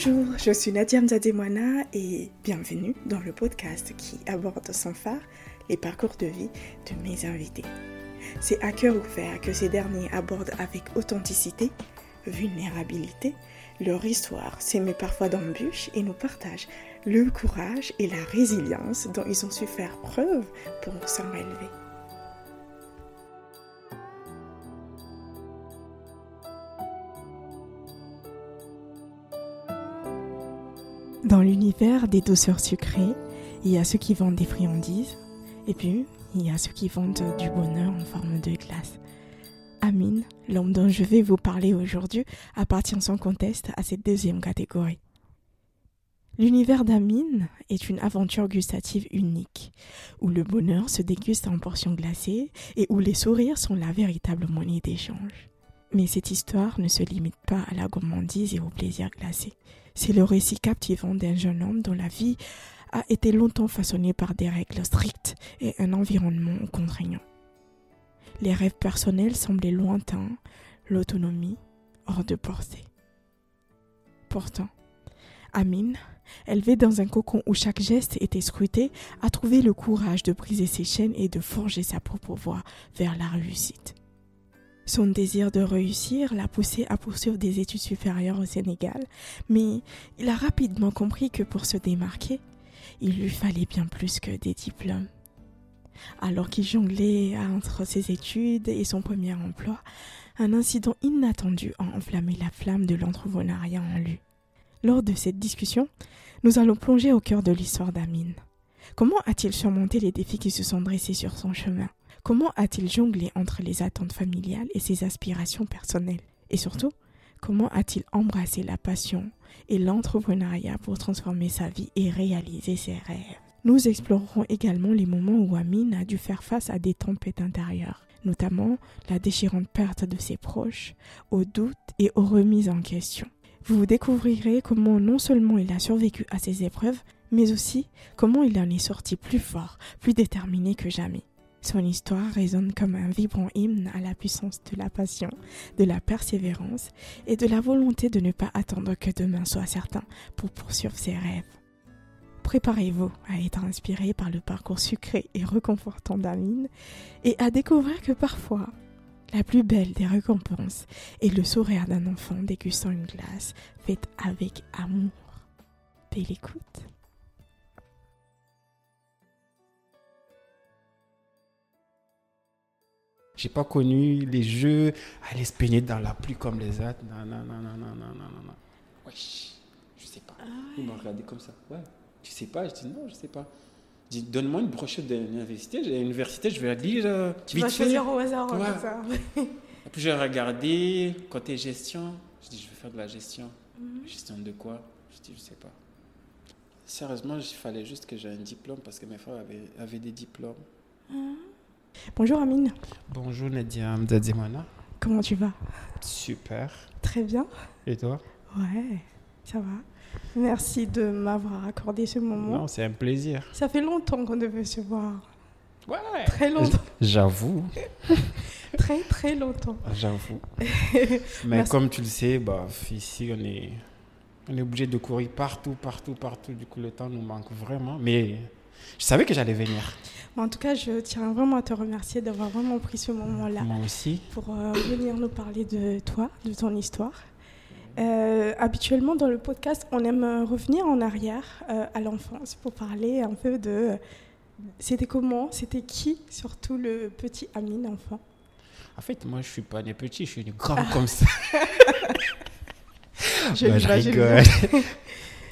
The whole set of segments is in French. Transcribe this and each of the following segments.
Bonjour, je suis Nadia Mzademwana et bienvenue dans le podcast qui aborde sans phare les parcours de vie de mes invités. C'est à cœur ouvert que ces derniers abordent avec authenticité, vulnérabilité, leur histoire s'émet parfois d'embûches et nous partagent le courage et la résilience dont ils ont su faire preuve pour s'en relever. Dans l'univers des douceurs sucrées, il y a ceux qui vendent des friandises, et puis il y a ceux qui vendent du bonheur en forme de glace. Amine, l'homme dont je vais vous parler aujourd'hui, appartient sans conteste à cette deuxième catégorie. L'univers d'Amine est une aventure gustative unique, où le bonheur se déguste en portions glacées et où les sourires sont la véritable monnaie d'échange. Mais cette histoire ne se limite pas à la gourmandise et au plaisir glacé. C'est le récit captivant d'un jeune homme dont la vie a été longtemps façonnée par des règles strictes et un environnement contraignant. Les rêves personnels semblaient lointains, l'autonomie hors de portée. Pourtant, Amine, élevée dans un cocon où chaque geste était scruté, a trouvé le courage de briser ses chaînes et de forger sa propre voie vers la réussite. Son désir de réussir l'a poussé à poursuivre des études supérieures au Sénégal, mais il a rapidement compris que pour se démarquer, il lui fallait bien plus que des diplômes. Alors qu'il jonglait entre ses études et son premier emploi, un incident inattendu a enflammé la flamme de l'entrepreneuriat en lui. Lors de cette discussion, nous allons plonger au cœur de l'histoire d'Amine. Comment a-t-il surmonté les défis qui se sont dressés sur son chemin? Comment a-t-il jonglé entre les attentes familiales et ses aspirations personnelles? Et surtout, comment a-t-il embrassé la passion et l'entrepreneuriat pour transformer sa vie et réaliser ses rêves? Nous explorerons également les moments où Amine a dû faire face à des tempêtes intérieures, notamment la déchirante perte de ses proches, aux doutes et aux remises en question. Vous découvrirez comment non seulement il a survécu à ces épreuves, mais aussi comment il en est sorti plus fort, plus déterminé que jamais. Son histoire résonne comme un vibrant hymne à la puissance de la passion, de la persévérance et de la volonté de ne pas attendre que demain soit certain pour poursuivre ses rêves. Préparez-vous à être inspiré par le parcours sucré et réconfortant d'Amine et à découvrir que parfois, la plus belle des récompenses est le sourire d'un enfant dégustant une glace faite avec amour. Belle écoute. J'ai pas connu les jeux, aller se peigner dans la pluie comme les autres. Non, non, non, non, non, non, non, non. Wesh, je sais pas. Il m'a regardé comme ça. Ouais, tu sais pas? Je dis non, je sais pas. Je dis donne-moi une brochette de l'université. J'ai l'université, je vais la lire. euh, Tu vas fait. choisir au hasard Ouais. comme ça. Et puis j'ai regardé côté gestion. Je dis je vais faire de la gestion. Mhm. Gestion de quoi? Je dis je sais pas. Sérieusement, il fallait juste que j'ai un diplôme parce que mes frères avaient, avaient des diplômes. Bonjour Amine, Bonjour Nadia Mzadzimana. comment tu vas? Super. Très bien. Et toi? Ouais, ça va. Merci de m'avoir accordé ce moment. Non, c'est un plaisir. Ça fait longtemps qu'on devait se voir. Ouais. Très longtemps. J'avoue, très très longtemps. j'avoue. Mais Merci. comme tu le sais, bah, ici, on est, on est obligé de courir partout, partout, partout. Du coup, le temps nous manque vraiment. Mais je savais que j'allais venir. En tout cas, je tiens vraiment à te remercier d'avoir vraiment pris ce moment-là Moi aussi. pour euh, venir nous parler de toi, de ton histoire. Euh, habituellement, dans le podcast, on aime euh, revenir en arrière euh, à l'enfance pour parler un peu de c'était comment, c'était qui, surtout le petit Amine enfant. En fait, moi, je suis pas né petit, je suis né grand comme ça. Je Bah, je rigole.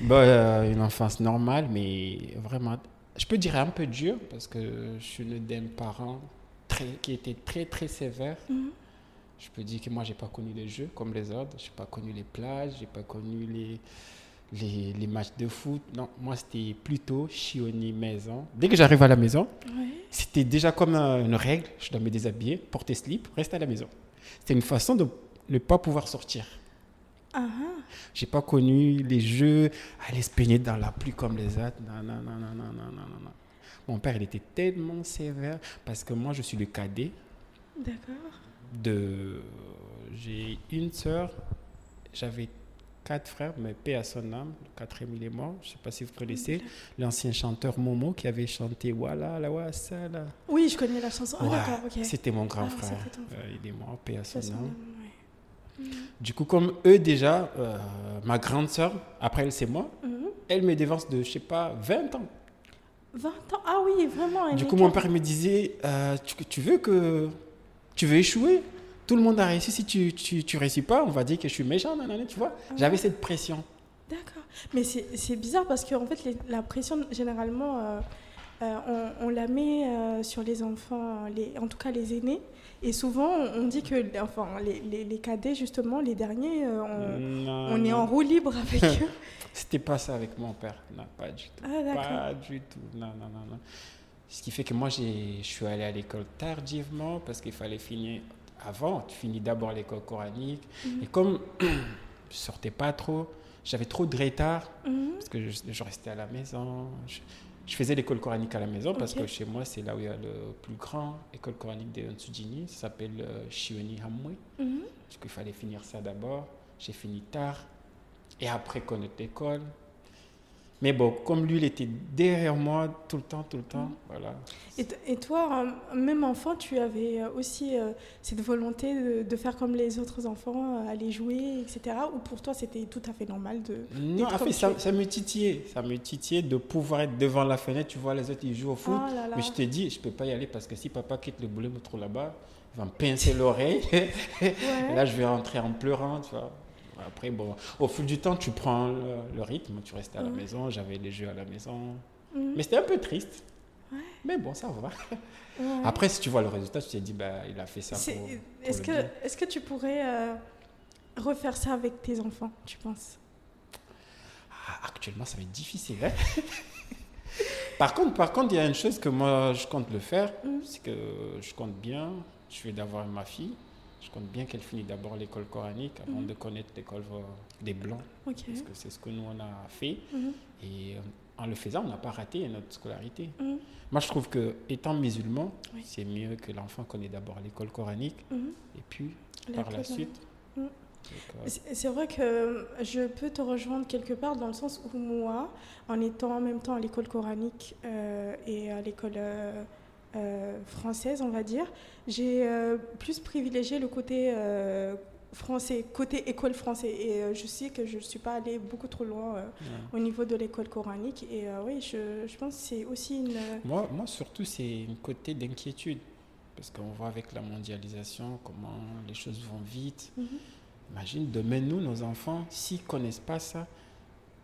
Bah, euh, une enfance normale, mais vraiment, je peux dire un peu dur parce que je suis né d'un parent très, qui était très, très sévère. Mhm. Je peux dire que moi, j'ai pas connu les jeux comme les autres. J'ai pas connu les plages, j'ai pas connu les, les, les matchs de foot. Non, moi, c'était plutôt chionner maison. Dès que j'arrive à la maison, c'était déjà comme une règle. Je dois me déshabiller, porter slip, rester à la maison. C'était une façon de ne pas pouvoir sortir. Ah, J'ai pas connu les jeux, aller se peigner dans la pluie comme les autres. Non, non, non, non, non, non, non, non. Mon père, il était tellement sévère parce que moi, je suis le cadet d'accord. de. J'ai une sœur, j'avais quatre frères, mais paix à son âme. Le quatrième, il est mort. Je ne sais pas si vous connaissez l'ancien chanteur Momo qui avait chanté Voilà, la. Oui, je connais la chanson. Ah, Ouais, d'accord, ok. C'était mon grand Ah, frère. Euh, il est mort, paix à son âme. Mhm. Du coup, comme eux déjà, euh, ma grande sœur, après elle, c'est moi, Mhm. elle me dévance de, je sais pas, 20 ans. 20 ans? Ah oui, vraiment. Du coup, mon père me disait euh, tu, tu veux que. Tu veux échouer? Tout le monde a réussi. Si tu tu, tu réussis pas, on va dire que je suis méchant. nanana, tu vois Ah. J'avais cette pression. D'accord. Mais c'est bizarre parce qu'en fait, les- la pression, généralement, euh, euh, on, on la met euh, sur les enfants, les, en tout cas les aînés. Et souvent, on dit que enfin, les, les, les cadets, justement, les derniers, euh, on, Non, on est non. en roue libre avec eux. C'était pas ça avec mon père. Non, pas du tout. Ah, d'accord. Pas du tout. Non, non, non, non. Ce qui fait que moi, je suis allé à l'école tardivement parce qu'il fallait finir avant. Tu finis d'abord l'école coranique. Mhm. Et comme je sortais pas trop, j'avais trop de retard Mhm. parce que je, je restais à la maison. Je, je faisais l'école coranique à la maison parce que chez moi, c'est là où il y a le plus grand école coranique de Nsujini. Ça s'appelle euh, Shioni Hamwe. Mhm. Du coup, il fallait finir ça d'abord. J'ai fini tard. Et après, connaître l'école. Mais bon, comme lui, il était derrière moi tout le temps, tout le temps. Voilà. Et, toi, euh, même enfant, tu avais euh, aussi euh, cette volonté de, de faire comme les autres enfants, aller jouer, etc. Ou pour toi, c'était tout à fait normal de... Non, en fait, ça, me titillait. Ça me titillait de pouvoir être devant la fenêtre. Tu vois, les autres, ils jouent au foot. Ah là là. Mais je te dis, je peux pas y aller parce que si papa quitte le boulot, me trouve là-bas, il va me pincer l'oreille. Ouais. Là, je vais rentrer en pleurant, tu vois. Après, bon, au fil du temps, tu prends le, le rythme, tu restes à la Mhm. maison, j'avais les jeux à la maison. Mhm. Mais c'était un peu triste. Ouais. Mais bon, ça va. Ouais. Après, si tu vois le résultat, tu te dis, bah, il a fait ça C'est- pour. Est-ce le que, est que tu pourrais euh, refaire ça avec tes enfants, tu penses? Ah, actuellement, ça va être difficile. hein. par contre, par contre, il y a une chose que moi, je compte le faire, Mhm. c'est que je compte bien, je vais d'avoir ma fille, je compte bien qu'elle finisse d'abord l'école coranique avant Mhm. de connaître l'école euh, des blancs, parce que c'est ce que nous on a fait. Mhm. Et euh, en le faisant, on n'a pas raté notre scolarité. Mhm. Moi, je trouve que étant musulman, Oui. c'est mieux que l'enfant connaisse d'abord l'école coranique et puis par la suite. L'école. C'est c'est vrai que je peux te rejoindre quelque part dans le sens où moi, en étant en même temps à l'école coranique euh, et à l'école euh, euh, française, on va dire, j'ai euh, plus privilégié le côté euh, français, côté école français. Et je sais que je ne suis pas allée beaucoup trop loin Ouais. au niveau de l'école coranique. Et oui, je, je pense que c'est aussi une... Moi, moi, surtout, c'est un côté d'inquiétude. Parce qu'on voit avec la mondialisation comment les choses vont vite. Mhm. Imagine, demain, nous, nos enfants, s'ils ne connaissent pas ça,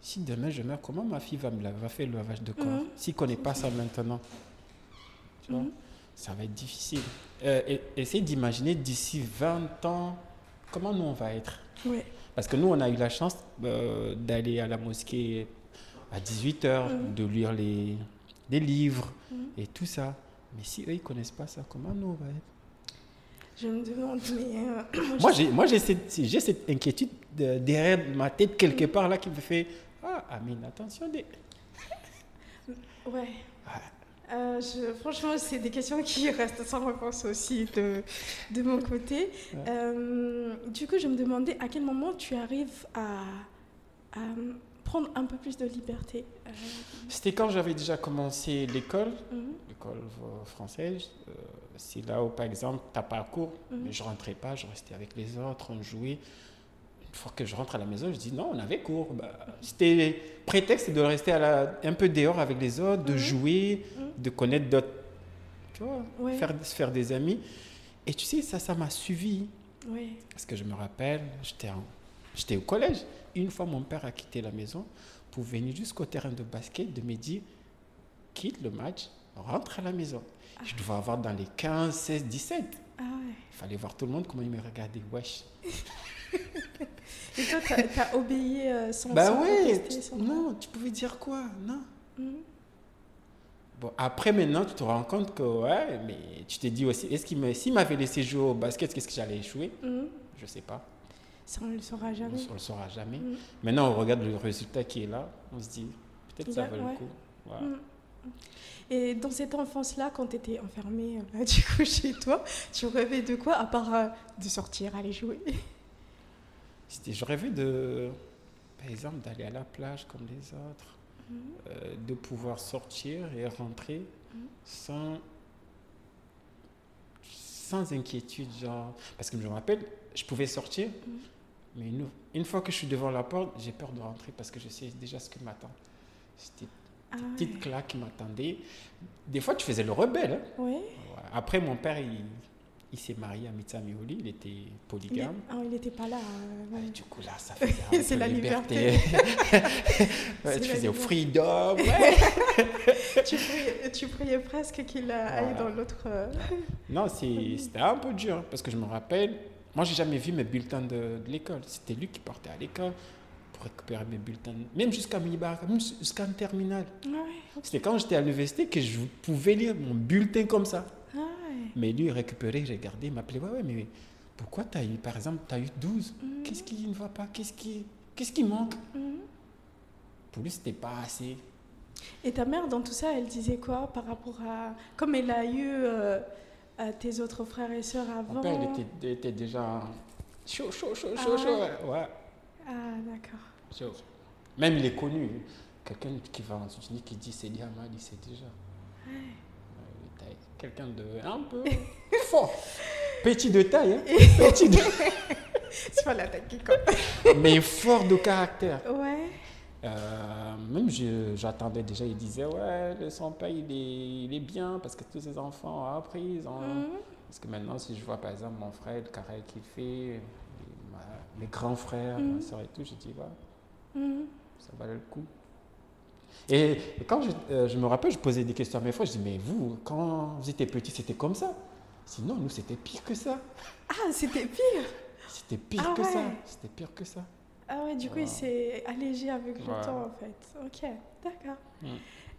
si demain je meurs, comment ma fille va, me va faire le lavage de corps? Mhm. S'ils ne connaissent pas ça maintenant? Tu vois, Mhm. Ça va être difficile. Euh, et- essaye d'imaginer d'ici 20 ans, comment nous, on va être. Parce que nous, on a eu la chance euh, d'aller à la mosquée à 18h, Mhm. de lire les, livres Mhm. et tout ça. Mais si eux, ils connaissent pas ça, comment nous, on va être? Je me demande, mais... euh, Moi, j'ai, moi j'ai, cette, inquiétude de- derrière ma tête, quelque part là, qui me fait Ah, Amine, attention. Des... Ouais. Ah. Euh, je- franchement, c'est des questions qui restent sans réponse aussi de, de mon côté. Ouais. Euh, du coup, je me demandais à quel moment tu arrives à, à prendre un peu plus de liberté. Euh, C'était quand j'avais déjà commencé l'école, mhm, l'école française. c'est là où, par exemple, tu n'as pas cours, Mhm. mais je rentrais pas, je restais avec les autres, on jouait. Fois que je rentre à la maison, je dis non, on avait cours. Bah, c'était prétexte de rester à la- un peu dehors avec les autres, de Mhm. jouer, Mhm. de connaître d'autres, tu vois, Ouais. faire, se faire des amis. Et tu sais, ça, ça m'a suivi. ouais. Parce que je me rappelle, j'étais, au collège. Une fois, mon père a quitté la maison pour venir jusqu'au terrain de basket de me dire quitte le match, rentre à la maison. Je devais avoir dans les 15, 16, 17. Ah ouais. Il fallait voir tout le monde comment il me regardait. Wesh. Et toi, t'as as obéi euh, sans, Bah sans ouais, protester, sans- non, tu pouvais dire quoi Non. Mhm. Bon, après, maintenant, tu te rends compte que, ouais, mais tu te dis aussi, est-ce qu'il me, s'il m'avait laissé jouer au basket, qu'est-ce que j'allais échouer Mhm. Je sais pas. Ça, on ne le saura On jamais. ne le saura jamais. Mhm. Maintenant, on regarde le résultat qui est là, on se dit, peut-être ça vaut ouais. le coup. Voilà. Mhm. Et dans cette enfance-là, quand tu étais enfermée euh, du coup, chez toi, tu rêvais de quoi à part euh, de sortir, aller jouer? C'était- Je rêvais de, par exemple, d'aller à la plage comme les autres, Mhm. euh, de pouvoir sortir et rentrer Mhm. sans, sans inquiétude. Genre, parce que je me rappelle, je pouvais sortir, Mhm. mais une, une fois que je suis devant la porte, j'ai peur de rentrer parce que je sais déjà ce qui m'attend. C'était Ah une ouais. petite claque qui m'attendait. Des fois, tu faisais le rebelle. hein. Ouais. Ouais. Après, mon père, il, il s'est marié à Mitsa Mioli, il était Il polygame. ah, il n'était pas là. euh, ouais. Et du coup, là, ça faisait C'est la liberté. Ouais, C'est tu faisais au liberté. freedom. ouais. tu, priais, tu priais presque qu'il aille Voilà. dans l'autre. euh, Non, c'était un peu dur hein, parce que je me rappelle, moi, j'ai jamais vu mes bulletins de, de l'école. C'était lui qui partait à l'école pour récupérer mes bulletins, même jusqu'à Minibar, même jusqu'en terminale. Ouais. C'était quand j'étais à l'université que je pouvais lire mon bulletin comme ça. Mais lui, il récupérait, j'ai gardé, il m'appelait, ouais, ouais, mais pourquoi tu as eu, par exemple, tu as eu 12 Mhm. Qu'est-ce qui ne va pas? Qu'est-ce qui, qu'est-ce qui manque? Mhm. Pour lui, c'était pas assez. Et ta mère, dans tout ça, elle disait quoi par rapport à. Comme elle a eu euh, à tes autres frères et sœurs avant? Mon père, il était, il était déjà chaud, chaud, chaud, Ah chaud, chaud. ouais. Ah, d'accord. chaud. Même il est connu. Quelqu'un qui va en États-Unis qui dit c'est Diamant, il sait déjà. Ouais. Taille. Quelqu'un de un peu fort. Petit de taille, hein. Petit de- C'est pas l'attaquer quoi. mais fort de caractère. Ouais. Euh, même je- j'attendais déjà, il disait ouais, le- son père il est, il est bien parce que tous ses enfants ont appris. Mhm. Parce que maintenant, si je vois par exemple mon frère, le carré qu'il fait, ma- mes grands frères, Mhm. ma soeur et tout, je dis ouais, Mhm. ça valait le coup. Et, quand je, euh, je me rappelle, je posais des questions à mes frères, je dis mais vous, quand vous étiez petits, c'était comme ça? Sinon, nous, c'était pire que ça. Ah, c'était pire? C'était pire Ah que ça. C'était pire que ça. Ah ouais, du coup, il s'est allégé avec le Ouais. temps, en fait. Ok, d'accord. Mm.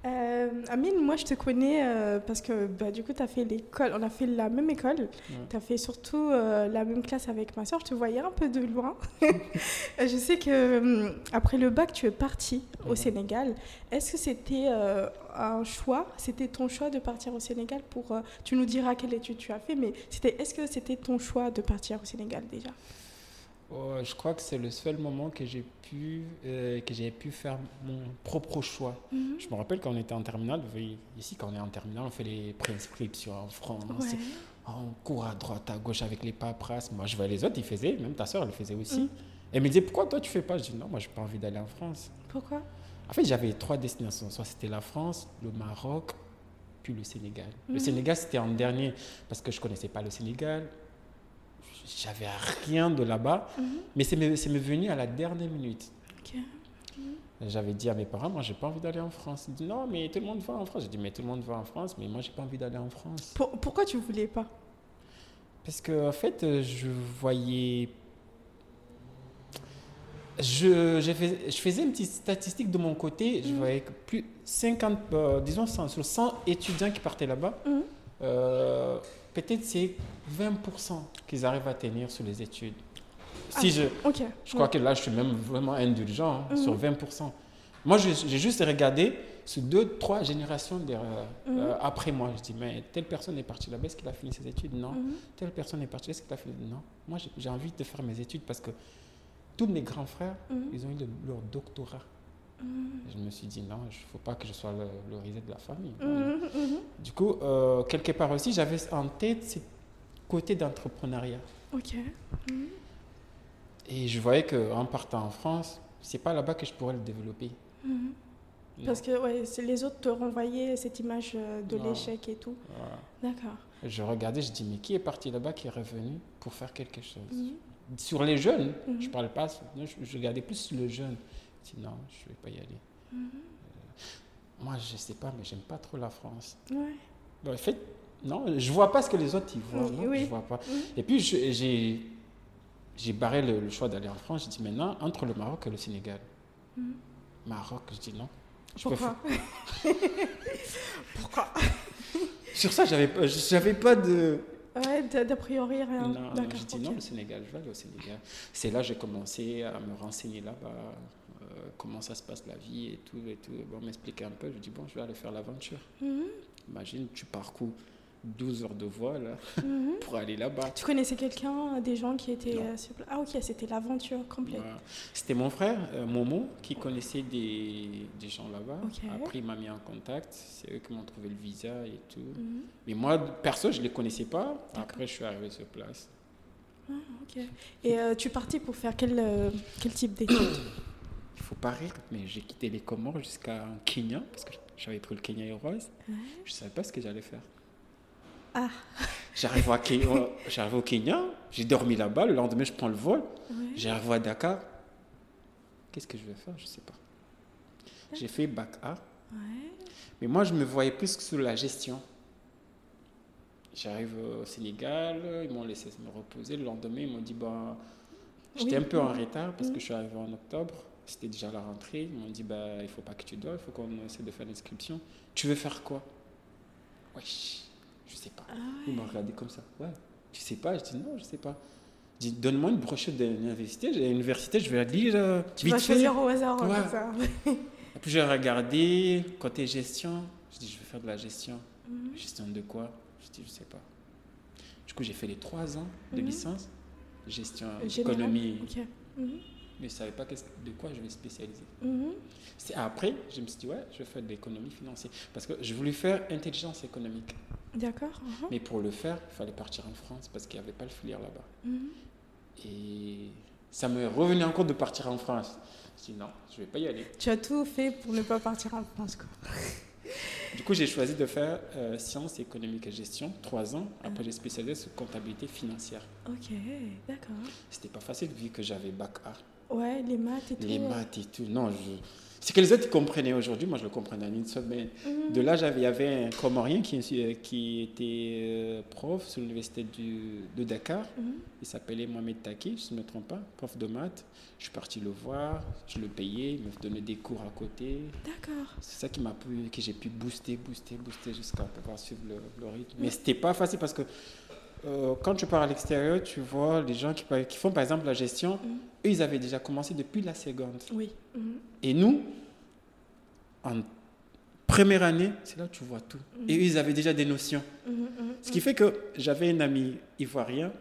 Euh, Amine, moi, je te connais euh, parce que bah, du coup, tu as fait l'école, on a fait la même école. Mm. Tu as fait surtout euh, la même classe avec ma soeur. Je te voyais un peu de loin. je sais que après le bac, tu es parti au. Sénégal. Est-ce que c'était un choix? C'était ton choix de partir au Sénégal pour. tu nous diras quelle étude tu as fait, mais c'était, est-ce que c'était ton choix de partir au Sénégal déjà? Oh, je crois que c'est le seul moment que j'ai pu, euh, que j'ai pu faire mon propre choix. Mhm. Je me rappelle quand on était en terminale, ici quand on est en terminale, on fait les préinscriptions en France. Ouais. On court à droite, à gauche avec les paperasses. Moi, je vois les autres, ils faisaient, même ta soeur, elle le faisait aussi. Mhm. Elle me disait, pourquoi toi tu fais pas? Je dis, non, moi, j'ai pas envie d'aller en France. Pourquoi? En fait, j'avais trois destinations. Soit c'était la France, le Maroc, puis le Sénégal. Le Mhm. Sénégal, c'était en dernier parce que je connaissais pas le Sénégal. J'avais rien de là-bas. Mhm. Mais c'est me, venu à la dernière minute. J'avais dit à mes parents, moi, j'ai pas envie d'aller en France. Ils disent, non, mais tout le monde va en France. J'ai dit, mais tout le monde va en France, mais moi, j'ai pas envie d'aller en France. Pour- pourquoi tu voulais pas? Parce que, en fait, euh, je voyais. Je, j'ai fait- je faisais une petite statistique de mon côté. Je Mhm. voyais que plus 50, euh, disons, 100 sur 100 étudiants qui partaient là-bas, Mhm. euh, peut-être c'est 20% qu'ils arrivent à tenir sur les études. Si Ah. je, Ok. je crois que là, je suis même vraiment indulgent hein, Mhm. sur 20%. Moi, je- j'ai juste regardé sur deux, trois générations derrière- Mhm. euh, après moi. Je dis, mais telle personne est partie là-bas, est-ce qu'il a fini ses études? Non. Mhm. Telle personne est partie, est-ce qu'il a fini? Non. Moi, j'ai- envie de faire mes études parce que tous mes grands frères, Mhm. ils ont eu le- leur doctorat. Je me suis dit, non, il ne faut pas que je sois le, le risé de la famille. Mhm. Mhm. Du coup, euh, quelque part aussi, j'avais en tête ce côté d'entrepreneuriat. Ok. Mhm. Et je voyais qu'en partant en France, c'est pas là-bas que je pourrais le développer. Parce que ouais, les autres te renvoyaient cette image euh, de l'échec et tout. Voilà. D'accord. Je regardais, je dis, mais qui est parti là-bas, qui est revenu pour faire quelque chose? Sur les jeunes, je parle pas, je regardais plus sur le jeune. Je dis, non, je vais pas y aller. Mhm. Moi, je sais pas, mais j'aime pas trop la France. Ouais. Bon, en fait, non, je vois pas ce que les autres y voient. Oui, non, oui. Je vois pas. Mhm. Et puis, je- j'ai j'ai barré le, le choix d'aller en France. Je dis, maintenant, entre le Maroc et le Sénégal. Mhm. Maroc, je dis non. Je Pourquoi? Pourquoi? Sur ça, j'avais pas, j'avais pas de. Ouais, d'a priori rien. Non, dit ok. non, le Sénégal, je vais aller au Sénégal. C'est là que j'ai commencé à me renseigner là-bas, euh, comment ça se passe la vie et tout. Et tout. Bon, m'expliquer un peu, je dis bon, je vais aller faire l'aventure. Mhm. Imagine, tu parcours 12 heures de voile Mhm. pour aller là-bas. Tu connaissais quelqu'un, des gens qui étaient euh, sur place? Ah ok, c'était l'aventure complète. C'était mon frère, euh, Momo, qui connaissait des, des gens là-bas. Ok. Après, il m'a mis en contact. C'est eux qui m'ont trouvé le visa et tout. Mhm. Mais moi, perso, je ne les connaissais pas. Après, je suis arrivé sur place. Ah, ok. Et euh, tu partais pour faire quel, euh, quel type d'études? Faut pas rire, mais j'ai quitté les Comores jusqu'à Kenya, parce que j'avais pris le Kenya Airways. Ouais. Je ne savais pas ce que j'allais faire. Ah. J'arrive euh, j'arrive au Kenya, j'ai dormi là-bas. Le lendemain, je prends le vol. Ouais. J'arrive à Dakar. Qu'est-ce que je vais faire? Je ne sais pas. J'ai fait bac A. Ouais. Mais moi, je me voyais plus sur la gestion. J'arrive au Sénégal, ils m'ont laissé me reposer. Le lendemain, ils m'ont dit, bah, j'étais Oui. un peu en retard parce que je suis arrivé en octobre. C'était déjà la rentrée. Ils m'ont dit, bah, il faut pas que tu dors, il faut qu'on essaie de faire l'inscription. Tu veux faire quoi? Wesh, je sais pas. Ah Ils m'ont regardé comme ça. Ouais, tu sais pas? Je dis, non, je sais pas. Je dis, donne-moi une brochette de l'université. J'ai une université, je vais la lire euh, Tu vite vas fait. choisir au hasard hein, Ouais. comme ça. Et puis j'ai regardé côté gestion. Je dis, je vais faire de la gestion. Mhm. Gestion de quoi? Je dis, je sais pas. Du coup, j'ai fait les trois ans de Mhm. licence, gestion Général économie. Mhm. Mais je savais pas de quoi je vais spécialiser. Mhm. C'est après, je me suis dit, ouais, je vais faire de l'économie financière. Parce que je voulais faire intelligence économique. D'accord. mhm. Mais pour le faire, il fallait partir en France parce qu'il n'y avait pas le filière là-bas. Mhm. Et ça me revenait encore de partir en France. Je non, je vais pas y aller. Tu as tout fait pour ne pas partir en France. Quoi. Du coup, j'ai choisi de faire euh, sciences économiques et gestion, trois ans. Après, j'ai spécialisé sur comptabilité financière. Ok, d'accord. C'était pas facile vu que j'avais bac A. Ouais, les maths et tout. Les euh. maths et tout. Non, je... c'est que les autres comprenaient aujourd'hui. Moi, je le comprenais en une semaine. Mhm. De là, j'avais, il y avait un Comorien qui, qui était euh, prof sur l'université de Dakar. Mhm. Il s'appelait Mohamed Taki, je ne me trompe pas, prof de maths. Je suis parti le voir, je le payais, il me donnait des cours à côté. D'accord. C'est ça qui m'a pu, que j'ai pu booster, booster, booster jusqu'à pouvoir suivre le, le rythme. Mais c'était pas facile parce que euh, quand tu pars à l'extérieur, tu vois les gens qui, qui font par exemple la gestion, Mhm. eux, ils avaient déjà commencé depuis la seconde. Oui. Et nous, en première année, c'est là où tu vois tout. Et eux, ils avaient déjà des notions. Mhm, Ce qui fait que j'avais un ami ivoirien,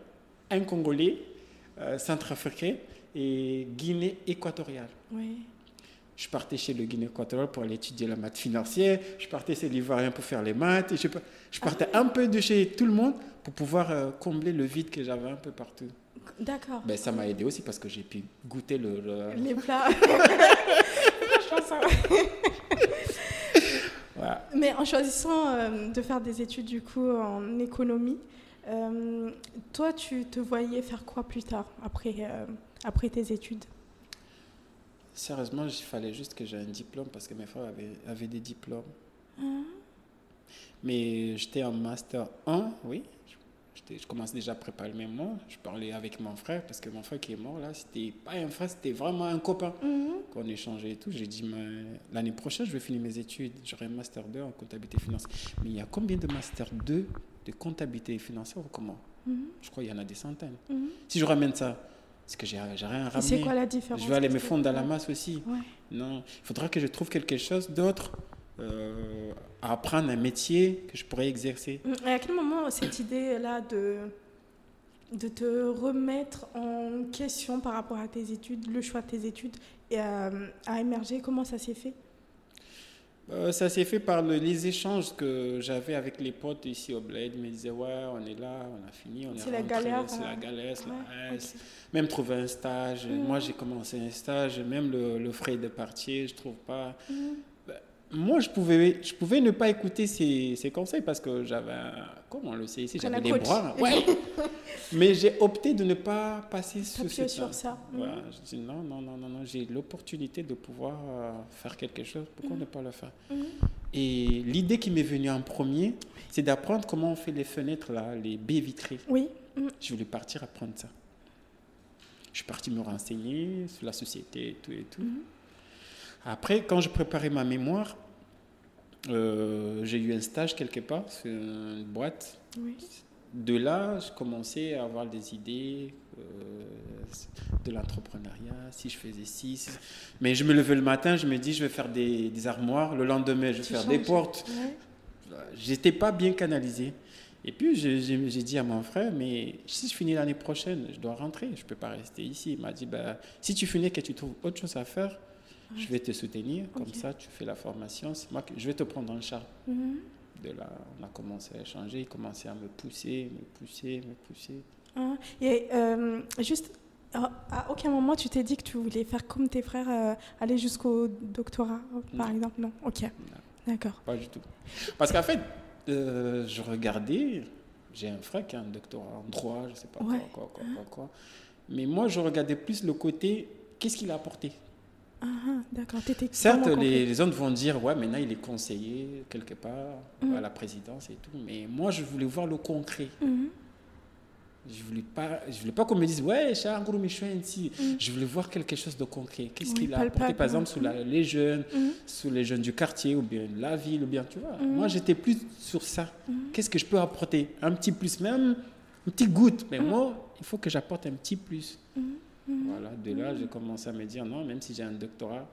un Congolais, euh, centrafricain et Guinée équatoriale. Oui. Je partais chez le Guinée équatorial pour aller étudier la maths financière. Je partais chez l'Ivoirien pour faire les maths. Et je, je partais un peu de chez tout le monde pour pouvoir euh, combler le vide que j'avais un peu partout. D'accord. Ben, ça m'a aidé aussi parce que j'ai pu goûter le. le- Les plats. Ça. Voilà. Mais en choisissant euh, de faire des études du coup en économie, euh, toi tu te voyais faire quoi plus tard après, après tes études? Sérieusement, il fallait juste que j'ai un diplôme parce que mes frères avaient, avaient des diplômes. Hein Mais j'étais en master 1, oui. Je commençais déjà à préparer le mémoire. Je parlais avec mon frère parce que mon frère qui est mort là, c'était pas un frère, c'était vraiment un copain. Mhm. qu'on échangeait et tout, j'ai dit, l'année prochaine, je vais finir mes études. J'aurai un master 2 en comptabilité financière. Mais il y a combien de master 2 de comptabilité financière ou comment Mhm. Je crois qu'il y en a des centaines. Mhm. Si je ramène ça, c'est que j'ai rien à Et c'est quoi la différence Je vais aller me parce fondre dans la masse aussi. Ouais. Non, il faudra que je trouve quelque chose d'autre euh, à apprendre, un métier que je pourrais exercer. Et à quel moment cette idée-là de, de te remettre en question par rapport à tes études, le choix de tes études, et, euh, a émergé? Comment ça s'est fait? Euh, ça s'est fait par le- les échanges que j'avais avec les potes ici au Bled. Ils me disaient, ouais, on est là, on a fini, on est C'est la rentré, galère, C'est euh, la galère, c'est la Ouais, haisse. ok. Même trouver un stage. Mhm. Moi, j'ai commencé un stage, même le, le frais de partir, je trouve pas. Mhm. Moi, je pouvais, je pouvais ne pas écouter ces, ces conseils parce que j'avais, un- comme on le sait ici, Qu'on j'avais des bras. Ouais. Mais j'ai opté de ne pas passer cette- sur ça. Voilà, Mhm. je dis non, non, non, non, non. j'ai l'opportunité de pouvoir euh, faire quelque chose. Pourquoi ne pas le faire? Mhm. Et l'idée qui m'est venue en premier, c'est d'apprendre comment on fait les fenêtres, là, les baies vitrées. Oui. Mhm. Je voulais partir apprendre ça. Je suis parti me renseigner sur la société et tout et tout. Après, quand je préparais ma mémoire, j'ai eu un stage quelque part sur une boîte. Oui. De là, je commençais à avoir des idées euh, de l'entrepreneuriat, si je faisais ci. si- Mais je me levais le matin, je me dis, je vais faire des, des armoires. Le lendemain, je vais Tu faire des portes. Ouais. J'étais pas bien canalisé. Et puis, j'ai dit à mon frère, mais si je finis l'année prochaine, je dois rentrer, je ne peux pas rester ici. Il m'a dit, bah, si tu finis et que tu trouves autre chose à faire, je vais te soutenir. Comme ça, tu fais la formation. C'est moi que je vais te prendre en charge. Mhm. De là, on a commencé à échanger. Il commençait à me pousser, me pousser, me pousser. Ah, Et euh, juste, à à aucun moment tu t'es dit que tu voulais faire comme tes frères, euh, aller jusqu'au doctorat, par Non. exemple? Non, ok, d'accord. pas du tout. Parce qu'en fait, euh, je regardais, j'ai un frère qui a un doctorat en droit, je ne sais pas Ouais. quoi, quoi, quoi, quoi, quoi. Mais moi, je regardais plus le côté, qu'est-ce qu'il a apporté? Ah, d'accord, Certes, les, les autres vont dire, ouais, maintenant il est conseiller quelque part Mhm. à la présidence et tout. Mais moi, je voulais voir le concret. Mhm. Je voulais pas, je voulais pas qu'on me dise, ouais, Charles ici. Mhm. Je voulais voir quelque chose de concret. Qu'est-ce Oui, qu'il a apporté, par exemple, sur la- les jeunes, Mhm. sur les jeunes du quartier ou bien la ville, ou bien, tu vois. Moi, j'étais plus sur ça. Qu'est-ce que je peux apporter? Un petit plus, même une petite goutte. Mais moi, il faut que j'apporte un petit plus. Voilà, de là, j'ai commencé à me dire, non, même si j'ai un doctorat,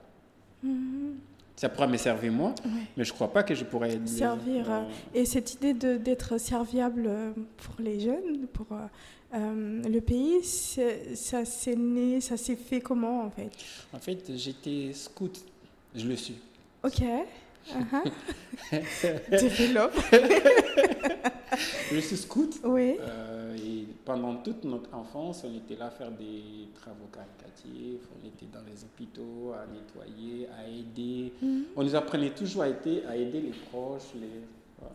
Mhm. ça pourra me servir moi, Ouais. mais je crois pas que je pourrais aider- Servir, euh, Et cette idée d'être serviable euh, pour les jeunes, pour euh, le pays, ça s'est né, ça s'est fait comment en fait? En fait, j'étais scout. Je le suis. Ok. Uh-huh. Développe. Je suis scout. Oui. euh, et pendant toute notre enfance, on était là à faire des travaux caritatifs. On était dans les hôpitaux, à nettoyer, à aider. Mhm. On nous apprenait toujours à aider, à aider les proches. Les... voilà.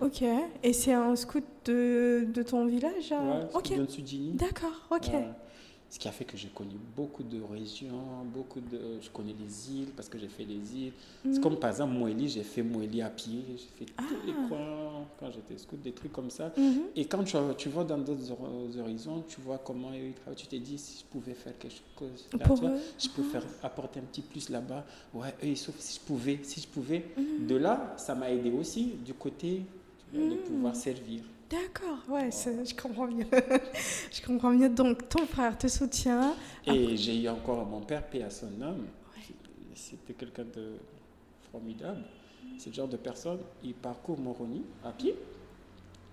Ok. Et c'est un scout de, de ton village euh Ouais, Ok. D'accord. Ok. Ce qui a fait que j'ai connu beaucoup de régions, beaucoup de. Je connais les îles parce que j'ai fait les îles. C'est Mhm. comme par exemple Moélie, j'ai fait Moélie à pied, j'ai fait tous les Ah. coins quand j'étais scout, des trucs comme ça. Mhm. Et quand tu, tu vois dans d'autres hor- horizons, tu vois comment ils travaillent, tu te dis si je pouvais faire quelque chose là, Pour tu vois, je peux faire apporter un petit plus là-bas. Ouais, eux, sauf si je pouvais, si je pouvais. Mhm. De là, ça m'a aidé aussi du côté de Mhm. pouvoir servir. D'accord. Ouais, je comprends mieux. je comprends mieux. Donc ton frère te soutient. Et j'ai eu encore mon père, paix à son âme. C'était quelqu'un de formidable. C'est le genre de personne, il parcourt Moroni à pied,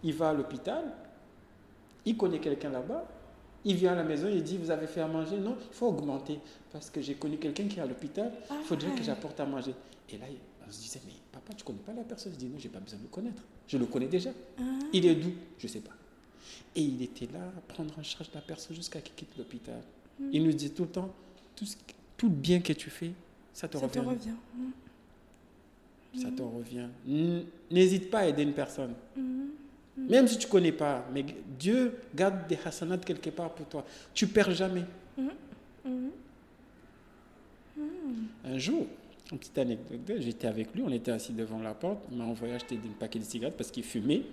il va à l'hôpital, il connaît quelqu'un là-bas, il vient à la maison, il dit Vous avez fait à manger? Non, il faut augmenter. Parce que j'ai connu quelqu'un qui est à l'hôpital, Ah il faudrait ouais. que j'apporte à manger. Et là, on se disait Mais papa, tu connais pas la personne? Je dis Non, j'ai pas besoin de le connaître. Je le connais déjà. Ah. Il est d'où? Je sais pas. Et il était là à prendre en charge la personne jusqu'à qu'il quitte l'hôpital. Mm. Il nous dit tout le temps, tout, ce- tout le bien que tu fais, ça te Ça te revient. Ça te revient. N- N'hésite pas à aider une personne. Même si tu ne connais pas, mais Dieu garde des hasanats quelque part pour toi. Tu perds jamais. Un jour, une petite anecdote, j'étais avec lui, on était assis devant la porte, il m'a envoyé acheter un paquet de cigarettes parce qu'il fumait.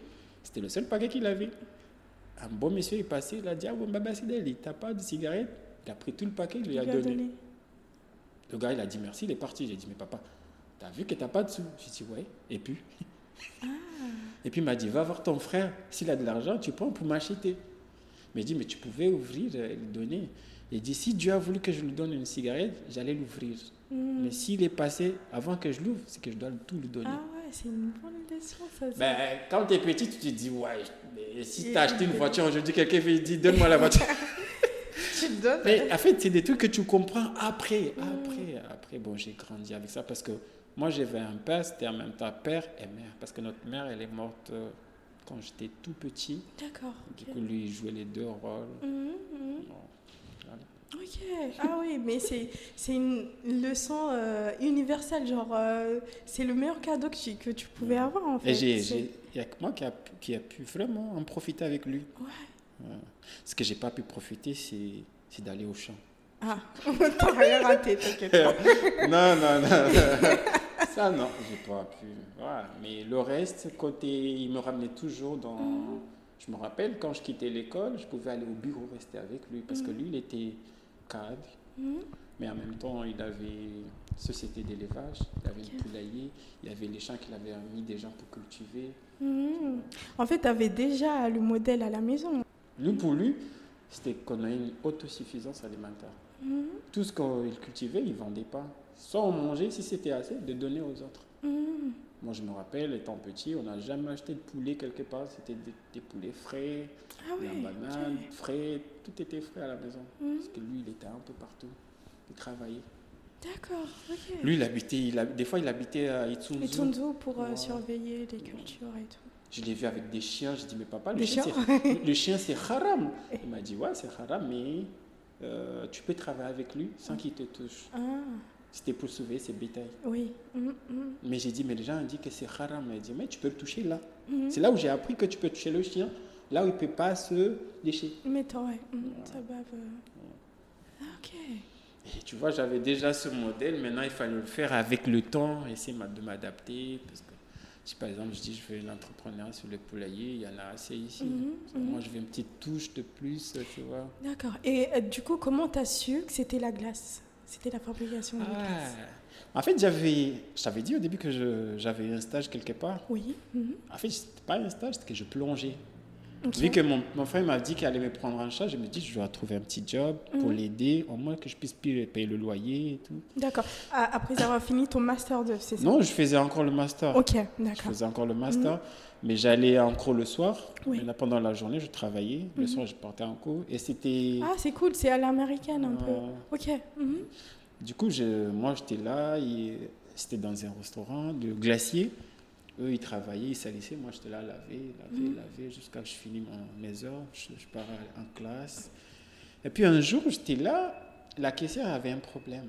C'était le seul paquet qu'il avait. Un bon monsieur est passé, il a dit Ah, bon, Baba il t'a pas de cigarette? Il a pris tout le paquet, il lui a donné. donné. Le gars, il a dit merci, il est parti. J'ai dit, mais papa, t'as vu que t'as pas de sous? J'ai dit, ouais. Et puis? Et puis il m'a dit, va voir ton frère. S'il a de l'argent, tu prends pour m'acheter. Mais il dit, mais tu pouvais ouvrir et lui donner. Il dit, si Dieu a voulu que je lui donne une cigarette, j'allais l'ouvrir. Mhm. Mais s'il est passé avant que je l'ouvre, c'est que je dois tout lui donner. Ah ouais, c'est une bonne leçon ça. Ben, quand tu es petit, tu te dis, ouais, mais si tu as acheté une voiture aujourd'hui, quelqu'un dire, donne-moi la voiture. tu le donnes. Mais en fait, c'est des trucs que tu comprends après. Après, après bon, j'ai grandi avec ça parce que moi, j'avais un père, c'était en même temps père et mère. Parce que notre mère, elle est morte euh, quand j'étais tout petit. D'accord. Du coup, lui, il jouait les deux rôles. Bon, voilà. Ok, ah oui, mais c'est une leçon euh, universelle, genre euh, c'est le meilleur cadeau que tu, que tu pouvais avoir en fait. Il n'y a que moi qui a, pu- qui a pu vraiment en profiter avec lui. Ouais. Ouais. Ce que j'ai pas pu profiter, c'est d'aller au champ. Ah, t'as rien raté, t'inquiète pas. non, non, non. Ça, non, j'ai pas pu. Voilà. Mais le reste, côté, il me ramenait toujours dans. Mhm. Je me rappelle quand je quittais l'école, je pouvais aller au bureau rester avec lui parce que lui, il était cadre, Mhm. mais en même temps, il avait société d'élevage, il avait une Ok. poulailler, il y avait les champs qu'il avait mis des gens pour cultiver. Mhm. En fait, t'avais déjà le modèle à la maison. Lui, pour lui, c'était qu'on ait une autosuffisance alimentaire. Mhm. Tout ce qu'il cultivait, il ne vendait pas. Soit on mangeait, si c'était assez, de donner aux autres. Moi, je me rappelle, étant petit, on n'a jamais acheté de poulet quelque part. C'était des, des poulets frais, Ah la ouais. banane, ok. frais. Tout était frais à la maison. Mhm. Parce que lui, il était un peu partout. Il travaillait. D'accord, ok. Lui, il habitait, il des fois, il habitait à Itsunzu. Et Tunzu pour euh, surveiller les cultures et tout. Je l'ai vu avec des chiens. J'ai dit, mais papa, le Des chien, c'est- le chien, c'est haram. Il m'a dit, ouais, c'est haram, mais euh, tu peux travailler avec lui sans qu'il te touche. Ah, C'était pour sauver ses bétails. oui. Mhm, mhm, Mais j'ai dit, mais les gens ont dit que c'est haram. Il dit, mais tu peux le toucher là. mhm. C'est là où j'ai appris que tu peux toucher le chien, là où il ne peut pas se lécher. Mais toi, ouais. mhm, Ça bave. euh. Ah, ok. Et tu vois, j'avais déjà ce modèle. Maintenant, il fallait le faire avec le temps, essayer de m'adapter. Parce que si par exemple, je dis, je fais l'entrepreneuriat sur le poulailler, il y en a assez ici. Mhm, mhm. Moi, je veux une petite touche de plus, tu vois. D'accord. Et euh, du coup, comment t'as su que c'était la glace? C'était la fabrication de glace En fait, j'avais, je t'avais dit au début que j'avais un stage quelque part. Oui. mhm, En fait, c'était pas un stage, c'était que je plongeais. Ok. Vu que mon, mon frère m'a dit qu'il allait me prendre en charge, je me dis, je dois trouver un petit job pour Mhm. l'aider, au moins que je puisse payer le loyer et tout. D'accord. Après avoir fini ton master 2, c'est ça? Non, je faisais encore le master. Ok, Je d'accord. faisais encore le master, mais j'allais en cours le soir. Oui. Maintenant, pendant la journée, je travaillais. Le Mhm. soir, je partais en cours. Et c'était. Ah, c'est cool, c'est à l'américaine un peu. Ok. mhm. Du coup, je, moi, j'étais là. et C'était dans un restaurant de glacier. Eux, ils travaillaient, ils salissaient. Moi, j'étais là, laver, laver, Mhm. laver, jusqu'à ce que je finis mes heures. Je, je pars en classe. Et puis, un jour, j'étais là. La caissière avait un problème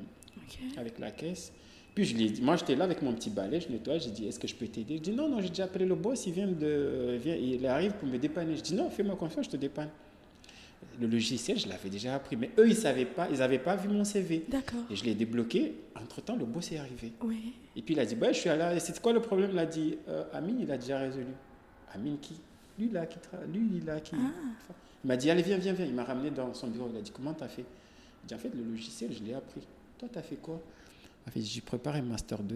avec la caisse. Puis je lui ai dit, moi j'étais là avec mon petit balai, je nettoie, j'ai dit, est-ce que je peux t'aider? Il dit, non, non, j'ai déjà appelé le boss, il vient de, il vient- il arrive pour me dépanner. Je dis, non, fais-moi confiance, je te dépanne. Le logiciel, je l'avais déjà appris, mais eux, ils savaient pas, ils n'avaient pas vu mon CV. D'accord. Et je l'ai débloqué. Entre-temps, le boss est arrivé. Oui. Et puis il a dit, bah, je suis là, c'est quoi le problème? Il a dit, euh, Amine, il a déjà résolu. Amine qui? Lui là, qui tra- lui là, qui... Ah. Il m'a dit, allez, viens, viens, viens. Il m'a ramené dans son bureau. Il a dit, comment t'as fait? Il dit, en fait, le logiciel, je l'ai appris. Toi, t'as fait quoi? En fait, j'ai préparé Master 2.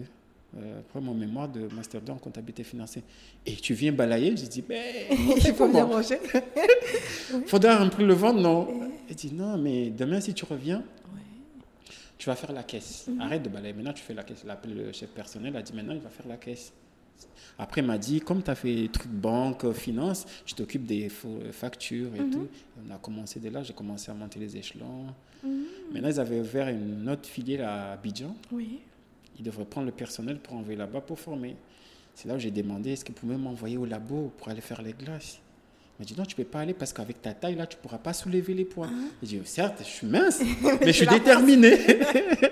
Euh, après mon mémoire de Master 2 en comptabilité financière. Et tu viens balayer J'ai dit, mais Il faut bien manger. Faudra remplir le ventre, non Il dit, non, mais demain, si tu reviens, Ouais. tu vas faire la caisse. Mhm. Arrête de balayer. Maintenant, tu fais la caisse. Il a appelé le chef personnel. Il a dit, maintenant, il va faire la caisse. Après, il m'a dit, comme tu as fait truc banque, finance, je t'occupe des euh, factures et Mhm. tout. On a commencé de là. J'ai commencé à monter les échelons. Mhm. Maintenant, ils avaient ouvert une autre filiale à Abidjan. Oui. Ils devraient prendre le personnel pour envoyer là-bas pour former. C'est là où j'ai demandé, est-ce qu'ils pouvaient m'envoyer au labo pour aller faire les glaces? Il m'a dit, non, tu peux pas aller parce qu'avec ta taille, là, tu pourras pas soulever les poids. J'ai dit, certes, je suis mince, mais je suis déterminé.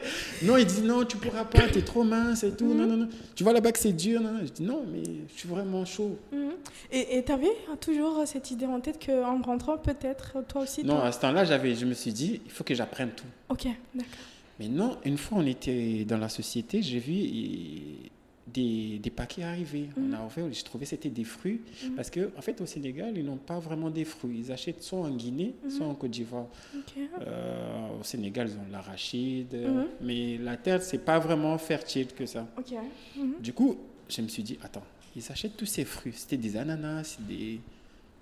non, il dit, non, tu pourras pas, tu es trop mince et tout. Non, non, non. Tu vois là-bas que c'est dur. Non, non. Je dis, non, mais je suis vraiment chaud. Mhm. Et tu avais toujours cette idée en tête qu'en rentrant, peut-être, toi aussi. Non, à ce temps-là, j'avais, je me suis dit, il faut que j'apprenne tout. Ok, d'accord. Mais non, une fois on était dans la société, j'ai vu des, des paquets arriver. On a ouvert, j'ai trouvé que c'était des fruits. Parce qu'en en fait, au Sénégal, ils n'ont pas vraiment des fruits. Ils achètent soit en Guinée, soit en Côte d'Ivoire. Euh, au Sénégal, ils ont l'arachide. Mhm. Mais la terre, c'est pas vraiment fertile que ça. Ok. Mhm. Du coup, je me suis dit, attends, ils achètent tous ces fruits. C'était des ananas, des...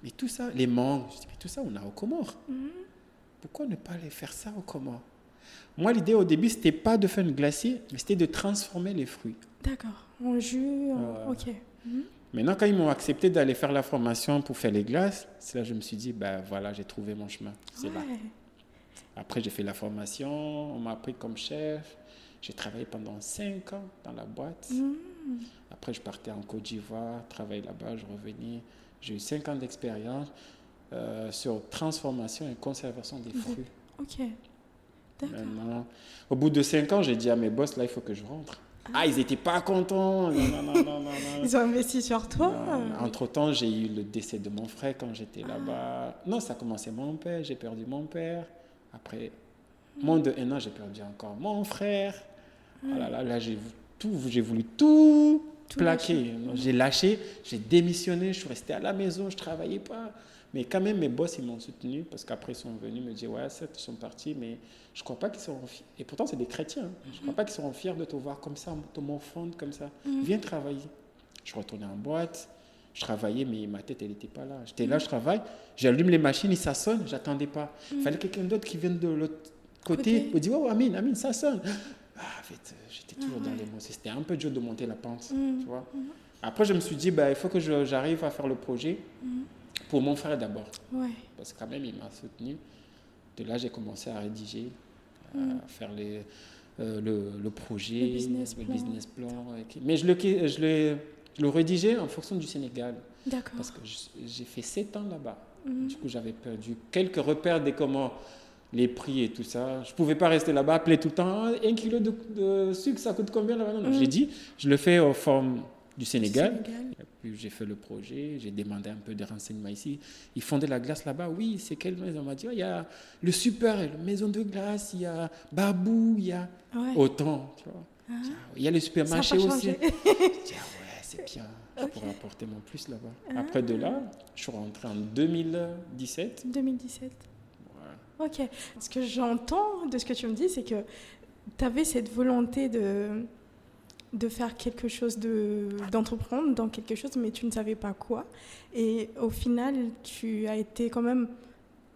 Mais tout ça, les mangues, je dis, mais tout ça, on a au Comores. Mhm. Pourquoi ne pas aller faire ça au Comores? Moi, l'idée au début, c'était pas de faire une glacier, mais c'était de transformer les fruits. D'accord. En jus. en-. Ok. Mhm. Maintenant, quand ils m'ont accepté d'aller faire la formation pour faire les glaces, c'est là que je me suis dit, ben voilà, j'ai trouvé mon chemin. C'est là. Ouais. Après, j'ai fait la formation, on m'a pris comme chef. J'ai travaillé pendant cinq ans dans la boîte. Mhm. Après, je partais en Côte d'Ivoire, travailler là-bas, je revenais. J'ai eu cinq ans d'expérience euh, sur transformation et conservation des fruits. Ok. Maintenant, au bout de cinq ans, j'ai dit à mes boss, là, il faut que je rentre. Ah, ils n'étaient pas contents. Non, non, non. Ils ont investi sur toi. Entre-temps, j'ai eu le décès de mon frère quand j'étais là-bas. Non, ça a commencé mon père, j'ai perdu mon père. Après, moins de un an, j'ai perdu encore mon frère. Oh là là, là, j'ai tout, j'ai voulu tout, Tout plaquer. J'ai lâché, j'ai démissionné, je suis resté à la maison, je travaillais pas. Mais quand même, mes boss, ils m'ont soutenu parce qu'après, ils sont venus me dire, ouais, certes, ils sont partis, mais je crois pas qu'ils seront fiers. Et pourtant, c'est des chrétiens. hein. Je crois pas qu'ils seront fiers de te voir comme ça, te m'enfant comme ça. Viens travailler. Je retournais en boîte, je travaillais, mais ma tête, elle n'était pas là. J'étais là, je travaille, j'allume les machines, et ça sonne, j'attendais pas. Il fallait quelqu'un d'autre qui vienne de l'autre côté, Côté. pour dire, oh, Amine, Amine, ça sonne. Ah, en fait, euh, j'étais toujours dans ouais. les mots. C'était un peu dur de monter la pente, tu vois. Après, je me suis dit, bah, il faut que j'arrive à faire le projet. Pour mon frère d'abord. Ouais. Parce que quand même, il m'a soutenu. De là, j'ai commencé à rédiger, à faire les, euh, le, le projet, Le business plan. business plan. et- Mais je le, je l'ai je le rédigeais en fonction du Sénégal. D'accord. Parce que j'ai fait 7 ans là-bas. Mhm. Du coup, j'avais perdu quelques repères des comment, les prix et tout ça. Je pouvais pas rester là-bas, appeler tout le temps. Ah, Un kilo de, de sucre, ça coûte combien là-bas? Non, non. Mhm. J'ai dit, je le fais en forme du Sénégal. Sénégal. Puis j'ai fait le projet, j'ai demandé un peu de renseignements ici. Ils font de la glace là-bas. Oui, c'est quelle maison? On m'a dit, Ah, il y a le super, la maison de glace, il y a Babou, il y a Ouais. autant. Tu vois. Ah. Ah, Il y a le supermarché aussi. J'ai dit, ah ouais, c'est bien. Je pourrais apporter mon plus là-bas. Ah. Après de là, je suis rentré en 2017. 2017. Ouais. Ok. Ce que j'entends de ce que tu me dis, c'est que tu avais cette volonté de, de faire quelque chose, de, d'entreprendre dans quelque chose, mais tu ne savais pas quoi. Et au final, tu as été quand même.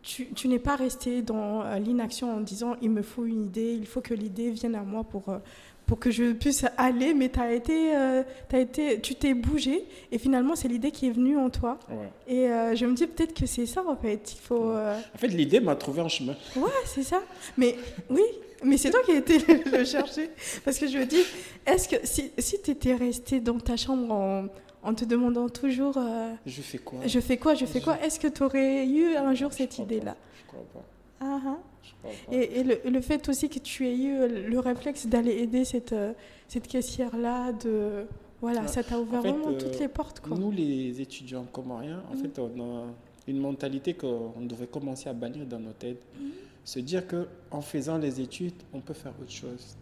Tu, tu n'es pas resté dans euh, l'inaction en disant il me faut une idée, il faut que l'idée vienne à moi pour, euh, pour que je puisse aller, mais as été, euh, été, tu t'es bougé et finalement c'est l'idée qui est venue en toi. Ouais. Et euh, je me dis peut-être que c'est ça en fait. Il faut. euh, En fait, l'idée m'a trouvé en chemin. Ouais, c'est ça. Mais oui, mais c'est toi qui as été le, chercher. Parce que je me dis, est-ce que si, si tu étais resté dans ta chambre en, en te demandant toujours euh, Je fais quoi? je fais quoi, je fais quoi, est-ce que tu aurais eu un jour Je cette idée-là? Je crois pas. Ah, ah. Je crois pas. Et, et le, le fait aussi que tu aies eu le réflexe d'aller aider cette, euh, cette caissière-là, de voilà, Ouais. ça t'a ouvert En fait, vraiment euh, toutes les portes. Quoi. Nous, les étudiants comoriens, en Mhm. fait, on a une mentalité qu'on devrait commencer à bannir dans nos têtes. Mhm. Se dire que en faisant les études, on peut faire autre chose.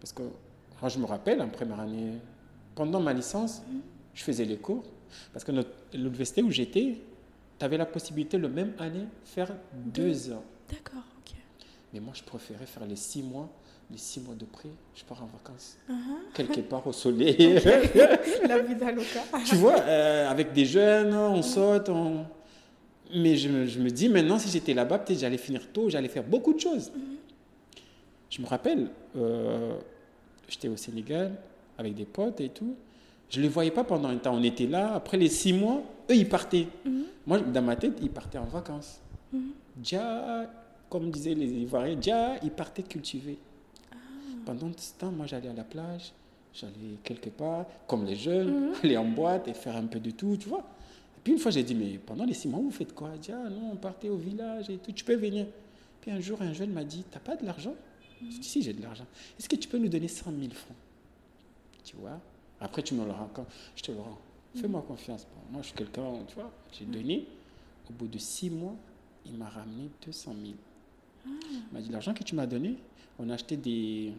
Parce que moi, je me rappelle, en première année, pendant ma licence, je faisais les cours. Parce que l'université où j'étais, tu avais la possibilité, le même année, faire deux ans. D'accord, ok. Mais moi, je préférais faire les six mois. Les six mois de près, je pars en vacances. Ah, Quelque part au soleil. La vie d'Aloca. tu vois, euh, avec des jeunes, on saute. on- Mais je me, je me dis, maintenant, si j'étais là-bas, peut-être j'allais finir tôt, j'allais faire beaucoup de choses. Je me rappelle, euh, j'étais au Sénégal avec des potes et tout. Je ne les voyais pas pendant un temps. On était là. Après les six mois, eux, ils partaient. Mhm. Moi, dans ma tête, ils partaient en vacances. Mhm. Déjà, comme disaient les Ivoiriens, déjà, ils partaient cultiver. Pendant ce temps, moi, j'allais à la plage, j'allais quelque part, comme les jeunes, Mhm. aller en boîte et faire un peu de tout, tu vois. Puis une fois, j'ai dit, mais pendant les six mois, vous faites quoi? J'ai dit, ah non, on partait au village et tout, tu peux venir. Puis un jour, un jeune m'a dit, t'as pas de l'argent? Je dis, si, j'ai de l'argent. Est-ce que tu peux nous donner 100 000 francs? Tu vois? Après, tu me le rends quand Je te le rends. Fais-moi confiance. Moi, je suis quelqu'un, tu vois, j'ai donné. Au bout de six mois, il m'a ramené 200 000. Il m'a dit, l'argent que tu m'as donné, on a acheté des,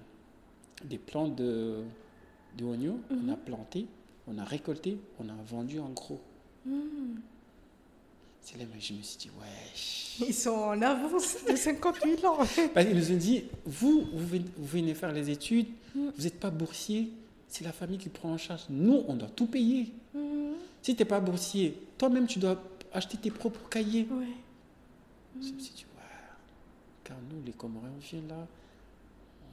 des plants de, de oignons, on a planté, on a récolté, on a vendu en gros. Mhm. C'est là que je me suis dit, ouais. Ils sont en avance de 50 000 ans. Parce qu'ils nous ont dit, vous, vous venez, faire les études, Mm. vous n'êtes pas boursier, c'est la famille qui prend en charge. Nous, on doit tout payer. Mhm. Si tu n'es pas boursier, toi-même, tu dois acheter tes propres cahiers. Ouais. Je me suis dit, ouais, car nous, les Comoriens, on vient là,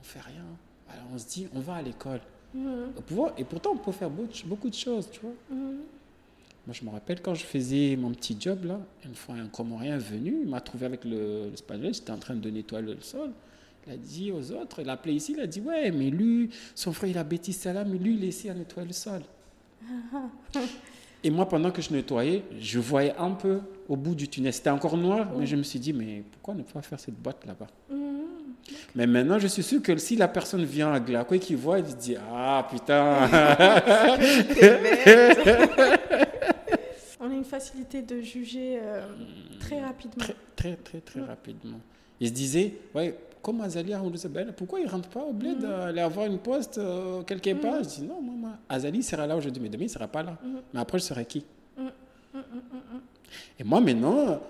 on fait rien. Alors on se dit, on va à l'école. Et pourtant, on peut faire beau- beaucoup de choses, tu vois. Moi, je me rappelle quand je faisais mon petit job là, une fois un Comorien venu, il m'a trouvé avec le, le spagnol, j'étais en train de nettoyer le sol. Il a dit aux autres, il a appelé ici, il a dit Ouais, mais lui, son frère, il a bêtis ça là, mais lui, il est ici à nettoyer le sol. Et moi, pendant que je nettoyais, je voyais un peu au bout du tunnel. C'était encore noir, mais je me suis dit Mais pourquoi ne pas faire cette boîte là-bas? Mhm. Mais maintenant, je suis sûr que si la personne vient à Glaco et qu'il voit, il dit Ah putain On a une facilité de juger euh, très rapidement. Très, très, très, très rapidement. Il se disait, ouais, comme Azali pourquoi il ne rentre pas au bled euh, aller avoir une poste euh, quelque part? Je dis, non, moi, moi, Azali sera là aujourd'hui, mais demain, il ne sera pas là. Mhm. Mais après, je serai qui? Mhm, mhm, mhm. Et moi, maintenant,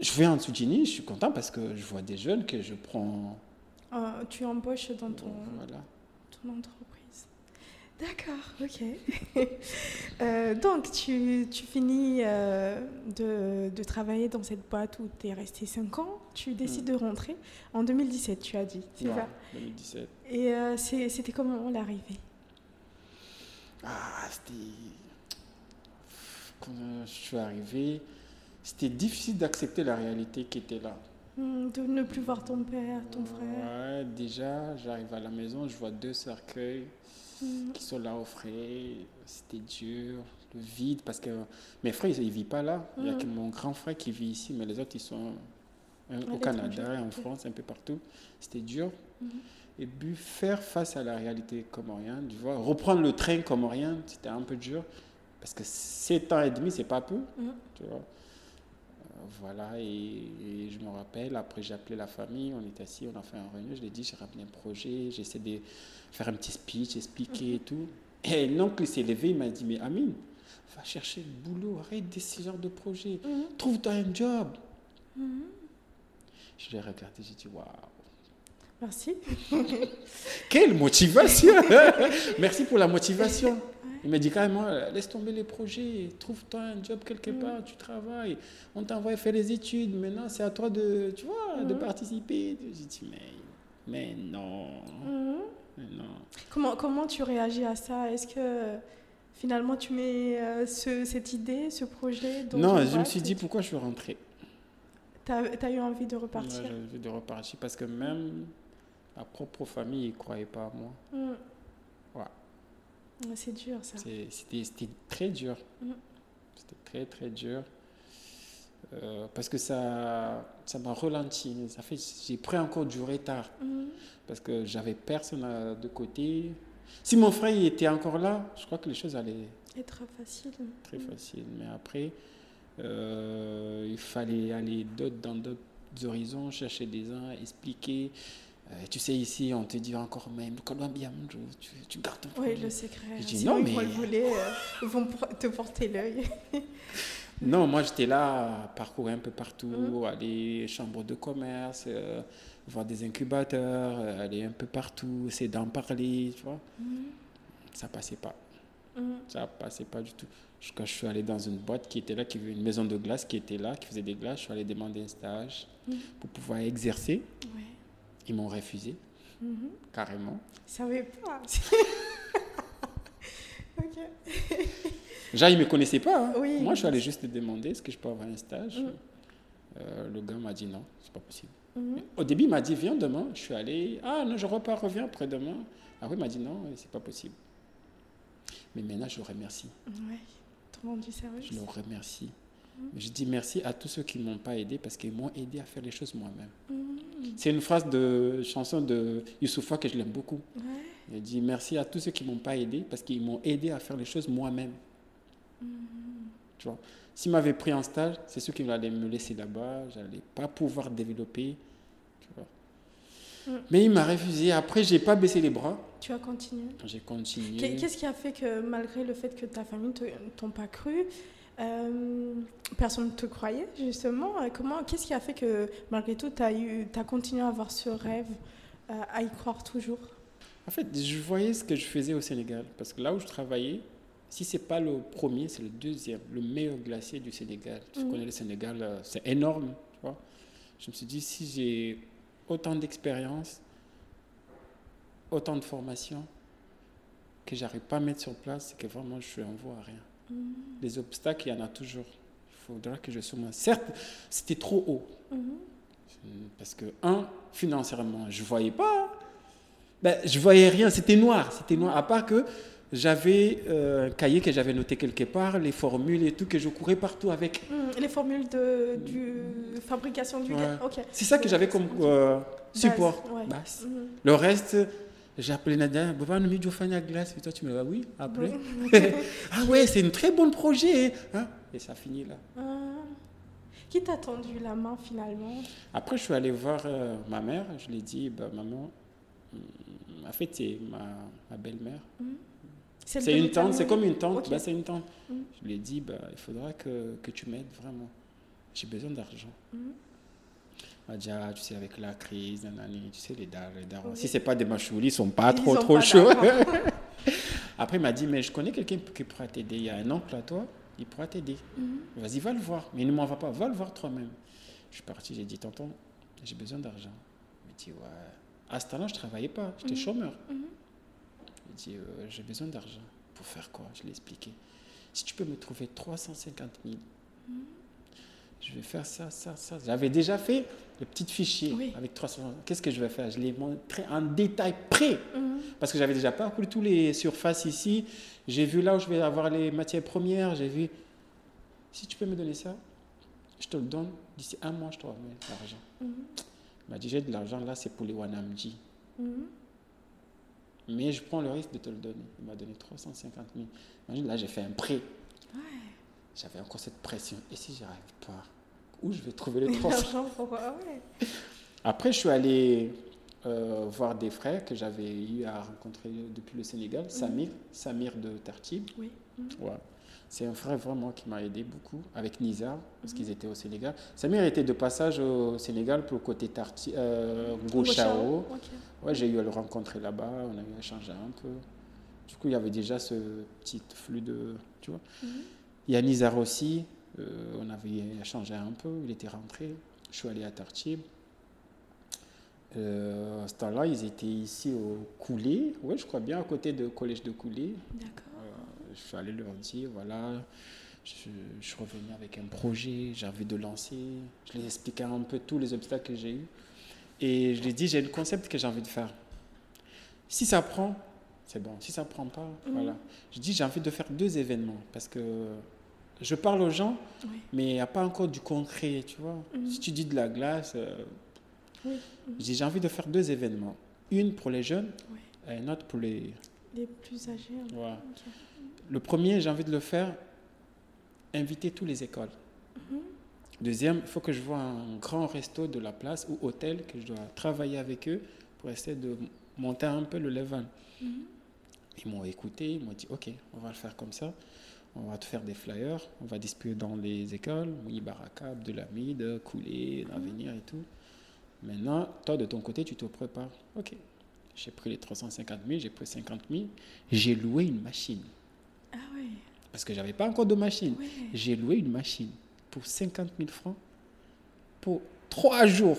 je vais en Soutini, je suis content parce que je vois des jeunes que je prends. Euh, tu embauches dans ton, Voilà. ton entreprise. D'accord, ok. Euh, donc, tu, tu finis euh, de, de, travailler dans cette boîte où tu es resté 5 ans. Tu décides mm. de rentrer en 2017, tu as dit, c'est ça? 2017. Et euh, c'était comment l'arrivée? Ah, c'était. Quand je suis arrivé, c'était difficile d'accepter la réalité qui était là. Mm, de ne plus voir ton père, ton frère. Ouais, déjà, j'arrive à la maison, je vois deux cercueils Mm. qui sont là au frais. C'était dur, le vide, parce que mes frères, ils ne vivent pas là. Il n'y a que mm. mon grand frère qui vit ici, mais les autres, ils sont au Canada, en France, un peu partout. C'était dur. Mm. Et puis faire face à la réalité comorienne, tu vois, reprendre le train comorien, c'était un peu dur, parce que 7 ans et demi, c'est pas peu, tu vois. Voilà, et, je me rappelle, après j'ai appelé la famille, on est assis, on a fait un réunion, je lui ai dit, j'ai ramené un projet, j'essaie de faire un petit speech, expliquer et tout. Et l'oncle s'est levé, il m'a dit, mais Amine, va chercher le boulot, arrête de ce genre de projet, mhm. trouve-toi un job. Mhm. Je l'ai regardé, j'ai dit, waouh. Merci. Quelle motivation Merci pour la motivation. Il m'a dit carrément, laisse tomber les projets, trouve-toi un job quelque mhm. part, tu travailles, on t'envoie faire les études, maintenant c'est à toi de, tu vois, de participer. J'ai dit, mais, mais non. Comment, comment tu réagis à ça? Est-ce que finalement tu mets euh, ce, cette idée, ce projet Non, je me suis dit pourquoi je suis rentré. Tu as, eu envie de repartir? J'ai envie de repartir parce que même ma propre famille ne croyait pas à moi. Mm. C'est dur ça. C'était très dur. Mm. C'était très très dur. Euh, parce que ça ça m'a ralenti. Ça fait j'ai pris encore du retard mm. parce que j'avais personne de côté. Si mon frère était encore là, je crois que les choses allaient être facile. Très facile. Mais après, euh, il fallait aller dans d'autres horizons, chercher des uns, expliquer. Euh, tu sais, ici, on te dit encore même, tu, tu gardes ton Oui, le secret. Je dis, non, mais. Ils vont te porter l'œil. Non, moi j'étais là, parcourir un peu partout, mmh. aller chambre de commerce, euh, voir des incubateurs, euh, aller un peu partout, essayer d'en parler, tu vois. Mmh. Ça passait pas. Mmh. Ça passait pas du tout. Quand je suis allé dans une boîte qui était là, qui une maison de glace qui était là, qui faisait des glaces, je suis allé demander un stage pour pouvoir exercer. Ils m'ont refusé, carrément. Je savais pas. ok. Déjà, il ne me connaissait pas. Hein. Moi, je suis allé juste demander est-ce que je peux avoir un stage mm. euh, Le gars m'a dit non, c'est pas possible. Mm-hmm. Au début, il m'a dit viens demain. Je suis allé ah non, je repars, reviens après-demain. Après, il m'a dit non, c'est pas possible. Mais maintenant, je le remercie. Oui, rendu service. Je le remercie. Mm. Je dis merci à tous ceux qui ne m'ont pas aidé parce qu'ils m'ont aidé à faire les choses moi-même. Mm. C'est une phrase de chanson de Youssoufa que je l'aime beaucoup. Ouais. Il dit merci à tous ceux qui ne m'ont pas aidé parce qu'ils m'ont aidé à faire les choses moi-même. Tu vois, s'il m'avait pris en stage, c'est sûr qu'il allait me laisser là-bas, je n'allais pas pouvoir développer. Tu vois. Mm. Mais il m'a refusé. Après, j'ai pas baissé les bras. Tu as continué J'ai continué. Qu'est-ce qui a fait que, malgré le fait que ta famille ne t'ont pas cru, euh, personne ne te croyait, justement euh, Comment Qu'est-ce qui a fait que, malgré tout, tu as, as, continué à avoir ce rêve, euh, à y croire toujours? En fait, je voyais ce que je faisais au Sénégal. Parce que là où je travaillais, si ce n'est pas le premier, c'est le deuxième, le meilleur glacier du Sénégal. Tu mhm. connais le Sénégal, c'est énorme. Tu vois je me suis dit, si j'ai autant d'expérience, autant de formation, que j'arrive pas à mettre sur place, c'est que vraiment je suis en voie à rien. Mhm. Les obstacles, il y en a toujours. Il faudra que je sois Certes, c'était trop haut. Mhm. Parce que, un, financièrement, je ne voyais pas. Ben, je voyais rien, c'était noir. C'était noir. À part que j'avais euh, un cahier que j'avais noté quelque part, les formules et tout, que je courais partout avec. Mmh, les formules de du fabrication du ouais. C'est ça que j'avais comme euh, support. Mmh. Le reste, j'ai appelé Nadia, à glace. Et toi, tu me dis, ah oui, après. ah ouais, c'est un très bon projet. Hein. Et ça finit là. Ah. Qui t'a tendu la main finalement? Après, je suis allé voir euh, ma mère. Je lui ai dit, bah, maman, hmm, en fait, c'est ma, ma belle-mère. Mmh. C'est une tante, c'est comme une tante. Bah, c'est une tante. Mm. Je lui ai dit, bah, il faudra que, que tu m'aides vraiment. J'ai besoin d'argent. Mm. Déjà, tu sais, avec la crise, tu sais, les darons. Si ce n'est pas des machoulis, ils ne sont pas trop, trop chauds. Après, il m'a dit, mais je connais quelqu'un qui pourra t'aider. Il y a un oncle à toi, il pourra t'aider. Mhm. Vas-y, va le voir. Mais ne m'en va pas, va le voir toi-même. Je suis parti, j'ai dit, tonton, j'ai besoin d'argent. Il m'a dit, ouais. À ce temps-là, je ne travaillais pas, j'étais Mhm. chômeur. Mhm. Il dit, euh, j'ai besoin d'argent. Pour faire quoi? Je l'ai expliqué. Si tu peux me trouver 350 000, Mhm. Je vais faire ça, ça, ça. J'avais déjà fait le petit fichier Oui. avec 300. Qu'est-ce que je vais faire? Je l'ai montré en détail près. Mhm. Parce que j'avais déjà parcouru tous les surfaces ici. J'ai vu là où je vais avoir les matières premières. J'ai vu. Si tu peux me donner ça, je te le donne. D'ici un mois, je te remets l'argent. Mhm. Il m'a dit j'ai de l'argent là, c'est pour les Wanamji. Mhm. Mais je prends le risque de te le donner. Il m'a donné 350 000. Imagine, là, j'ai fait un prêt. Ouais. J'avais encore cette pression. Et si j'y arrive pas Où je vais trouver les 300 L'argent ouais. Après, je suis allé euh, voir des frères que j'avais eu à rencontrer depuis le Sénégal, Samir, Samir de Tartib. Oui. Mhm. Ouais. C'est un frère vraiment qui m'a aidé beaucoup avec Nizar, parce qu'ils étaient au Sénégal. Samir était de passage au Sénégal pour le côté Tarti, euh. Ouais, j'ai eu à le rencontrer là-bas, on a eu à échanger un peu. Du coup, il y avait déjà ce petit flux de. Tu vois. Il y a Nizar aussi, euh, on avait échangé un peu, il était rentré. Je suis allé à Tartib. Euh, à ce temps-là, ils étaient ici au Coulé, ouais, je crois bien, à côté du collège de Coulé. D'accord. Euh, je suis allé leur dire, voilà, je, je suis revenu avec un projet, j'ai envie de lancer. Je les expliquais un peu tous les obstacles que j'ai eus. Et je les dis, j'ai le concept que j'ai envie de faire. Si ça prend, c'est bon. Si ça prend pas, Mhm. voilà. Je dis, j'ai envie de faire deux événements parce que je parle aux gens, Oui. mais il n'y a pas encore du concret, tu vois. Mhm. Si tu dis de la glace, euh, Oui. je dis, j'ai envie de faire deux événements. Une pour les jeunes Oui. et une autre pour les, Les plus âgés. hein. Le premier, j'ai envie de le faire, inviter toutes les écoles. Mhm. Deuxième, il faut que je vois un grand resto de la place ou hôtel que je dois travailler avec eux pour essayer de monter un peu le level. Ils m'ont écouté, ils m'ont dit ok, on va le faire comme ça. On va te faire des flyers, on va distribuer dans les écoles, oui, Baraka, Abdelhamid, Koulé, L'Avenir et tout. Maintenant, toi de ton côté, tu te prépares. Ok, j'ai pris les 350 000, j'ai pris 50 000, j'ai loué une machine. Ah ouais. Parce que j'avais pas encore de machine. J'ai loué une machine pour 50 000 francs pour trois jours.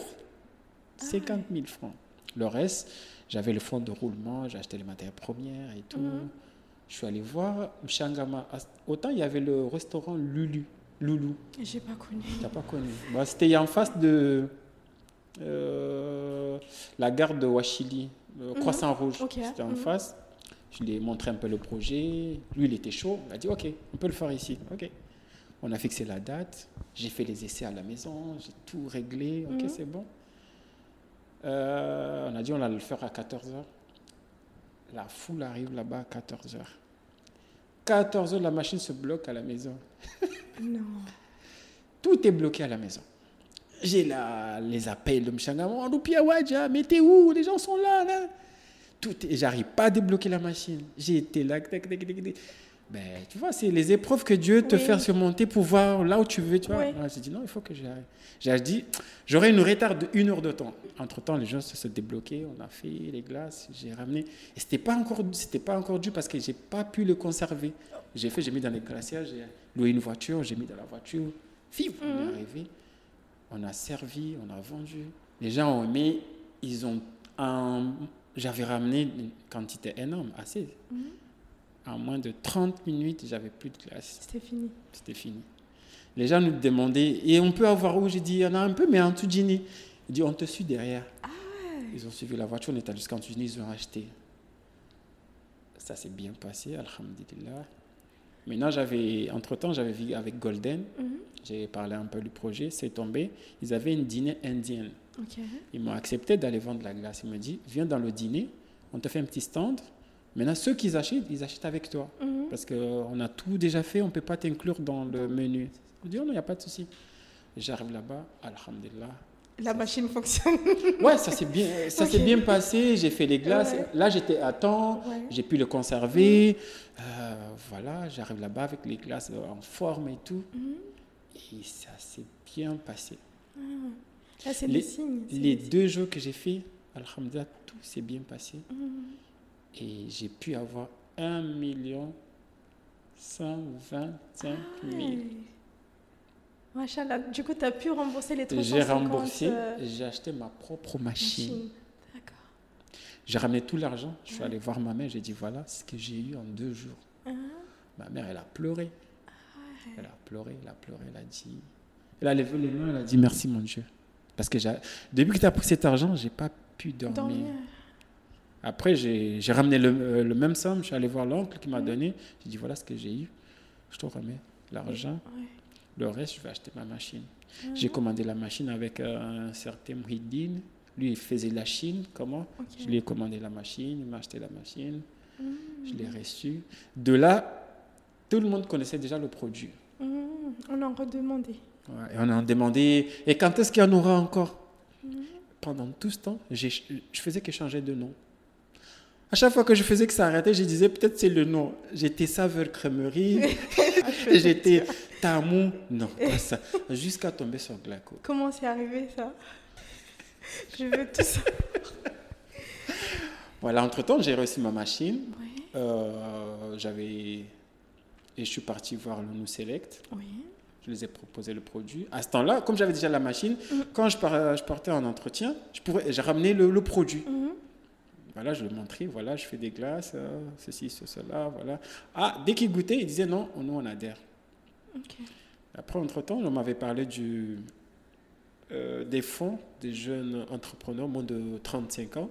Ah 50 000 francs. Le reste, j'avais le fonds de roulement, j'ai acheté les matières premières et tout. Mhm. Je suis allé voir Mchangama. Autant il y avait le restaurant Lulu. Loulou. J'ai pas connu. Tu n'as pas connu. Bah, C'était en face de euh, la gare de Wachili, le Mhm. Croissant Rouge. Ok. C'était en Mhm. face. Je lui ai montré un peu le projet. Lui, il était chaud. Il a dit Ok, on peut le faire ici. Ok. On a fixé la date. J'ai fait les essais à la maison. J'ai tout réglé. Ok, c'est bon. Euh, on a dit on allait le faire à 14h. La foule arrive là-bas à 14h. 14h, la machine se bloque à la maison. Non. Tout est bloqué à la maison. J'ai là les appels de Mchangama, Lupia Wadja, mais t'es où? Les gens sont là, là. Tout est- j'arrive pas à débloquer la machine. J'ai été là, tac, tac, tac. Ben, tu vois, c'est les épreuves que Dieu te Oui. fait surmonter pour voir là où tu veux, tu vois. Oui. J'ai dit non, il faut que j'arrive. J'ai dit, j'aurai une retard de une heure de temps. Entre temps, les gens se sont débloqués, on a fait les glaces, j'ai ramené. Et c'était pas encore, c'était pas encore dû parce que j'ai pas pu le conserver. J'ai fait, j'ai mis dans les glaciers, j'ai loué une voiture, j'ai mis dans la voiture. Fif, on est Mhm. arrivé, on a servi, on a vendu. Les gens ont aimé, ils ont, un- j'avais ramené une quantité énorme, assez. Mhm. En moins de 30 minutes, j'avais plus de glace. C'était fini. C'était fini. Les gens nous demandaient, et on peut avoir où? J'ai dit, il y en a un peu, mais en Tudjini. Il dit, on te suit derrière. Ah. Ils ont suivi la voiture, on est allé jusqu'en Tudjini, ils ont acheté. Ça s'est bien passé, alhamdulillah. Maintenant, j'avais, entre-temps, j'avais vu avec Golden, Mhm. j'ai parlé un peu du projet, c'est tombé. Ils avaient une dîner indienne. Ils m'ont accepté d'aller vendre la glace. Ils m'ont dit, viens dans le dîner, on te fait un petit stand. Maintenant, ceux qui achètent, ils achètent avec toi. Mhm. Parce qu'on a tout déjà fait, on ne peut pas t'inclure dans le menu. Je dis, oh non, il n'y a pas de souci. J'arrive là-bas, alhamdulillah. La machine fonctionne. Ouais, ça s'est bien, ça s'est Ok. bien passé. J'ai fait les glaces. Ouais. Là, j'étais à temps. Ouais. J'ai pu le conserver. Euh, voilà, j'arrive là-bas avec les glaces en forme et tout. Mhm. Et ça s'est bien passé. Ah. Là, c'est Les- signes. c'est Les deux jours que j'ai fait, alhamdulillah, tout s'est bien passé. Mhm. Et j'ai pu avoir 1 million 125 000. Machallah. Du coup, tu as pu rembourser les 350 J'ai remboursé, euh, j'ai acheté ma propre machine. D'accord. J'ai ramené tout l'argent. Je suis allé voir ma mère, j'ai dit voilà ce que j'ai eu en deux jours. Ah, Ma mère, elle a pleuré. Elle a pleuré, elle a pleuré, elle a dit. Elle a levé les mains, elle a dit merci mon Dieu. Parce que depuis que tu as pris cet argent, j'ai pas pu dormir. dormir. Après, j'ai ramené le, euh, le même somme. Je suis allé voir l'oncle qui m'a Mhm. donné. J'ai dit voilà ce que j'ai eu. Je te remets l'argent. Ouais. Le reste, je vais acheter ma machine. Ah, J'ai commandé la machine avec euh, un certain Mouhidine. Lui, il faisait la Chine. Comment. Je lui ai commandé la machine. Il m'a acheté la machine. Mhm. Je l'ai reçue. De là, tout le monde connaissait déjà le produit. On en redemandait. Ouais, et on a demandé, et quand est-ce qu'il y en aura encore? Pendant tout ce temps, je faisais que changer de nom. À chaque fois que je faisais que ça arrêtait, je disais peut-être c'est le nom. J'étais saveur crèmerie, j'étais tamou, non, pas ça. Jusqu'à tomber sur Glaco. Comment c'est arrivé ça? Je veux tout ça. Voilà, entre-temps, j'ai reçu ma machine. Oui. Euh, j'avais... Et je suis parti voir le Nou Select. Oui. Je les ai proposé le produit. À ce temps-là, comme j'avais déjà la machine, Mhm. quand je, par- je partais en entretien, je pourrais, j'ai ramené le, le produit. Mhm. Voilà, je le montrais, voilà, je fais des glaces, euh, ceci, ce, cela, voilà. Ah, dès qu'il goûtait, il disait non, nous on adhère. Après, entre-temps, on m'avait parlé du, euh, des fonds des jeunes entrepreneurs, moins de 35 ans.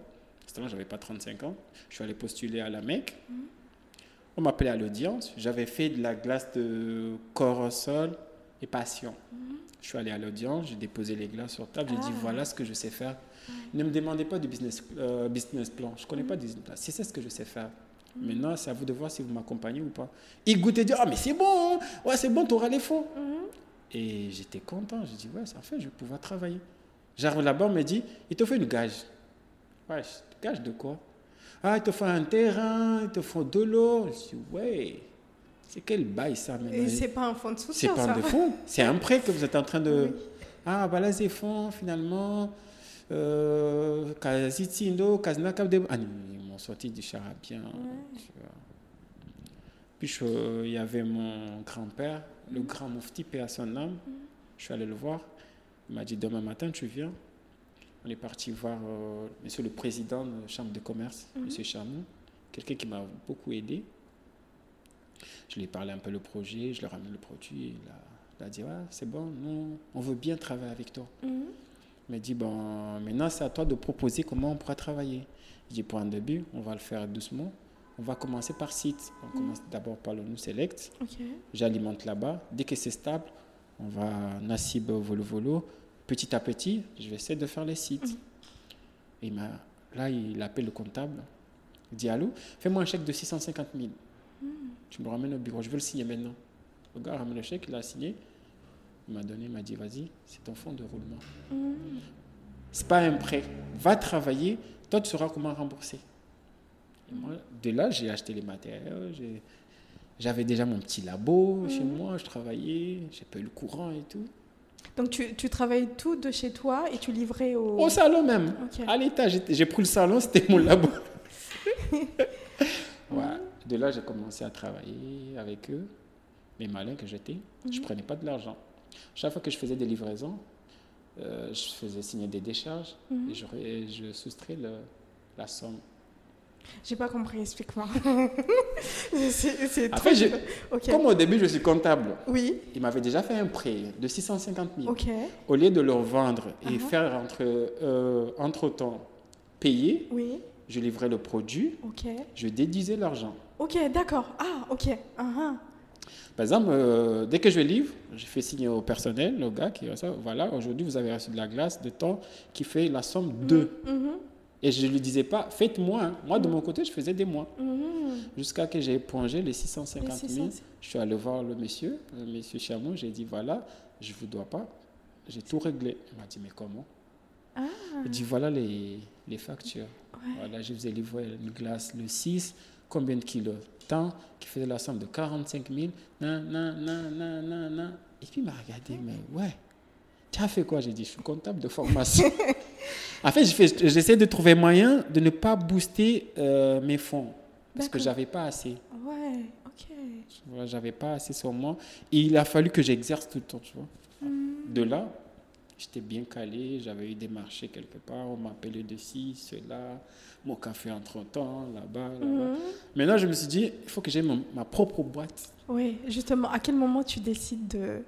Je n'avais pas 35 ans. Je suis allé postuler à la MEC. On m'appelait à l'audience. J'avais fait de la glace de corps au sol et passion. Je suis allé à l'audience, j'ai déposé les glaces sur table, j'ai dit Ah. voilà ce que je sais faire. Ne me demandez pas du business, euh, business plan. Je ne connais pas du business plan. Si c'est ce que je sais faire. Maintenant, c'est à vous de voir si vous m'accompagnez ou pas. Il goûtait, dit Ah, mais c'est bon, hein. ouais, c'est bon, tu auras les fonds. Mhm. Et j'étais content. J'ai dit, ouais, ça fait, je vais pouvoir travailler. J'arrive là-bas, on me dit, il te faut une gage. Ouais, gage de quoi? Ah, il te faut un terrain, il te faut de l'eau. Je dis, ouais, c'est quel bail ça maintenant Et c'est pas un fonds de C'est soutien, pas ça. un fonds, c'est un prêt que vous êtes en train de. Oui. Ah, bah là, c'est fonds, finalement. Euh, Kazitindo, de- Ah, ils m'ont sorti du charabien. Puis je- il y avait mon grand-père, le grand moufti, paix à son âme. Je suis allé le voir. Il m'a dit demain matin, tu viens. On est parti voir euh, monsieur le président de la chambre de commerce, monsieur Chamou, quelqu'un qui m'a beaucoup aidé. Je lui ai parlé un peu le projet, je lui ai ramené le produit. Il a, il a dit ouais, c'est bon, nous, on veut bien travailler avec toi. Mhm. Il m'a dit bon, maintenant c'est à toi de proposer comment on pourra travailler. J'ai dit pour un début, on va le faire doucement. On va commencer par site. On commence d'abord par le nous select. J'alimente là-bas. Dès que c'est stable, on va Nassib volo volo. Petit à petit, je vais essayer de faire les sites. Et il là, il appelle le comptable. Il dit Allô, fais-moi un chèque de 650 000. Tu me ramènes au bureau, je veux le signer maintenant. Le gars ramène le chèque, il a signé. Il m'a donné, il m'a dit Vas-y, c'est ton fonds de roulement. Mhm. C'est pas un prêt. Va travailler, toi tu sauras comment rembourser. Et moi, de là, j'ai acheté les matériaux. J'avais déjà mon petit labo chez moi, je travaillais, j'ai payé le courant et tout. Donc tu, tu travailles tout de chez toi et tu livrais au... Au salon même, à l'étage. J'ai pris le salon, c'était mon labo. ouais. De là, j'ai commencé à travailler avec eux. Mais malin que j'étais, je ne prenais pas de l'argent. Chaque fois que je faisais des livraisons, euh, je faisais signer des décharges et je, et je soustrais le- la somme. J'ai pas compris, explique-moi. c'est Après. Comme au début, je suis comptable, Oui, il m'avait déjà fait un prêt de 650 000. ok. Au lieu de le vendre et Uh-huh. faire entre, euh, entre-temps payer, Oui, je livrais le produit, je déduisais l'argent. Ok, d'accord. Ah, ok. Ah. Par exemple, euh, dès que je livre, je fais signer au personnel, le gars qui reçoit, voilà, aujourd'hui vous avez reçu de la glace de temps qui fait la somme de. Mhm, Et je ne lui disais pas, faites-moi. hein. Moi, de mon côté, je faisais des mois. mhm. Jusqu'à que j'ai épongé les 650 Les 000. 600. Je suis allé voir le monsieur, le monsieur Chamou, j'ai dit, voilà, je ne vous dois pas. J'ai tout réglé. Il m'a dit, mais comment? Ah, Il dit, voilà les, les factures. ouais. Voilà, je vous ai livré une glace le 6, combien de kilos Tant, qui faisait la somme de 45 000. Nan, nan, nan, nan, nan. Et puis il m'a regardé, mais ouais, tu as fait quoi? J'ai dit, je suis comptable de formation. en fait, j'essaie de trouver moyen de ne pas booster euh, mes fonds. Parce que j'avais pas assez. Ouais, ok. J'avais pas assez sur moi. Et il a fallu que j'exerce tout le temps, tu vois. Hmm. De là, j'étais bien calé, j'avais eu des marchés quelque part, on m'appelait de ci, cela, mon café en 30 ans, là-bas, là-bas. Mhm. Maintenant, je me suis dit, il faut que j'ai mon- ma propre boîte. Oui, justement, à quel moment tu décides de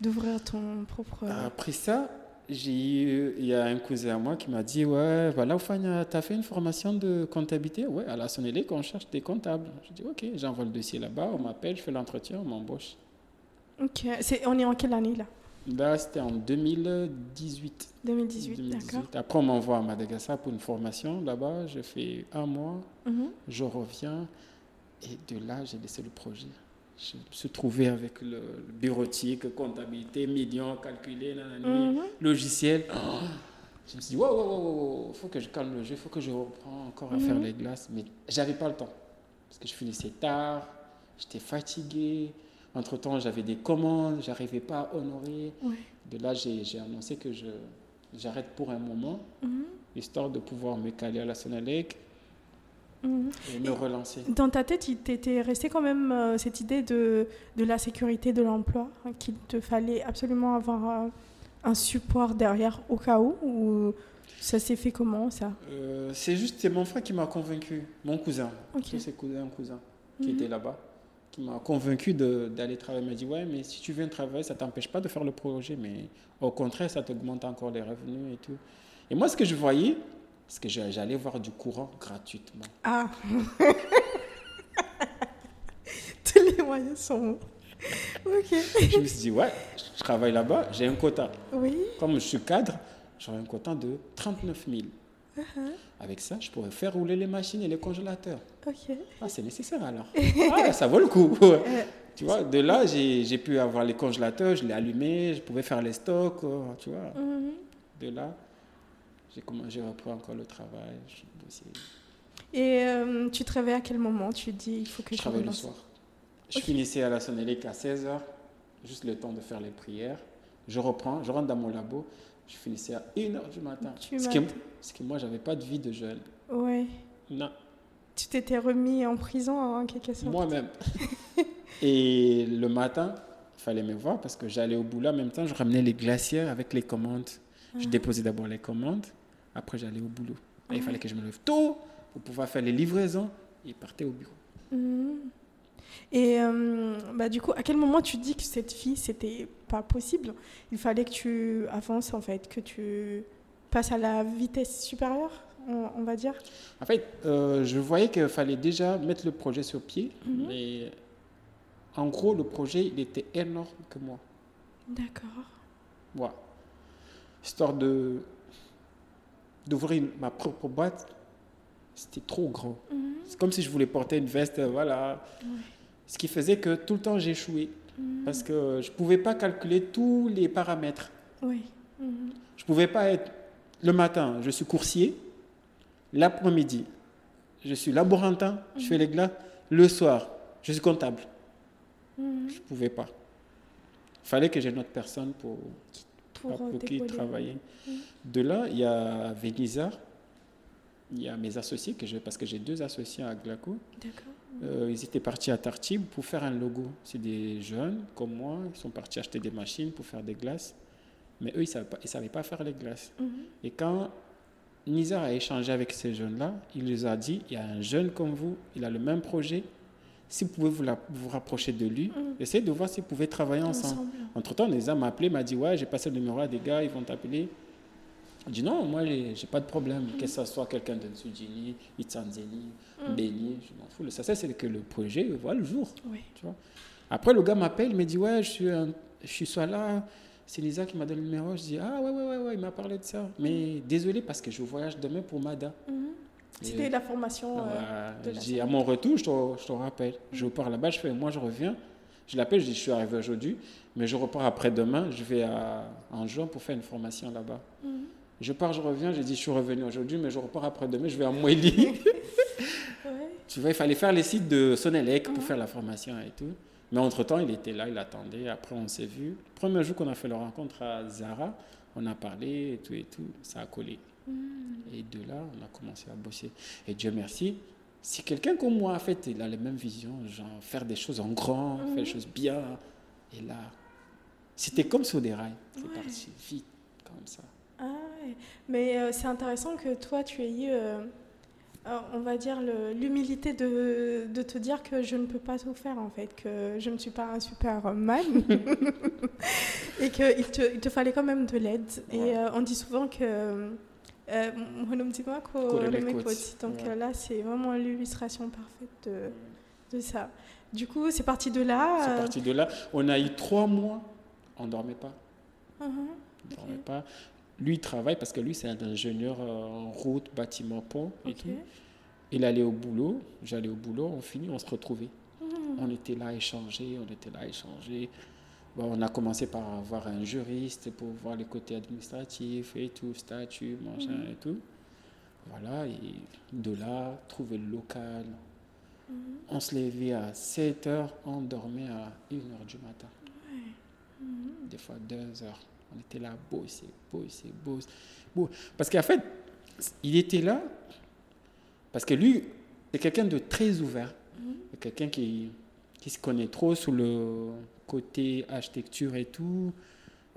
d'ouvrir ton propre... Après ça, j'ai eu, il y a un cousin à moi qui m'a dit, ouais, voilà, Oufania, tu as fait une formation de comptabilité? Ouais, à la Sonélec, on cherche des comptables. Je dis, ok, j'envoie le dossier là-bas, on m'appelle, je fais l'entretien, on m'embauche. Ok, c'est, on est en quelle année là? Là, c'était en 2018. 2018, 2018. d'accord. Après, on m'envoie à Madagascar pour une formation. Là-bas, je fais un mois, Mhm. je reviens. Et de là, j'ai laissé le projet. Je me suis trouvé avec le, le bureautique, comptabilité, millions calculés, nanani, Mhm. logiciel. Oh, je me suis dit, wow, wow, wow, wow, faut que je calme le jeu, il faut que je reprends encore à faire Mhm. les glaces. Mais j'avais pas le temps. Parce que je finissais tard, j'étais fatigué. Entre-temps, j'avais des commandes, j'arrivais pas à honorer. Ouais. De là, j'ai annoncé que je j'arrête pour un moment, Mhm. histoire de pouvoir me caler à la Sonalec Mhm. et me relancer. Dans ta tête, il t'était resté quand même euh, cette idée de, de la sécurité de l'emploi, hein, qu'il te fallait absolument avoir euh, un support derrière au cas où, ou ça s'est fait comment ça? Euh, c'est juste, c'est mon frère qui m'a convaincu, mon cousin, Ok. c'est ses cousins, cousin, qui Mhm. était là-bas, qui m'a convaincu d'aller travailler. Il m'a dit, ouais, mais si tu viens travailler, ça t'empêche pas de faire le projet, mais au contraire, ça t'augmente encore les revenus et tout. Et moi, ce que je voyais, c'est que j'allais voir du courant gratuitement. Ah Tous les moyens sont bons. Ok. je me suis dit, ouais, je travaille là-bas, j'ai un quota. Oui. Comme je suis cadre, j'aurai un quota de 39 000. Uh-huh. Avec ça, je pourrais faire rouler les machines et les congélateurs. Ok. Ah, c'est nécessaire alors. Ah, ça vaut le coup. Euh, Tu vois, de là, j'ai pu avoir les congélateurs, je l'ai allumé, je pouvais faire les stocks, euh, tu vois. mhm. De là, j'ai commencé, repris encore le travail. Je, bossais. Et euh, tu te réveilles à quel moment? Tu dis il faut que je je travaillais le soir. Je finissais à la Sonélec à 16h, juste le temps de faire les prières. Je reprends, je rentre dans mon labo, je finissais à 1h du matin. Du ce, qui, ce que moi, j'avais pas de vie de jeune. Ouais. Non. Tu t'étais remis en prison en quelque sorte. Moi-même. Et le matin, il fallait me voir parce que j'allais au boulot en même temps, je ramenais les glacières avec les commandes. Je Ah. déposais d'abord les commandes, après j'allais au boulot. Et il fallait que je me lève tôt pour pouvoir faire les livraisons et partir au bureau. Mhm. Et euh, bah, du coup, à quel moment tu dis que cette fille, c'était pas possible? Il fallait que tu avances en fait, que tu passes à la vitesse supérieure, on, on va dire? En fait, euh, je voyais qu'il fallait déjà mettre le projet sur pied, Mhm. mais en gros, le projet, il était énorme que moi. D'accord. Voilà. Histoire de d'ouvrir ma propre boîte, c'était trop grand. Mhm. C'est comme si je voulais porter une veste, euh, voilà. Ouais. Ce qui faisait que tout le temps j'échouais Mhm. parce que je ne pouvais pas calculer tous les paramètres. Oui. Je ne pouvais pas être le matin, je suis coursier, l'après-midi, je suis laborantin, je fais les glaces, le soir, je suis comptable. Mhm. Je ne pouvais pas. Il fallait que j'ai une autre personne pour, Pour, euh, pour qui travailler. De là, il y a Vénisa, il y a mes associés, que parce que j'ai deux associés à Glaco. D'accord. Euh, ils étaient partis à Tartib pour faire un logo. C'est des jeunes comme moi, ils sont partis acheter des machines pour faire des glaces. Mais eux, ils ne savaient, pas- ils savaient pas faire les glaces. Mhm. Et quand Nizar a échangé avec ces jeunes-là, il les a dit, il y a un jeune comme vous, il a le même projet. Si vous pouvez vous, la- vous rapprocher de lui, Mhm. essayez de voir si vous pouvez travailler ensemble. Ensemble. Entre-temps, Nizar m'a appelé, m'a dit, ouais, j'ai passé le numéro à des gars, ils vont t'appeler. Je dis non, moi, j'ai pas de problème. Que ce soit quelqu'un de Nsujini, Itzanzeni, Mhm. Béni, je m'en fous. Ça, c'est que le projet voit le jour. Oui. Tu vois. Après, le gars m'appelle, il me dit Ouais, je suis, un- je suis soit là. C'est Lisa qui m'a donné le numéro. Je dis Ah, ouais, ouais, ouais, ouais, il m'a parlé de ça. Mais désolé parce que je voyage demain pour Mada. Mhm. Et- C'était la formation. euh, la je dis À mon retour, je te, je te rappelle. Je pars là-bas, je fais Moi, je reviens. Je l'appelle, je dis Je suis arrivé aujourd'hui, mais je repars après-demain. Je vais à, en juin pour faire une formation là-bas. Mhm. Je pars, je reviens. Je dis Je suis revenu aujourd'hui, mais je repars après-demain. Je vais à Moélie. Ouais. Tu vois, il fallait faire les sites de Sonelec pour faire la formation et tout. Mais entre-temps, il était là, il attendait. Après, on s'est vu. Le premier jour qu'on a fait la rencontre à Zara, on a parlé et tout et tout. Ça a collé. Mhm. Et de là, on a commencé à bosser. Et Dieu merci, si quelqu'un comme moi, en fait, il a la même vision, genre faire des choses en grand, faire des choses bien, et là, c'était comme sur des rails. C'est Ouais. parti vite, comme ça. Ah, mais euh, c'est intéressant que toi, tu aies eu, euh, euh, on va dire, l'humilité de, de te dire que je ne peux pas tout faire, en fait, que je ne suis pas un Superman et qu'il te, il te fallait quand même de l'aide. Et euh, on dit souvent que. Donc là, c'est vraiment l'illustration parfaite de, de ça. Du coup, c'est parti de là. C'est parti de là. On a eu trois mois, on ne dormait pas. mhm, On dormait pas. Lui, il travaille parce que lui, c'est un ingénieur euh, en route, bâtiment, pont et tout. Il allait au boulot, j'allais au boulot, on finit, on se retrouvait. Mhm. On était là à échanger, on était là à échanger. Bon, on a commencé par avoir un juriste pour voir les côtés administratifs et tout, statut, machin Mhm. et tout. Voilà, et de là, trouver le local. Mhm. On se levait à 7 heures, on dormait à 1 heure du matin. Des fois 2 heures. On était là, bosser, bosser, bosser. Bon, parce qu'en fait, il était là parce que lui, c'est quelqu'un de très ouvert. Mhm. C'est quelqu'un qui, qui se connaît trop sur le côté architecture et tout,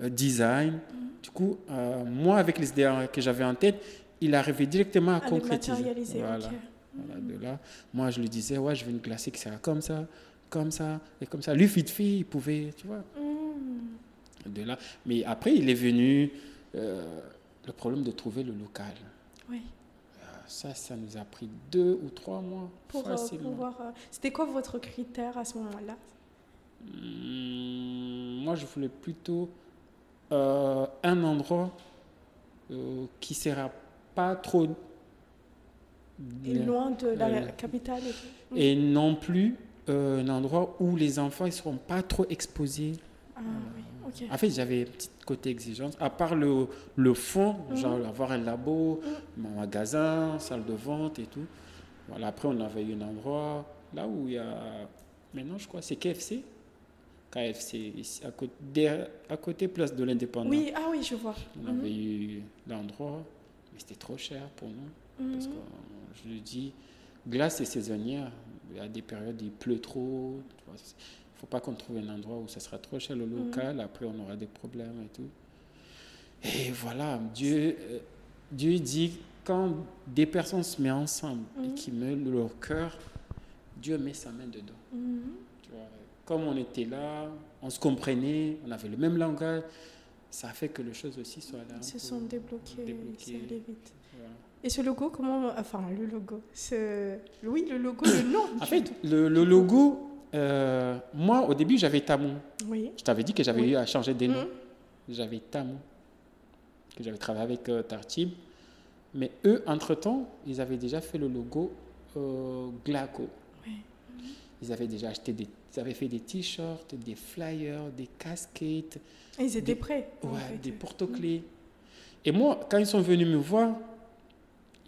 euh, design. Mhm. Du coup, euh, moi, avec les idées que j'avais en tête, il arrivait directement à À concrétiser. Voilà. ok. Voilà, de là, moi, je lui disais, ouais, je veux une classique, c'est comme ça, comme ça, et comme ça. Lui, vite fait, il pouvait, tu vois. De là. Mais après, il est venu euh, le problème de trouver le local. Oui. Euh, Ça, ça nous a pris deux ou trois mois Pour euh, facilement. pouvoir. C'était quoi votre critère à ce moment-là? Hum, moi, je voulais plutôt euh, un endroit euh, qui sera pas trop Et loin de la capitale et non plus euh, un endroit où les enfants ne seront pas trop exposés. Ah En fait, j'avais un petit côté exigence. À part le, le fond, Mhm. genre avoir un labo, un magasin, salle de vente et tout. Voilà, après, on avait eu un endroit là où il y a. Maintenant, je crois, c'est KFC. KFC, ici, à côté, derrière- à côté place de l'Indépendance. Oui, ah oui, je vois. On avait eu l'endroit, mais c'était trop cher pour nous. Mhm. Parce que, je le dis, glace est saisonnière. Il y a des périodes où il pleut trop. tu vois, faut pas qu'on trouve un endroit où ça sera trop cher le local. Après, on aura des problèmes et tout. Et voilà, Dieu, euh, Dieu dit quand des personnes se mettent ensemble et Mhm. qui mettent leur cœur, Dieu met sa main dedans. Tu vois, comme on était là, on se comprenait, on avait le même langage, ça a fait que les choses aussi soient là. Ils se sont c'est allé vite. Voilà. Et ce logo, comment. Enfin, le logo. Ce... Oui, le logo, le nom. En fait, le, le logo, euh, moi au début j'avais Tamou. Oui. Je t'avais dit que j'avais Oui. eu à changer des noms. Mhm. J'avais Tamou, que j'avais travaillé avec euh, Tartib. Mais eux, entre-temps, ils avaient déjà fait le logo euh, Glaco. Oui. Ils avaient déjà acheté des, ils avaient fait des t-shirts, des flyers, des casquettes, Et ils étaient Des- prêts. ouais, des porte-clés. Et moi, quand ils sont venus me voir,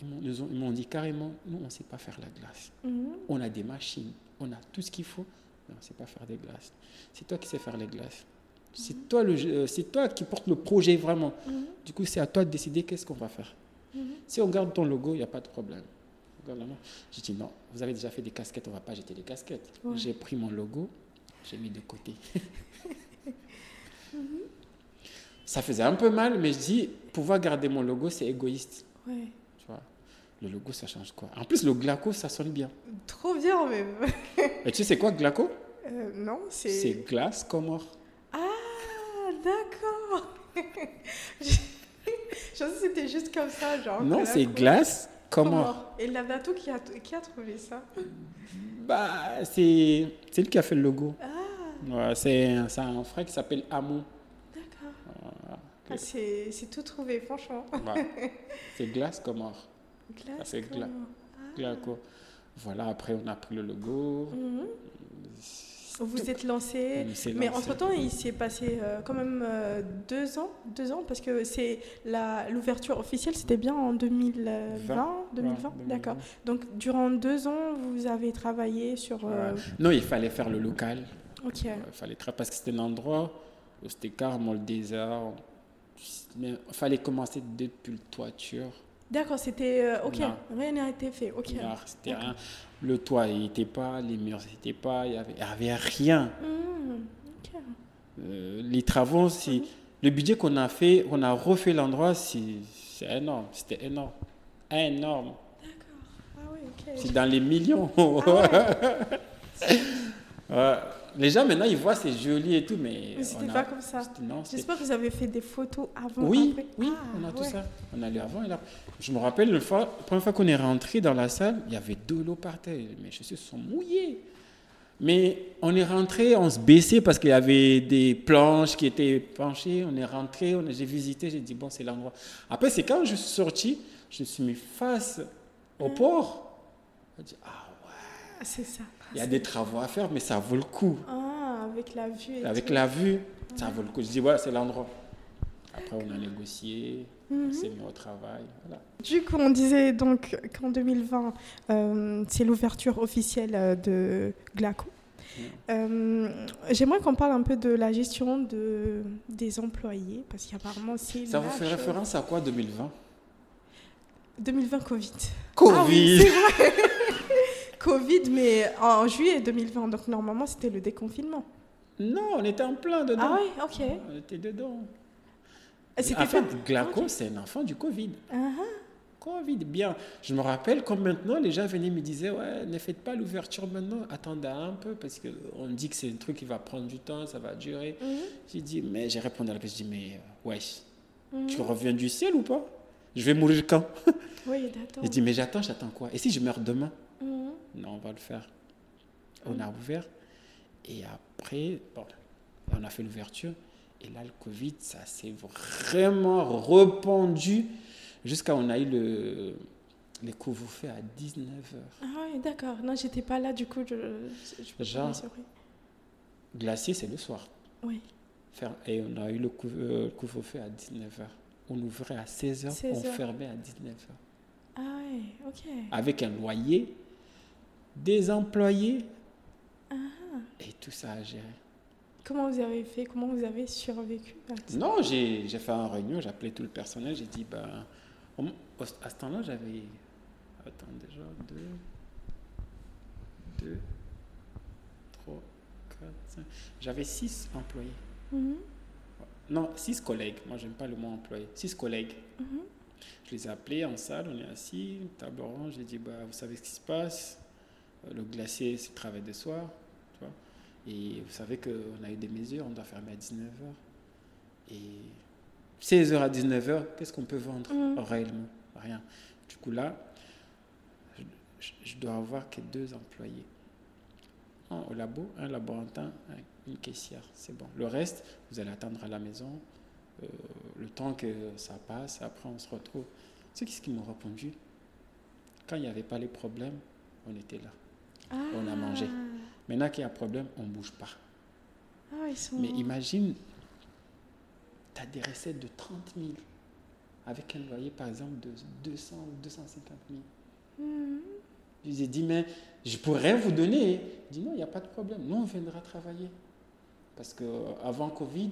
ils m'ont- dit carrément, nous, on ne sait pas faire la glace. Mhm. On a des machines, on a tout ce qu'il faut, mais on ne sait pas faire des glaces. C'est toi qui sais faire les glaces. C'est toi, le, euh, c'est toi qui porte le projet vraiment. Mhm. Du coup, c'est à toi de décider qu'est-ce qu'on va faire. Mhm. Si on garde ton logo, il n'y a pas de problème. J'ai dit non, vous avez déjà fait des casquettes, on ne va pas jeter les casquettes. Ouais. J'ai pris mon logo, j'ai mis de côté. Ça faisait un peu mal, mais je dis, pouvoir garder mon logo, c'est égoïste. Ouais. Le logo, ça change quoi? En plus, le Glaco, ça sonne bien. Trop bien, même. Et tu sais, c'est quoi Glaco? Euh, non, c'est. C'est glace Comore. Ah, d'accord. Je je pensais que c'était juste comme ça, genre. Non, c'est glace Comore. Et Lavato qui a, qui a trouvé ça? Bah, c'est lui qui a fait le logo. Ah, Ouais, c'est un frère qui s'appelle Amon. d'accord. Ah, c'est c'est tout trouvé, franchement. Ouais. c'est glace Comore. Ah, c'est gla- Glaco. Voilà, après, on a pris le logo. Mhm. Vous vous êtes lancé. Mais entre-temps, il s'est passé euh, quand même euh, deux ans, deux ans, parce que c'est la l'ouverture officielle, c'était bien en 2020, 2020, Ouais, d'accord. Donc durant deux ans, vous avez travaillé sur. euh, Ouais. Non, il fallait faire le local. Ok. Il fallait parce que c'était un endroit où c'était carrément le désert. Mais il fallait commencer depuis le toiture. D'accord, c'était. euh, ok, Non. rien n'a été fait. Ok. Non, c'était rien. Le toit, n'était pas, les murs, c'était pas, il n'y avait, rien. Hmm. Euh, les travaux, c'est le budget qu'on a fait, on a refait l'endroit, c'est énorme. C'était énorme. Énorme. Ah oui, ok. C'est dans les millions. Ouais. Les gens, maintenant, ils voient, c'est joli et tout, mais. Mais c'était pas comme ça. J'espère que vous avez fait des photos avant. Oui, après. oui, Ah, on a tout ouais. ça. On a lu avant et là. Je me rappelle, une fois, la première fois qu'on est rentré dans la salle, il y avait de l'eau par terre. Mes chaussures sont mouillées. Mais on est rentré, on se baissait parce qu'il y avait des planches qui étaient penchées. On est rentré, j'ai visité, j'ai dit, bon, c'est l'endroit. Après, c'est quand je suis sorti, je me suis mis face au port. J'ai dit, ah ouais, Ah, C'est ça. Il y a des travaux à faire, mais ça vaut le coup. Ah, avec la vue. Et Avec tout. la vue, ça vaut le coup. Je dis, voilà, c'est l'endroit. Après, on a négocié, Mhm. on s'est mis au travail. Voilà. Du coup, on disait donc qu'en 2020, euh, c'est l'ouverture officielle euh, de Glaco. Mm. Euh, J'aimerais qu'on parle un peu de la gestion de, des employés, parce qu'apparemment, c'est. Ça vous fait référence à quoi 2020 2020 Covid. Covid Ah oui. Covid, mais en juillet 2020, donc normalement, c'était le déconfinement. Non, on était en plein dedans. Ah oui, ok. On était dedans. C'était En fait, pas- Glaco, c'est un enfant du Covid. Ah, Covid, bien. Je me rappelle comme maintenant, les gens venaient me disaient Ouais, ne faites pas l'ouverture maintenant, attendez un peu, parce qu'on dit que c'est un truc qui va prendre du temps, ça va durer. mhm, J'ai dit Mais j'ai répondu à la j'ai dit Mais euh, ouais, mhm. tu reviens du ciel ou pas? Je vais mourir quand? Oui, d'accord. J'ai dit Mais j'attends, j'attends quoi? Et si je meurs demain? Mhm. Non, on va le faire. On a ouvert. Et après, bon, on a fait l'ouverture. Et là, le Covid, ça s'est vraiment répandu jusqu'à on a eu le, les couvre-feu à 19h. Ah oui, d'accord. Non, j'étais pas là, du coup, je, Genre. Glacier, c'est le soir. Oui. Et on a eu le euh, couvre-feu à 19h. On ouvrait à 16h, on 16 heures. fermait à 19h. Ah oui, ok. Avec un loyer, des employés Ah. et tout ça à gérer. Comment vous avez fait Comment vous avez survécu Non, j'ai fait une réunion, j'ai appelé tout le personnel, j'ai dit, ben, à ce temps-là, j'avais, attends, déjà, deux, deux, trois, quatre, cinq, j'avais six employés. Mhm, Non, six collègues, moi j'aime pas le mot employé, six collègues. mhm. Je les ai appelés en salle, on est assis, table ronde, j'ai dit, bah, vous savez ce qui se passe, le glacier, c'est le travail de soir, tu vois. Et vous savez qu'on a eu des mesures, on doit fermer à 19h. Et 16h à 19h, qu'est-ce qu'on peut vendre Mhm. réellement? Rien. Du coup là, je, dois avoir que deux employés. Un au labo, un laborantin, un- une caissière, c'est bon. Le reste, vous allez attendre à la maison, euh, le temps que ça passe, après on se retrouve. C'est ce qu'ils m'ont répondu. Quand il n'y avait pas les problèmes, on était là. On a mangé. Maintenant qu'il y a un problème, on ne bouge pas. Ah, ils sont... Mais imagine, tu as des recettes de 30 000 avec un loyer par exemple de 200 ou 250 000. Mhm. Je lui ai dit, mais je pourrais vous donner. Il dit, non, il n'y a pas de problème. Nous, on viendra travailler. Parce qu'avant Covid,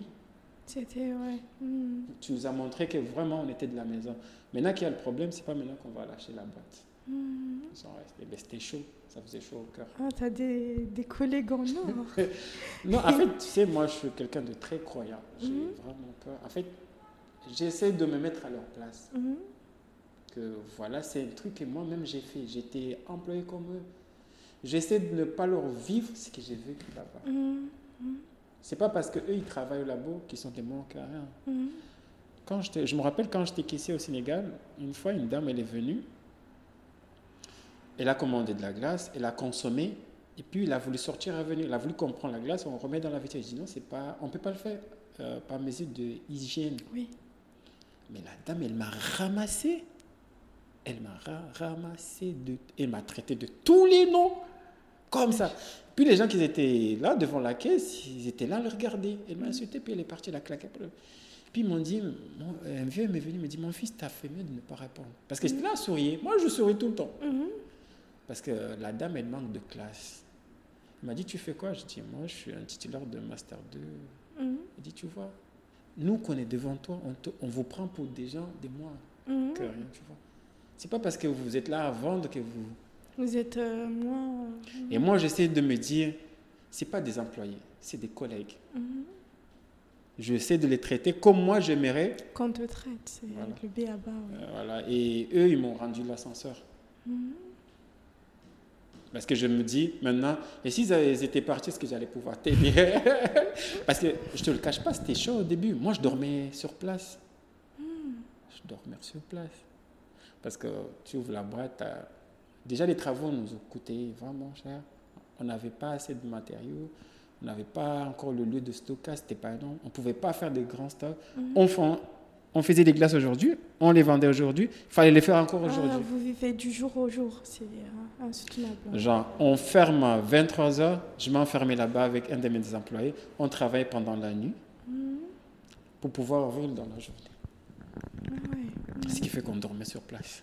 C'était, ouais. Mhm. tu nous as montré que vraiment on était de la maison. Maintenant qu'il y a le problème, c'est pas maintenant qu'on va lâcher la boîte. Ils sont restés. Ben, C'était chaud, ça faisait chaud au cœur. Ah, t'as des, des collègues en or. Non, en fait, tu sais, moi, je suis quelqu'un de très croyant. J'ai Mhm. vraiment peur. En fait, j'essaie de me mettre à leur place. Mhm. Que voilà, c'est un truc que moi-même j'ai fait. J'étais employé comme eux. J'essaie de ne pas leur vivre ce que j'ai vécu là-bas. C'est pas parce qu'eux, ils travaillent au labo qu'ils sont des manques à rien. Quand je me rappelle quand j'étais caissier au Sénégal, une fois, une dame, elle est venue. Elle a commandé de la glace, elle a consommé, et puis il a voulu sortir, revenir. Elle a voulu qu'on prenne la glace, on remet dans la vitrine. Je dis non, c'est pas, on ne peut pas le faire euh, par mesure de hygiène. Oui. Mais la dame, elle m'a ramassé. Elle m'a ra- ramassé, de, elle m'a traité de tous les noms, comme ça. Puis les gens qui étaient là devant la caisse, ils étaient là à le regarder. Elle m'a insulté, puis elle est partie, elle a claqué. Puis ils m'ont dit, mon- un vieux m'est venu me dit, mon fils, t'as fait mieux de ne pas répondre. Parce que j'étais là à sourire. Moi, je souris tout le temps. Mhm. Parce que la dame, elle manque de classe. Elle m'a dit, tu fais quoi? Je dis, moi, je suis un titulaire de Master 2. Mhm. Elle dit, tu vois, nous qu'on est devant toi, on, te- on vous prend pour des gens, des moins Mhm. que rien, tu vois. C'est pas parce que vous êtes là à vendre que vous. Vous êtes euh, moins. Et moi, j'essaie de me dire, c'est pas des employés, c'est des collègues. Mhm. J'essaie de les traiter comme moi j'aimerais. Qu'on te traite, c'est Voilà. le B à bas. ouais. Euh, voilà. Et eux, ils m'ont rendu l'ascenseur. Parce que je me dis maintenant, et s'ils étaient partis, est-ce que j'allais pouvoir t'aider Parce que je te le cache pas, c'était chaud au début. Moi, je dormais sur place. Je dormais sur place. Parce que tu ouvres la boîte, déjà les travaux nous ont coûté vraiment cher. On n'avait pas assez de matériaux, on n'avait pas encore le lieu de stockage, c'était pas énorme. On ne pouvait pas faire des grands stocks. on, fa- on faisait des glaces aujourd'hui, on les vendait aujourd'hui, il fallait les faire encore aujourd'hui. Ah, vous vivez du jour au jour, c'est euh, insoutenable. Genre, on ferme à 23h, je m'enfermais là-bas avec un de mes employés, on travaille pendant la nuit Mhm. pour pouvoir ouvrir dans la journée. Ah ouais. Ce qui fait qu'on dormait sur place.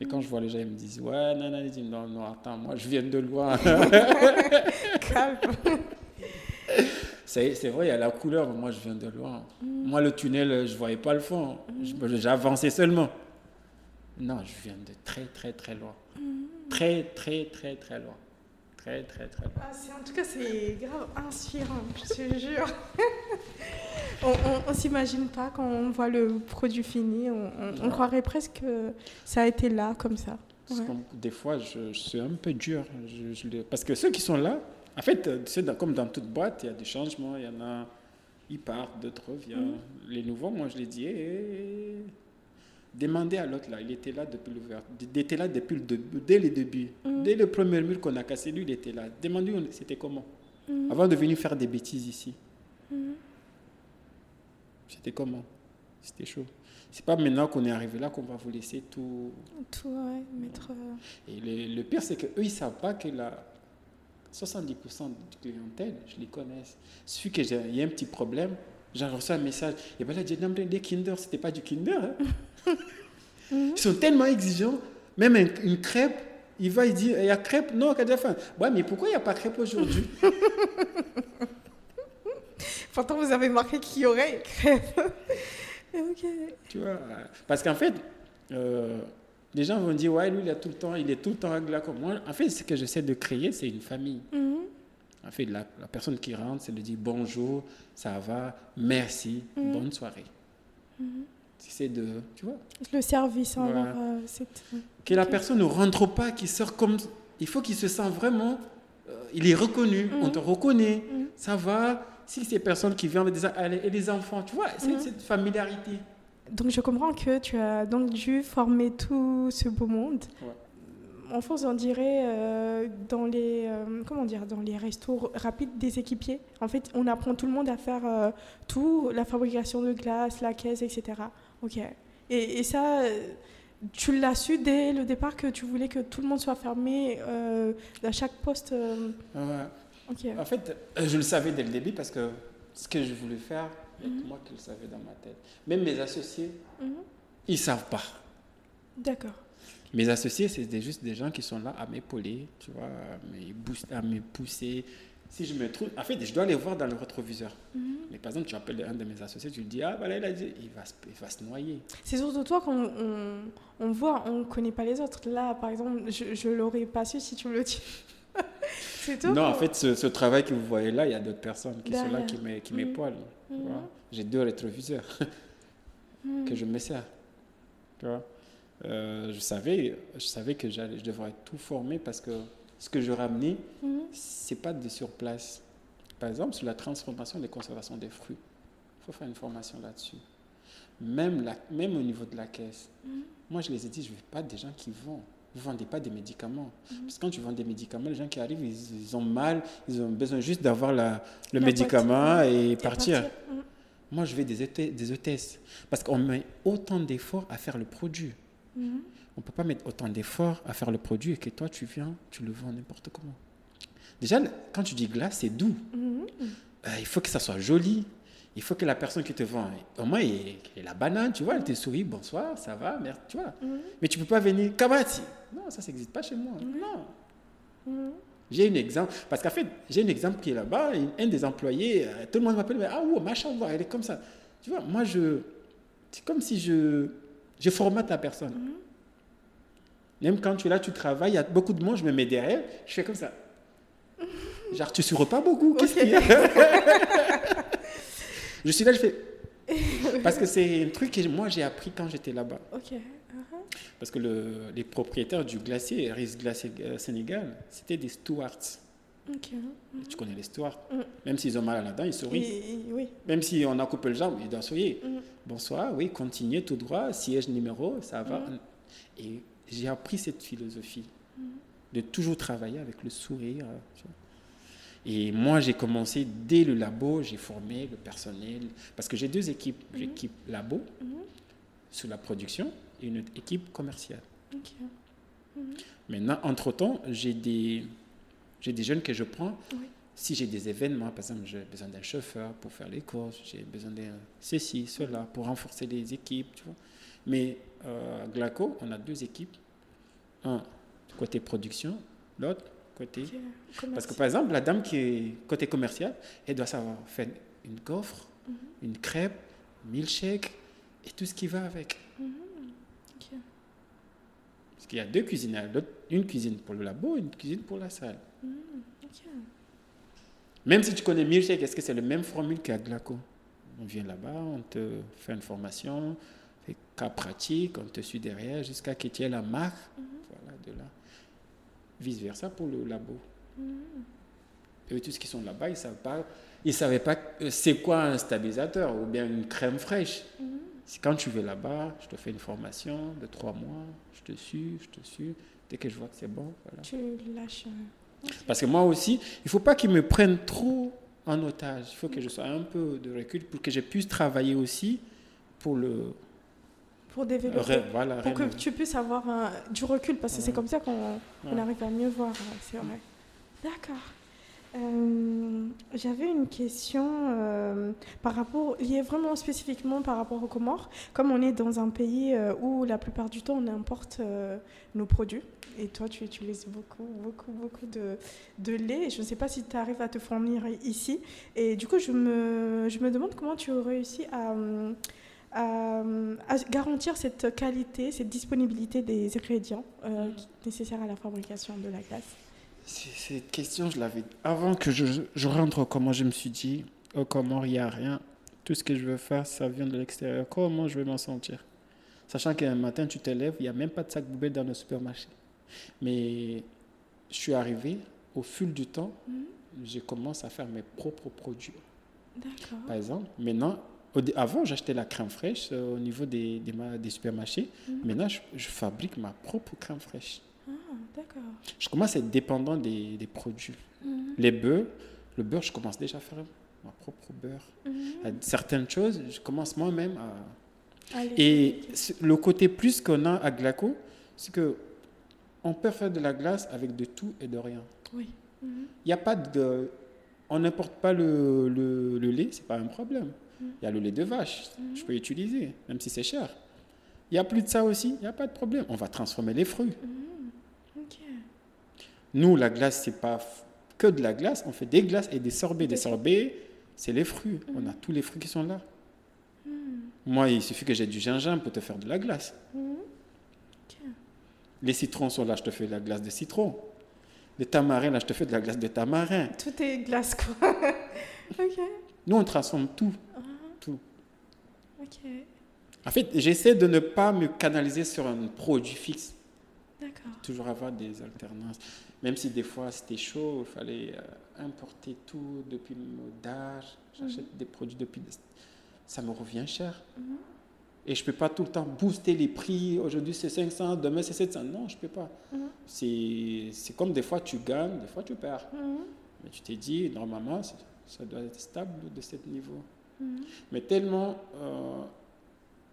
Et quand je vois les gens, ils me disent Ouais, non, non, ils disent Non, non, attends, moi je viens de loin. Calme. c'est vrai, il y a la couleur, mais moi je viens de loin. Moi, le tunnel, je voyais pas le fond. J'avançais seulement. Non, je viens de très, très, très loin. Très, très, très, très loin. Très, très, très loin. Ah, en tout cas, c'est grave inspirant, je te jure. on on, on s'imagine pas quand on voit le produit fini, on, on- on croirait presque que ça a été là comme ça. Parce Ouais. que Des fois, je, je suis un peu dur. Je- je le- parce que ceux qui sont là, en fait, euh, c'est dans- comme dans toute boîte, il y a des changements. Il y en a, ils partent, d'autres reviennent. Les nouveaux, moi, je les dis, eh, demandez à l'autre là. Il était là depuis l'ouverture. Il était là depuis le début, dès le début. Dès le premier mur qu'on a cassé, lui, il était là. Demandez, c'était comment? Avant de venir faire des bêtises ici. C'était comment? C'était chaud. C'est pas maintenant qu'on est arrivé là qu'on va vous laisser tout, Tout, ouais, mettre. euh, et le, le pire, c'est qu'eux, ils ne savent pas que la 70% de clientèle, je les connais. Suffit qu'il y ait un petit problème, j'ai reçu un message. Et bien là, j'ai demandé des Kinder, c'était pas du Kinder. hein. Ils sont tellement exigeants. Même un- une crêpe, il va, il dit, il y a crêpe? Non, qu'a déjà faim. Ouais, mais pourquoi il n'y a pas crêpe aujourd'hui? Pourtant, vous avez marqué qu'il y aurait crêpe. ok. Tu vois Parce qu'en fait, euh, les gens vont dire, ouais, lui, il, a tout le temps, il est tout le temps avec la comme moi. En fait, ce que j'essaie de créer, c'est une famille. Mhm. En fait, la, la personne qui rentre, c'est de dire bonjour, ça va, merci, bonne soirée. C'est de, tu vois, Le service envers Voilà. euh, cette. que la personne ne rentre pas, qu'il sort comme, il faut qu'il se sente vraiment, euh, il est reconnu, on te reconnaît, ça va. Si ces personnes qui viennent avec des, et des enfants, tu vois, c'est cette familiarité. Donc, je comprends que tu as donc dû former tout ce beau monde. Ouais. En France, on dirait euh, dans les euh, comment dire dans les restos rapides des équipiers. En fait, on apprend tout le monde à faire euh, tout, la fabrication de glace, la caisse, etc. Ok. Et, et ça, euh, tu l'as su dès le départ que tu voulais que tout le monde soit fermé à chaque poste. Ouais. En fait, je le savais dès le début parce que ce que je voulais faire, il y a que moi qui le savais dans ma tête. Même mes associés, Mhm. ils savent pas. D'accord. Mes associés, c'est juste des gens qui sont là à m'épauler, tu vois, à me, booster, à me pousser. Si je me trouve, en fait, je dois les voir dans le rétroviseur. Mais par exemple, tu appelles un de mes associés, tu lui dis, ah, voilà, il a dit, il va se, il va se noyer. C'est surtout toi qu'on on, on voit, on ne connaît pas les autres. Là, par exemple, je ne l'aurais pas su si tu me le dis. C'est tout? Non, en fait, ce, ce travail que vous voyez là, il y a d'autres personnes qui sont là, qui m'é- qui m'épaulent. Mhm. vois. J'ai deux rétroviseurs Mhm. que je me sers. Tu vois. Euh, je, savais, je savais que j'allais- je devrais tout former parce que ce que je ramenais, c'est pas de sur place. Par exemple, sur la transformation et la conservation des fruits, il faut faire une formation là-dessus. Même, la, même au niveau de la caisse. Moi, je les ai dit, je ne veux pas des gens qui vendent. Vous ne vendez pas des médicaments. Parce que quand tu vends des médicaments, les gens qui arrivent, ils, ils ont mal, ils ont besoin juste d'avoir le La médicament boîte, et Et partir. Mhm. Moi, je veux des, hôte- des hôtesses. Parce qu'on met autant d'efforts à faire le produit. Mhm. On ne peut pas mettre autant d'efforts à faire le produit et que toi, tu viens, tu le vends n'importe comment. Déjà, quand tu dis glace, c'est doux. Mhm. Euh, il faut que ça soit joli. Il faut que la personne qui te vend, au moins, il ait la banane, tu vois, elle te sourit, bonsoir, ça va, merde, tu vois. Mhm. Mais tu peux pas venir, Kabati. Non, ça, n'existe pas chez moi. Non. Mhm. J'ai un exemple, parce qu'en fait, j'ai un exemple qui est là-bas, un des employés, euh, tout le monde m'appelle, mais, ah ouais, machin, elle est comme ça. Tu vois, moi, je, c'est comme si je, je formate la personne. Même quand tu es là, tu travailles, il y a beaucoup de monde, je me mets derrière, je fais comme ça. Genre, tu souris pas beaucoup, qu'est-ce qu'il y a? Je suis là, je fais. Parce que c'est un truc que moi j'ai appris quand j'étais là-bas. Ok. uh-huh. Parce que le- les propriétaires du glacier, Riz Glacier euh, Sénégal, c'était des stewards. Ok. Tu connais les stewards. Mm. Même s'ils ont mal là-dedans, ils sourient. Et- et- oui. Même si on a coupé le jambe, ils doivent sourire. Mm. Bonsoir, oui, continuez tout droit, siège numéro, ça va. Et j'ai appris cette philosophie de toujours travailler avec le sourire. euh, tu vois. Et moi, j'ai commencé dès le labo, j'ai formé le personnel, parce que j'ai deux équipes. J'ai l'équipe labo Mhm. sur la production et une équipe commerciale. Ok. Maintenant, entre-temps, j'ai des, jeunes que je prends. Oui. Si j'ai des événements, par exemple, j'ai besoin d'un chauffeur pour faire les courses, j'ai besoin d'un ceci, cela, pour renforcer les équipes, tu vois. Mais euh, Glaco, on a deux équipes. Un côté production, l'autre côté... Parce que par exemple, la dame qui est côté commercial, elle doit savoir faire une gaufre, Mhm. une crêpe, milkshake et tout ce qui va avec. Mhm. Parce qu'il y a deux cuisines. Une cuisine pour le labo, une cuisine pour la salle. Mhm. Même si tu connais milkshake, est-ce que c'est le même formule qu'à Glaco On vient là-bas, on te fait une formation, fait cas pratique, on te suit derrière jusqu'à ce que tu aies la marque. Voilà, de là. Vice-versa pour le labo. Eux, tous qui sont là-bas, ils ne savent pas, ils savaient pas euh, c'est quoi un stabilisateur ou bien une crème fraîche. C'est quand tu vas là-bas, je te fais une formation de trois mois, je te suis, je te suis. Dès que je vois que c'est bon, voilà. Tu lâches. Parce que moi aussi, il ne faut pas qu'ils me prennent trop en otage. Il faut que je sois un peu de recul pour que je puisse travailler aussi pour le... Pour développer. ré- voilà, Pour que tu puisses avoir un- du recul, parce que c'est comme ça qu'on on arrive à mieux voir, c'est vrai. D'accord. Euh, J'avais une question euh, par rapport, liée vraiment spécifiquement par rapport aux Comores. Comme on est dans un pays euh, où la plupart du temps on importe nos produits, et toi tu utilises beaucoup, beaucoup, beaucoup de, de lait, je ne sais pas si tu arrives à te fournir ici. Et du coup, je me, je me demande comment tu as réussi à, à, à garantir cette qualité, cette disponibilité des ingrédients euh, nécessaires à la fabrication de la glace. Cette question, je l'avais... Avant que je, je rentre au comment, je me suis dit, au comment, il n'y a rien. Tout ce que je veux faire, ça vient de l'extérieur. Comment je vais m'en sentir? Sachant qu'un matin, tu te lèves, il n'y a même pas de sac poubelle dans le supermarché. Mais je suis arrivé, au fil du temps, je commence à faire mes propres produits. D'accord. Par exemple, maintenant, avant, j'achetais la crème fraîche euh, au niveau des, des, des supermarchés. Maintenant, je, je fabrique ma propre crème fraîche. Ah, d'accord. Je commence à être dépendant des, des produits. Les beurres, le beurre, je commence déjà à faire ma propre beurre. À certaines choses, je commence moi-même à... Allez. Et le côté plus qu'on a à Glaco, c'est que on peut faire de la glace avec de tout et de rien. Oui. Il n'y a pas de... On n'importe pas le, le, le lait, c'est pas un problème. Il y a le lait de vache, je peux utiliser, même si c'est cher. Il n'y a plus de ça aussi, il n'y a pas de problème. On va transformer les fruits. Ok. Nous, la glace, c'est pas que de la glace, on fait des glaces et des sorbets. Des sorbets, c'est les fruits. On a tous les fruits qui sont là. Moi, il suffit que j'ai du gingembre pour te faire de la glace. Les citrons sont là, je te fais de la glace de citron. Les tamarins, là, je te fais de la glace de tamarin. Tout est glace, quoi. Nous, on transforme tout. tout. Ok. En fait, j'essaie de ne pas me canaliser sur un produit fixe. D'accord. Toujours avoir des alternances. Même si des fois c'était chaud, il fallait euh, importer tout depuis Modage. J'achète des produits depuis. Ça me revient cher. Et je ne peux pas tout le temps booster les prix. Aujourd'hui c'est 500, demain c'est 700. Non, je ne peux pas. C'est c'est comme des fois tu gagnes, des fois tu perds. Mais tu t'es dit, normalement, ça doit être stable de ce niveau. Mais tellement euh,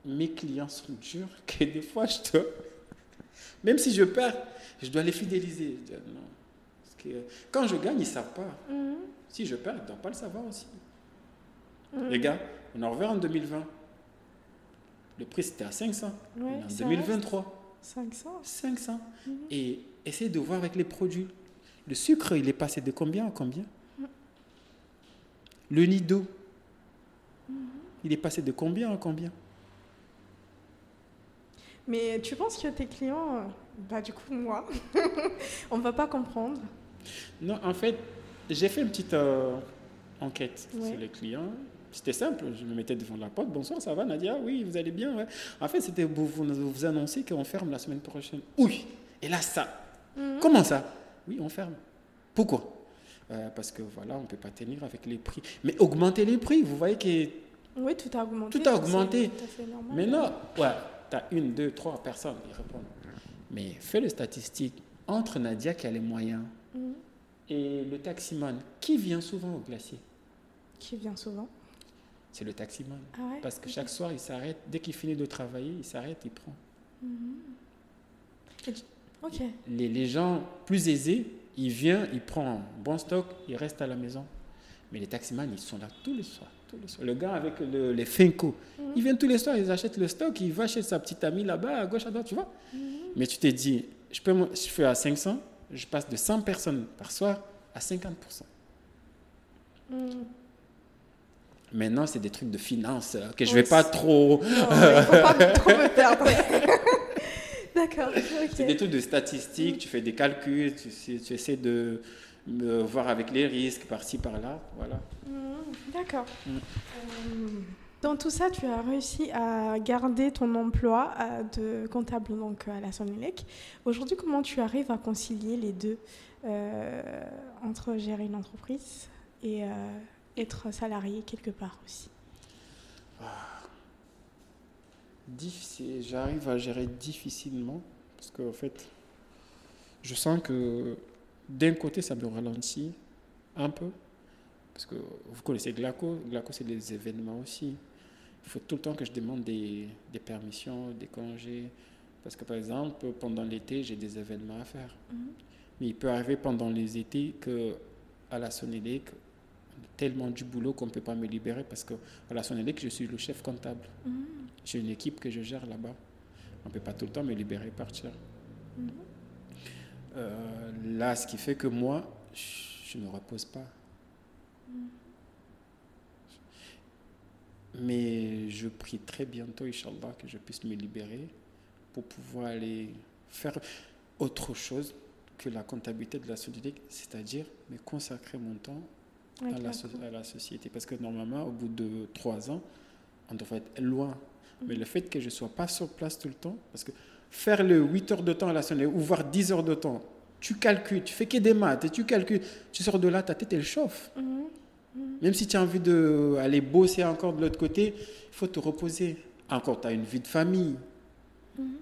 mes clients sont durs que des fois, je dois, même si je perds, je dois les fidéliser. Je non. Parce que quand je gagne, ils ne savent pas. Si je perds, ils ne doivent pas le savoir aussi. Les gars, on en revient en 2020. Le prix, c'était à 500. Ouais, On est en ça 2023, 500. 500. Et essayez de voir avec les produits. Le sucre, il est passé de combien à combien? Le nido, il est passé de combien à combien Mais tu penses que tes clients, euh, Bah, du coup, moi, on ne va pas comprendre. Non, en fait, j'ai fait une petite euh, enquête sur les clients. C'était simple, je me mettais devant la porte. Bonsoir, ça va Nadia? Oui, vous allez bien En fait, c'était pour vous, vous annoncer qu'on ferme la semaine prochaine. Oui, et là, ça. Mhm. Comment ça? Oui, on ferme. Pourquoi? Euh, Parce que voilà, on ne peut pas tenir avec les prix. Mais augmenter les prix, vous voyez que. Oui, tout a augmenté. Tout a augmenté. Mais non, ouais, tu as une, deux, trois personnes qui répondent. Mais fais les statistiques entre Nadia qui a les moyens mhm. et le taximan. Qui vient souvent au glacier? Qui vient souvent? C'est le taximan. Ah Parce que chaque soir, il s'arrête. Dès qu'il finit de travailler, il s'arrête, il prend. Mhm. Les, les, gens plus aisés, il vient, il prend un bon stock, il reste à la maison. Mais les taximans, ils sont là tous les soirs. Le gars avec les Finco, mhm. ils viennent tous les soirs, ils achètent le stock, il va chez sa petite amie là-bas, à gauche, à droite, tu vois. Mhm. Mais tu t'es dit, je, peux, je fais à 500, je passe de 100 personnes par soir à 50%. Mhm. Maintenant, c'est des trucs de finance euh, que je ne vais pas trop. Il ne faut pas trop me perdre. D'accord. C'est des trucs de statistiques, tu fais des calculs, tu, tu essaies de voir avec les risques par-ci, par-là. Voilà. Mmh, d'accord. Mmh. Euh, dans tout ça, tu as réussi à garder ton emploi de comptable donc, à la Sonilec. Aujourd'hui, comment tu arrives à concilier les deux euh, entre gérer une entreprise et euh, être salarié quelque part aussi? Ah. Difficile. J'arrive à gérer difficilement parce qu'en en fait, je sens que d'un côté, ça me ralentit un peu, parce que vous connaissez Glaco, Glaco c'est des événements aussi. Il faut tout le temps que je demande des, des permissions, des congés, parce que par exemple, pendant l'été, j'ai des événements à faire. Mhm. Mais il peut arriver pendant les étés que à la Sonélec, tellement du boulot qu'on ne peut pas me libérer parce que à la Sonélec, je suis le chef comptable. Mhm. J'ai une équipe que je gère là-bas. On ne peut pas tout le temps me libérer et partir. Mhm. Euh, là, ce qui fait que moi, je ne repose pas. Mais je prie très bientôt, Inch'Allah, que je puisse me libérer pour pouvoir aller faire autre chose que la comptabilité de la société, c'est-à-dire me consacrer mon temps à, la, à, la, société. Parce que normalement, au bout de trois ans, on devrait être loin. Mais le fait que je ne sois pas sur place tout le temps, parce que faire le 8 heures de temps à la semaine ou voir 10 heures de temps, tu calcules, tu fais que des maths et tu calcules, tu sors de là, ta tête elle chauffe. Mhm. Mhm. Même si tu as envie d'aller bosser encore de l'autre côté, il faut te reposer. Encore, tu as une vie de famille. Mhm.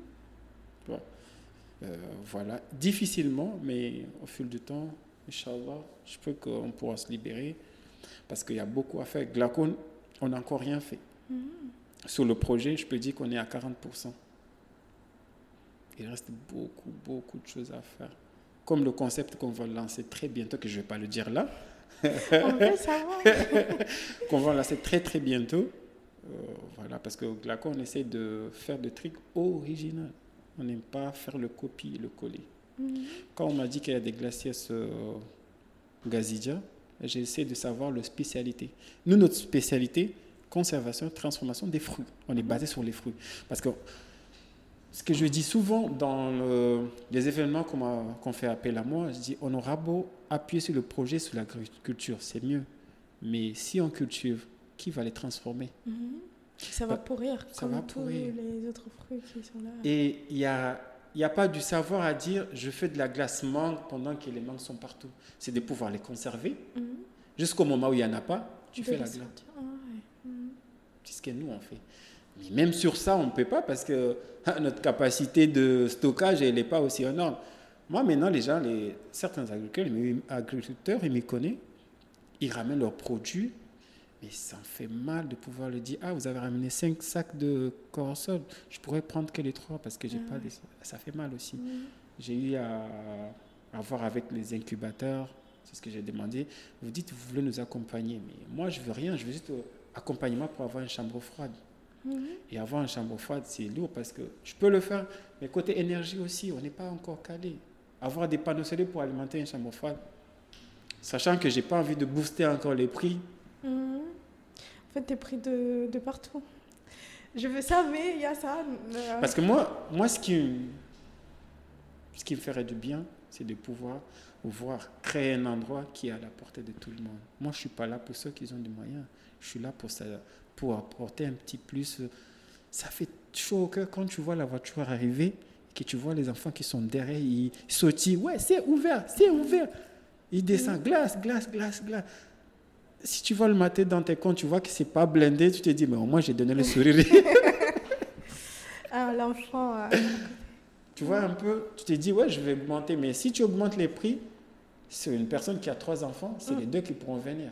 Euh, voilà, difficilement, mais au fil du temps, Inch'Allah, je peux qu'on pourra se libérer parce qu'il y a beaucoup à faire. Glacon, on n'a encore rien fait. Sur le projet, je peux dire qu'on est à 40%. Il reste beaucoup, beaucoup de choses à faire. Comme le concept qu'on va lancer très bientôt, que je ne vais pas le dire là. On veut savoir. qu'on va lancer très, très bientôt. Euh, voilà, parce que là, on essaie de faire des trucs originaux. On n'aime pas faire le copie, le coller. Mhm. Quand on m'a dit qu'il y a des glaciers euh, Gazidia, j'ai essayé de savoir leur spécialité. Nous, notre spécialité, conservation, transformation des fruits. On est basé sur les fruits. Parce que ce que je dis souvent dans les événements qu'on fait appel à moi, je dis on aura beau appuyer sur le projet sur l'agriculture, c'est mieux. Mais si on cultive, qui va les transformer? Mhm. Ça va bah, pourrir, ça comme va tous les autres fruits qui sont là. Et il n'y a, y a pas du savoir à dire je fais de la glace mangue pendant que les mangues sont partout. C'est de pouvoir les conserver. Mhm. Jusqu'au moment où il n'y en a pas, tu fais la glace. Ah, C'est ce que nous on fait. Même sur ça, on ne peut pas parce que notre capacité de stockage, elle n'est pas aussi énorme. Moi, maintenant, les gens, les, certains agriculteurs, ils me connaissent, ils ramènent leurs produits, mais ça me fait mal de pouvoir leur dire Ah, vous avez ramené 5 sacs de corosol, je pourrais prendre que les 3 parce que j'ai pas des... Ça fait mal aussi. J'ai eu à, à voir avec les incubateurs, c'est ce que j'ai demandé. Vous dites, vous voulez nous accompagner, mais moi, je veux rien, je veux juste accompagnement pour avoir une chambre froide. Et avoir une chambre froide, c'est lourd parce que je peux le faire, mais côté énergie aussi, on n'est pas encore calé. Avoir des panneaux solaires pour alimenter une chambre froide, sachant que j'ai pas envie de booster encore les prix. Mhm. En fait, des prix de, de, partout. Je veux ça, mais il y a ça. Parce que moi, moi ce qui Ce qui me ferait du bien, c'est de pouvoir voir, créer un endroit qui est à la portée de tout le monde. Moi, je ne suis pas là pour ceux qui ont des moyens. Je suis là pour, ça, pour apporter un petit plus. Ça fait chaud au cœur quand tu vois la voiture arriver que tu vois les enfants qui sont derrière, ils sautillent. Ouais, c'est ouvert, c'est ouvert. Ils descendent, glace, glace, glace, glace. Si tu vois le matin dans tes comptes, tu vois que c'est pas blindé, tu te dis, mais au moins j'ai donné le sourire. ah, l'enfant. Euh, tu vois un peu, tu te dis, ouais, je vais augmenter. Mais si tu augmentes les prix, c'est une personne qui a trois enfants, c'est les deux qui pourront venir.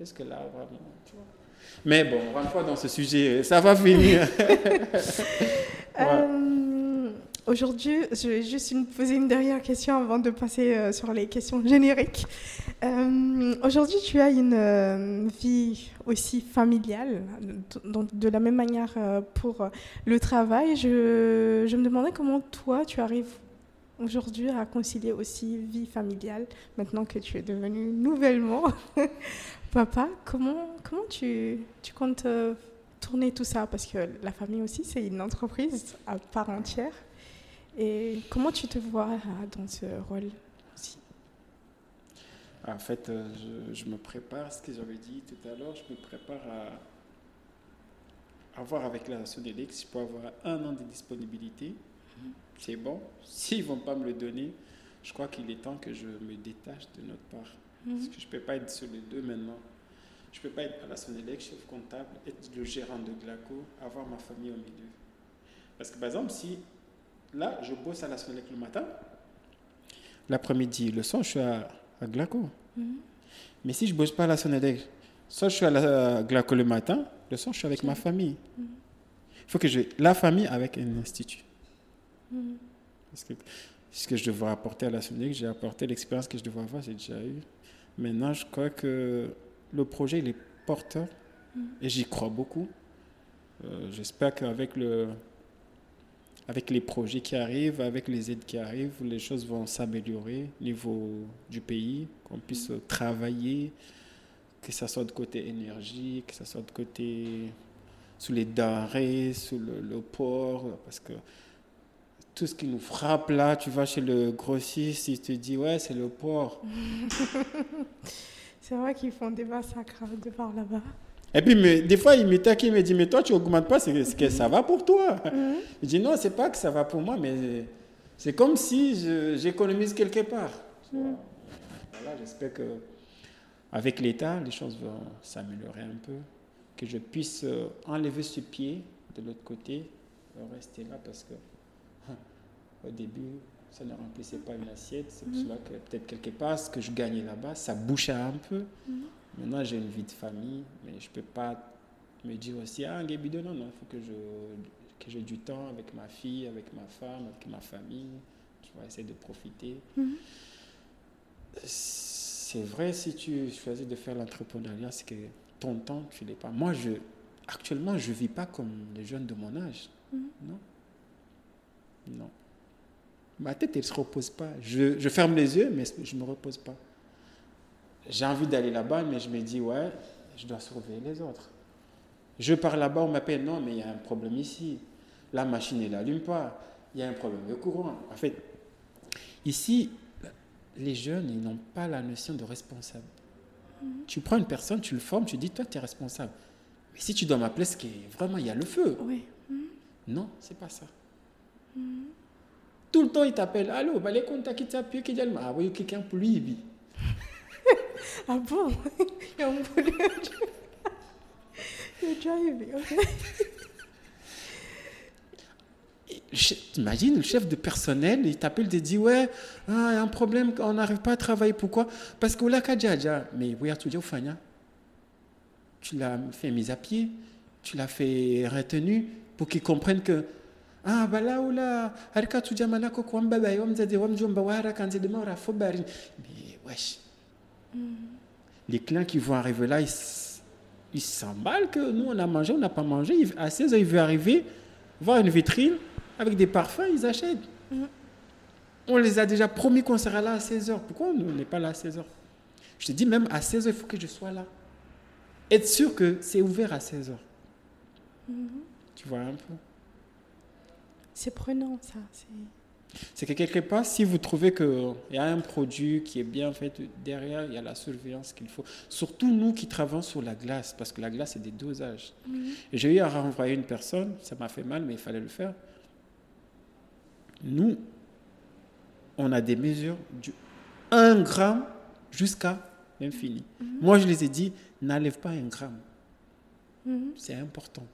Est-ce que là, vraiment, tu vois? Mais bon, on rentre pas dans ce sujet, ça va finir. Euh, aujourd'hui, je vais juste une, poser une dernière question avant de passer euh, sur les questions génériques. Euh, aujourd'hui, tu as une vie aussi familiale, donc de la même manière pour le travail. Je, je me demandais comment toi, tu arrives aujourd'hui à concilier aussi vie familiale, maintenant que tu es devenu nouvellement papa. Comment, comment tu, tu comptes euh, tourner tout ça? Parce que la famille aussi, c'est une entreprise à part entière. Et comment tu te vois euh, dans ce rôle aussi? En fait, euh, je, je, me prépare, ce que j'avais dit tout à l'heure, je me prépare à avoir avec la Sodélix, je peux avoir un an de disponibilité c'est bon. S'ils ne vont pas me le donner, je crois qu'il est temps que je me détache de notre part. Mhm. Parce que je ne peux pas être sur les deux maintenant. Je ne peux pas être à la Sonélec, chef comptable, être le gérant de Glaco, avoir ma famille au milieu. Parce que par exemple, si là, je bosse à la Sonélec le matin, l'après-midi, le soir, je suis à, Glaco. Mhm. Mais si je ne bosse pas à la Sonélec, soit je suis à, la, Glaco le matin, le soir, je suis avec ma famille. Mhm. Il faut que je... La famille avec un institut. Parce que ce que je devais apporter à la que j'ai apporté l'expérience que je devais avoir, j'ai déjà eu. Maintenant, je crois que le projet, il est porteur mm. et j'y crois beaucoup. Euh, j'espère qu'avec le, avec les projets qui arrivent, avec les aides qui arrivent, les choses vont s'améliorer au niveau du pays, qu'on puisse mm. travailler, que ce soit de côté énergie, que ce soit de côté sous les denrées, sous le, le port, parce que tout ce qui nous frappe là, tu vas chez le grossiste, il te dit ouais, c'est le porc. c'est vrai qu'ils font des massacres de par là-bas. Et puis, mais, des fois, il me taquine, il me dit, mais toi, tu augmentes pas, c'est que ça va pour toi. Mhm. Il dit, non, c'est pas que ça va pour moi, mais c'est comme si j'économise quelque part. Mhm. Voilà, j'espère que avec l'État, les choses vont s'améliorer un peu, que je puisse euh, enlever ce pied de l'autre côté, rester là parce que au début, ça ne remplissait pas une assiette. C'est pour mhm. cela que peut-être quelque part, ce que je gagnais là-bas, ça bouchait un peu. Mhm. Maintenant, j'ai une vie de famille, mais je ne peux pas me dire aussi, ah, Guébido, non, non, il faut que je que j'ai du temps avec ma fille, avec ma femme, avec ma famille. Tu vas essayer de profiter. Mhm. C'est vrai, si tu choisis de faire l'entrepreneuriat, c'est que ton temps, tu ne l'es pas. Moi, je, actuellement, je ne vis pas comme les jeunes de mon âge. Non. Non. Ma tête, elle ne se repose pas. Je, je, ferme les yeux, mais je ne me repose pas. J'ai envie d'aller là-bas, mais je me dis, ouais, je dois surveiller les autres. Je pars là-bas, on m'appelle, non, mais il y a un problème ici. La machine, elle n'allume pas. Il y a un problème de courant. En fait, ici, les jeunes, ils n'ont pas la notion de responsable. Mhm. Tu prends une personne, tu le formes, tu dis, toi, tu es responsable. Mais si tu dois m'appeler, c'est que vraiment, il y a le feu. Oui. Mhm. Non, c'est pas ça. Mhm. Tout le temps, il t'appelle. Allô, bah, les contacts qui t'appellent, qui disent, ah oui, quelqu'un pour lui. ah bon? Il y a un problème. Il est ok. Imagine, le chef de personnel, il t'appelle, il te dit Ouais, ah, il y a un problème, on n'arrive pas à travailler. Pourquoi? Parce que là, Kadjaja, mais oui, tu dis Tu l'as fait mise à pied, tu l'as fait retenu pour qu'il comprenne que ah bala ula harika tu jamana ko kwa mbaba yo mzazi wa mjomba wa haraka nzidi mara fobari mais wesh. Mm. les clients qui vont arriver là ils ils s'emballent que nous on a mangé on n'a pas mangé. À 16 h ils veulent arriver voir une vitrine avec des parfums ils achètent. Mm. on les a déjà promis qu'on sera là à 16 h pourquoi on n'est pas là à 16 h je te dis même à 16 h il faut que je sois là. Être sûr que c'est ouvert à 16 h mm-hmm. tu vois un peu? C'est prenant, ça. C'est que quelque part, si vous trouvez qu'il y a un produit qui est bien fait, derrière, il y a la surveillance qu'il faut. Surtout nous qui travaillons sur la glace, parce que la glace, c'est des dosages. J'ai eu à renvoyer une personne, ça m'a fait mal, mais il fallait le faire. Nous, on a des mesures du 1 gramme jusqu'à l'infini. Moi, je les ai dit, n'enlève pas un gramme. C'est important.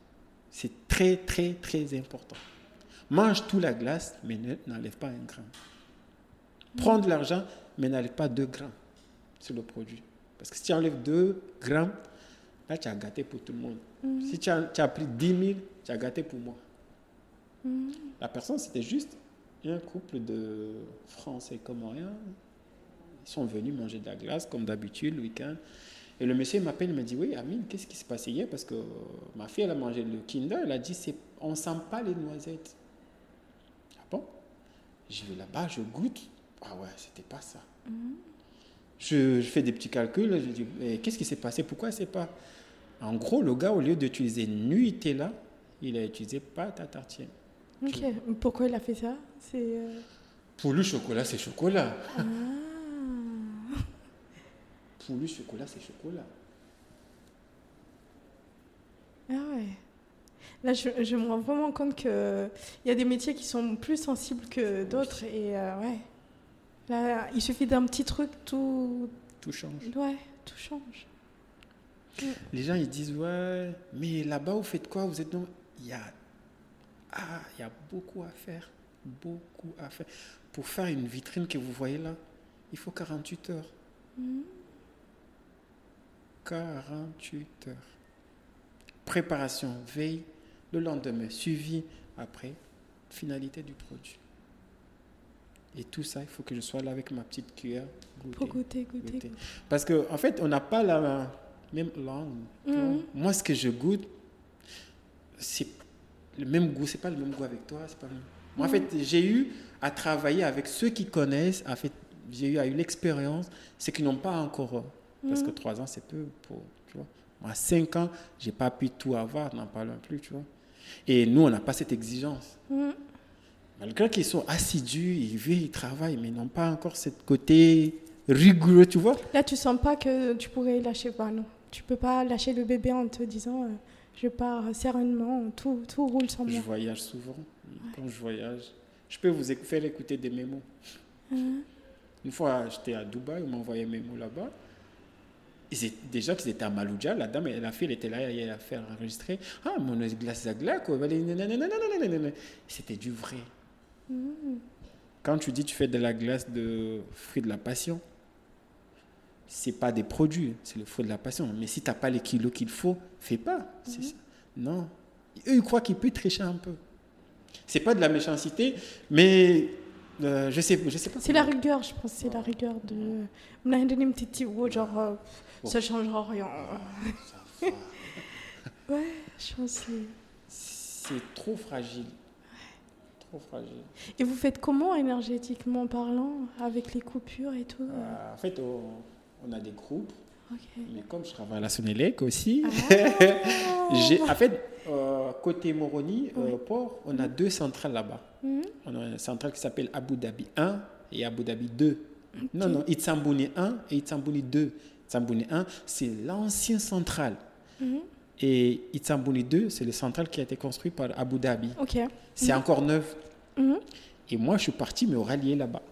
C'est très, très, très important. Mange tout la glace, mais n'enlève pas un gramme. Prends de l'argent, mais n'enlève pas 2 grammes sur le produit. Parce que si tu enlèves 2 grammes, là, tu as gâté pour tout le monde. Si tu as, tu as, pris 10 000, tu as gâté pour moi. La personne, c'était juste un couple de Français comoriens. Ils sont venus manger de la glace, comme d'habitude, le week-end. Et le monsieur m'appelle, il me dit, oui, Amine, qu'est-ce qui s'est passé hier? Parce que ma fille, elle a mangé le Kinder, elle a dit, on ne sent pas les noisettes. Je vais là-bas, je goûte. Ah ouais, c'était pas ça. Je, je, fais des petits calculs, je dis, mais qu'est-ce qui s'est passé? Pourquoi c'est pas? En gros, le gars, au lieu d'utiliser Nutella, il a utilisé pâte à tartiner. Ok, pourquoi il a fait ça? C'est euh... Pour lui, chocolat, c'est chocolat. Ah. Pour lui, chocolat, c'est chocolat. Ah ouais. Là, je, je, me rends vraiment compte qu'il y a des métiers qui sont plus sensibles que d'autres. Et euh, ouais. Là, il suffit d'un petit truc, tout. Tout change. Ouais, tout change. Les gens, ils disent Ouais, mais là-bas, vous faites quoi? Vous êtes donc. Il y a. Ah, il y a beaucoup à faire. Beaucoup à faire. Pour faire une vitrine que vous voyez là, il faut 48 heures. Mmh. 48 heures. Préparation, veille, le lendemain, suivi, après, finalité du produit. Et tout ça, il faut que je sois là avec ma petite cuillère. Goûter, Pour goûter, goûter. goûter. Parce qu'en en fait, on n'a pas la même langue. Mmh. Moi, ce que je goûte, c'est le même goût. C'est pas le même goût avec toi. Pas le... Moi, mmh. en fait, j'ai eu à travailler avec ceux qui connaissent. En fait, j'ai eu à eu l'expérience, c'est qu'ils n'ont pas encore parce que trois ans, c'est peu pour, tu vois. Moi, à cinq ans, j'ai pas pu tout avoir, n'en parlons plus, tu vois. Et nous, on n'a pas cette exigence. Mm. Malgré qu'ils sont assidus, ils vivent, ils travaillent, mais ils n'ont pas encore ce côté rigoureux, tu vois. Là, tu sens pas que tu pourrais lâcher pas, non. Tu peux pas lâcher le bébé en te disant, euh, je pars sereinement, tout, tout roule sans moi. Je voyage souvent. Ouais. Quand je voyage, je peux vous faire écouter des mémos. Mm. Une fois, j'étais à Dubaï, on m'a envoyé un mémo là-bas déjà qu'ils étaient à Malouja, la dame, la fille, elle était là, elle a fait enregistrer. Ah, mon glace à glace, quoi. C'était du vrai. Mm. Quand tu dis tu fais de la glace de fruits de la passion, c'est pas des produits, c'est le fruit de la passion. Mais si tu n'as pas les kilos qu'il faut, fais pas. C'est ça. Non. Eux, ils croient qu'ils peuvent tricher un peu. C'est pas de la méchanceté, mais euh, je sais, je sais pas. C'est la rigueur, je pense. C'est la rigueur de. Genre, euh, bon. ça changera rien. Ça ouais, je pense que c'est trop fragile. Trop fragile. Et vous faites comment énergétiquement parlant, avec les coupures et tout euh, En fait, on, on, a des groupes. Okay. Mais comme je travaille à la Sonélec aussi, ah. j'ai, en fait, euh, côté Moroni, oui. euh, port, on a deux centrales là-bas. -hmm. On a une centrale qui s'appelle Abu Dhabi 1 et Abu Dhabi 2. Okay. Non, non, Itzambouni 1 et Itzambouni 2. Itzambouni 1, c'est l'ancienne centrale. Mm -hmm. Et Itzambouni 2, c'est le centrale qui a été construit par Abu Dhabi. Okay. C'est mm -hmm. encore neuf. Et moi, je suis parti me rallier là-bas.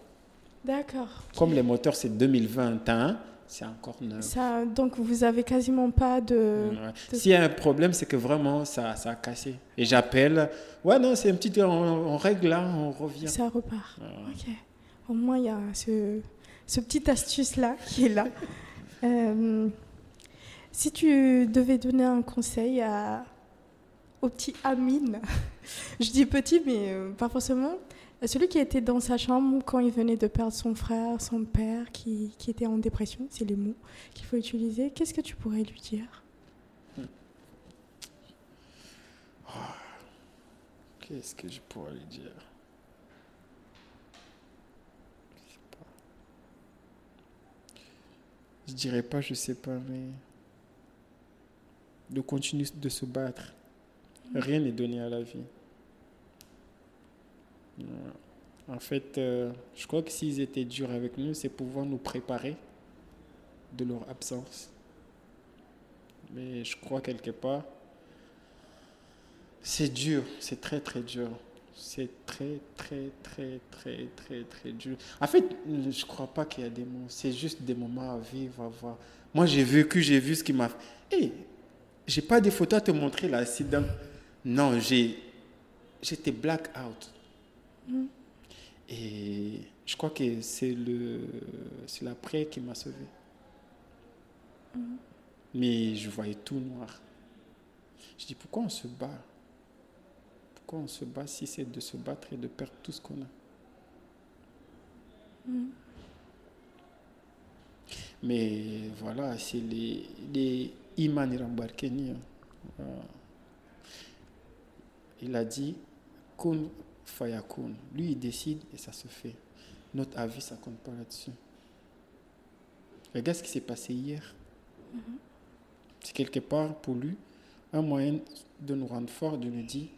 D'accord. Comme les moteurs, c'est 2021, c'est encore neuf. Ça, donc vous avez quasiment pas de. Ouais. de... S'il y a un problème, c'est que vraiment ça, ça a cassé. Et j'appelle. Ouais, non, c'est un petit. On, on, règle là, on revient. Ça repart. Ok. Au moins, il y a ce, ce petit astuce là qui est là. euh, si tu devais donner un conseil à, au petit Amine, je dis petit, mais euh, pas forcément. Celui qui était dans sa chambre quand il venait de perdre son frère, son père, qui, qui était en dépression, c'est les mots qu'il faut utiliser. Qu'est-ce que tu pourrais lui dire? Qu'est-ce que je pourrais lui dire Je sais pas. Je dirais pas, je sais pas, mais de continuer de se battre. Rien n'est donné à la vie. En fait, euh, je crois que s'ils étaient durs avec nous, c'est pouvoir nous préparer de leur absence. Mais je crois quelque part, c'est dur, c'est très très dur. C'est très très très très très très dur. En fait, je crois pas qu'il y a des mots. C'est juste des moments à vivre, à voir. Moi, j'ai vécu, j'ai vu ce qui m'a. Hé, j'ai pas des photos à te montrer là. Non, j'ai, j'étais black out. Mm. Et je crois que c'est le, c'est l'après qui m'a sauvé. Mm. Mais je voyais tout noir. Je dis pourquoi on se bat? Pourquoi on se bat si c'est de se battre et de perdre tout ce qu'on a mm. Mais voilà, c'est les, les Iman Rambarkeni. Hein. Il a dit Kun Fayakun. Lui, il décide et ça se fait. Notre avis, ça compte pas là-dessus. Regarde ce qui s'est passé hier. Mm-hmm. C'est quelque part pour lui un moyen de nous rendre forts, de nous dire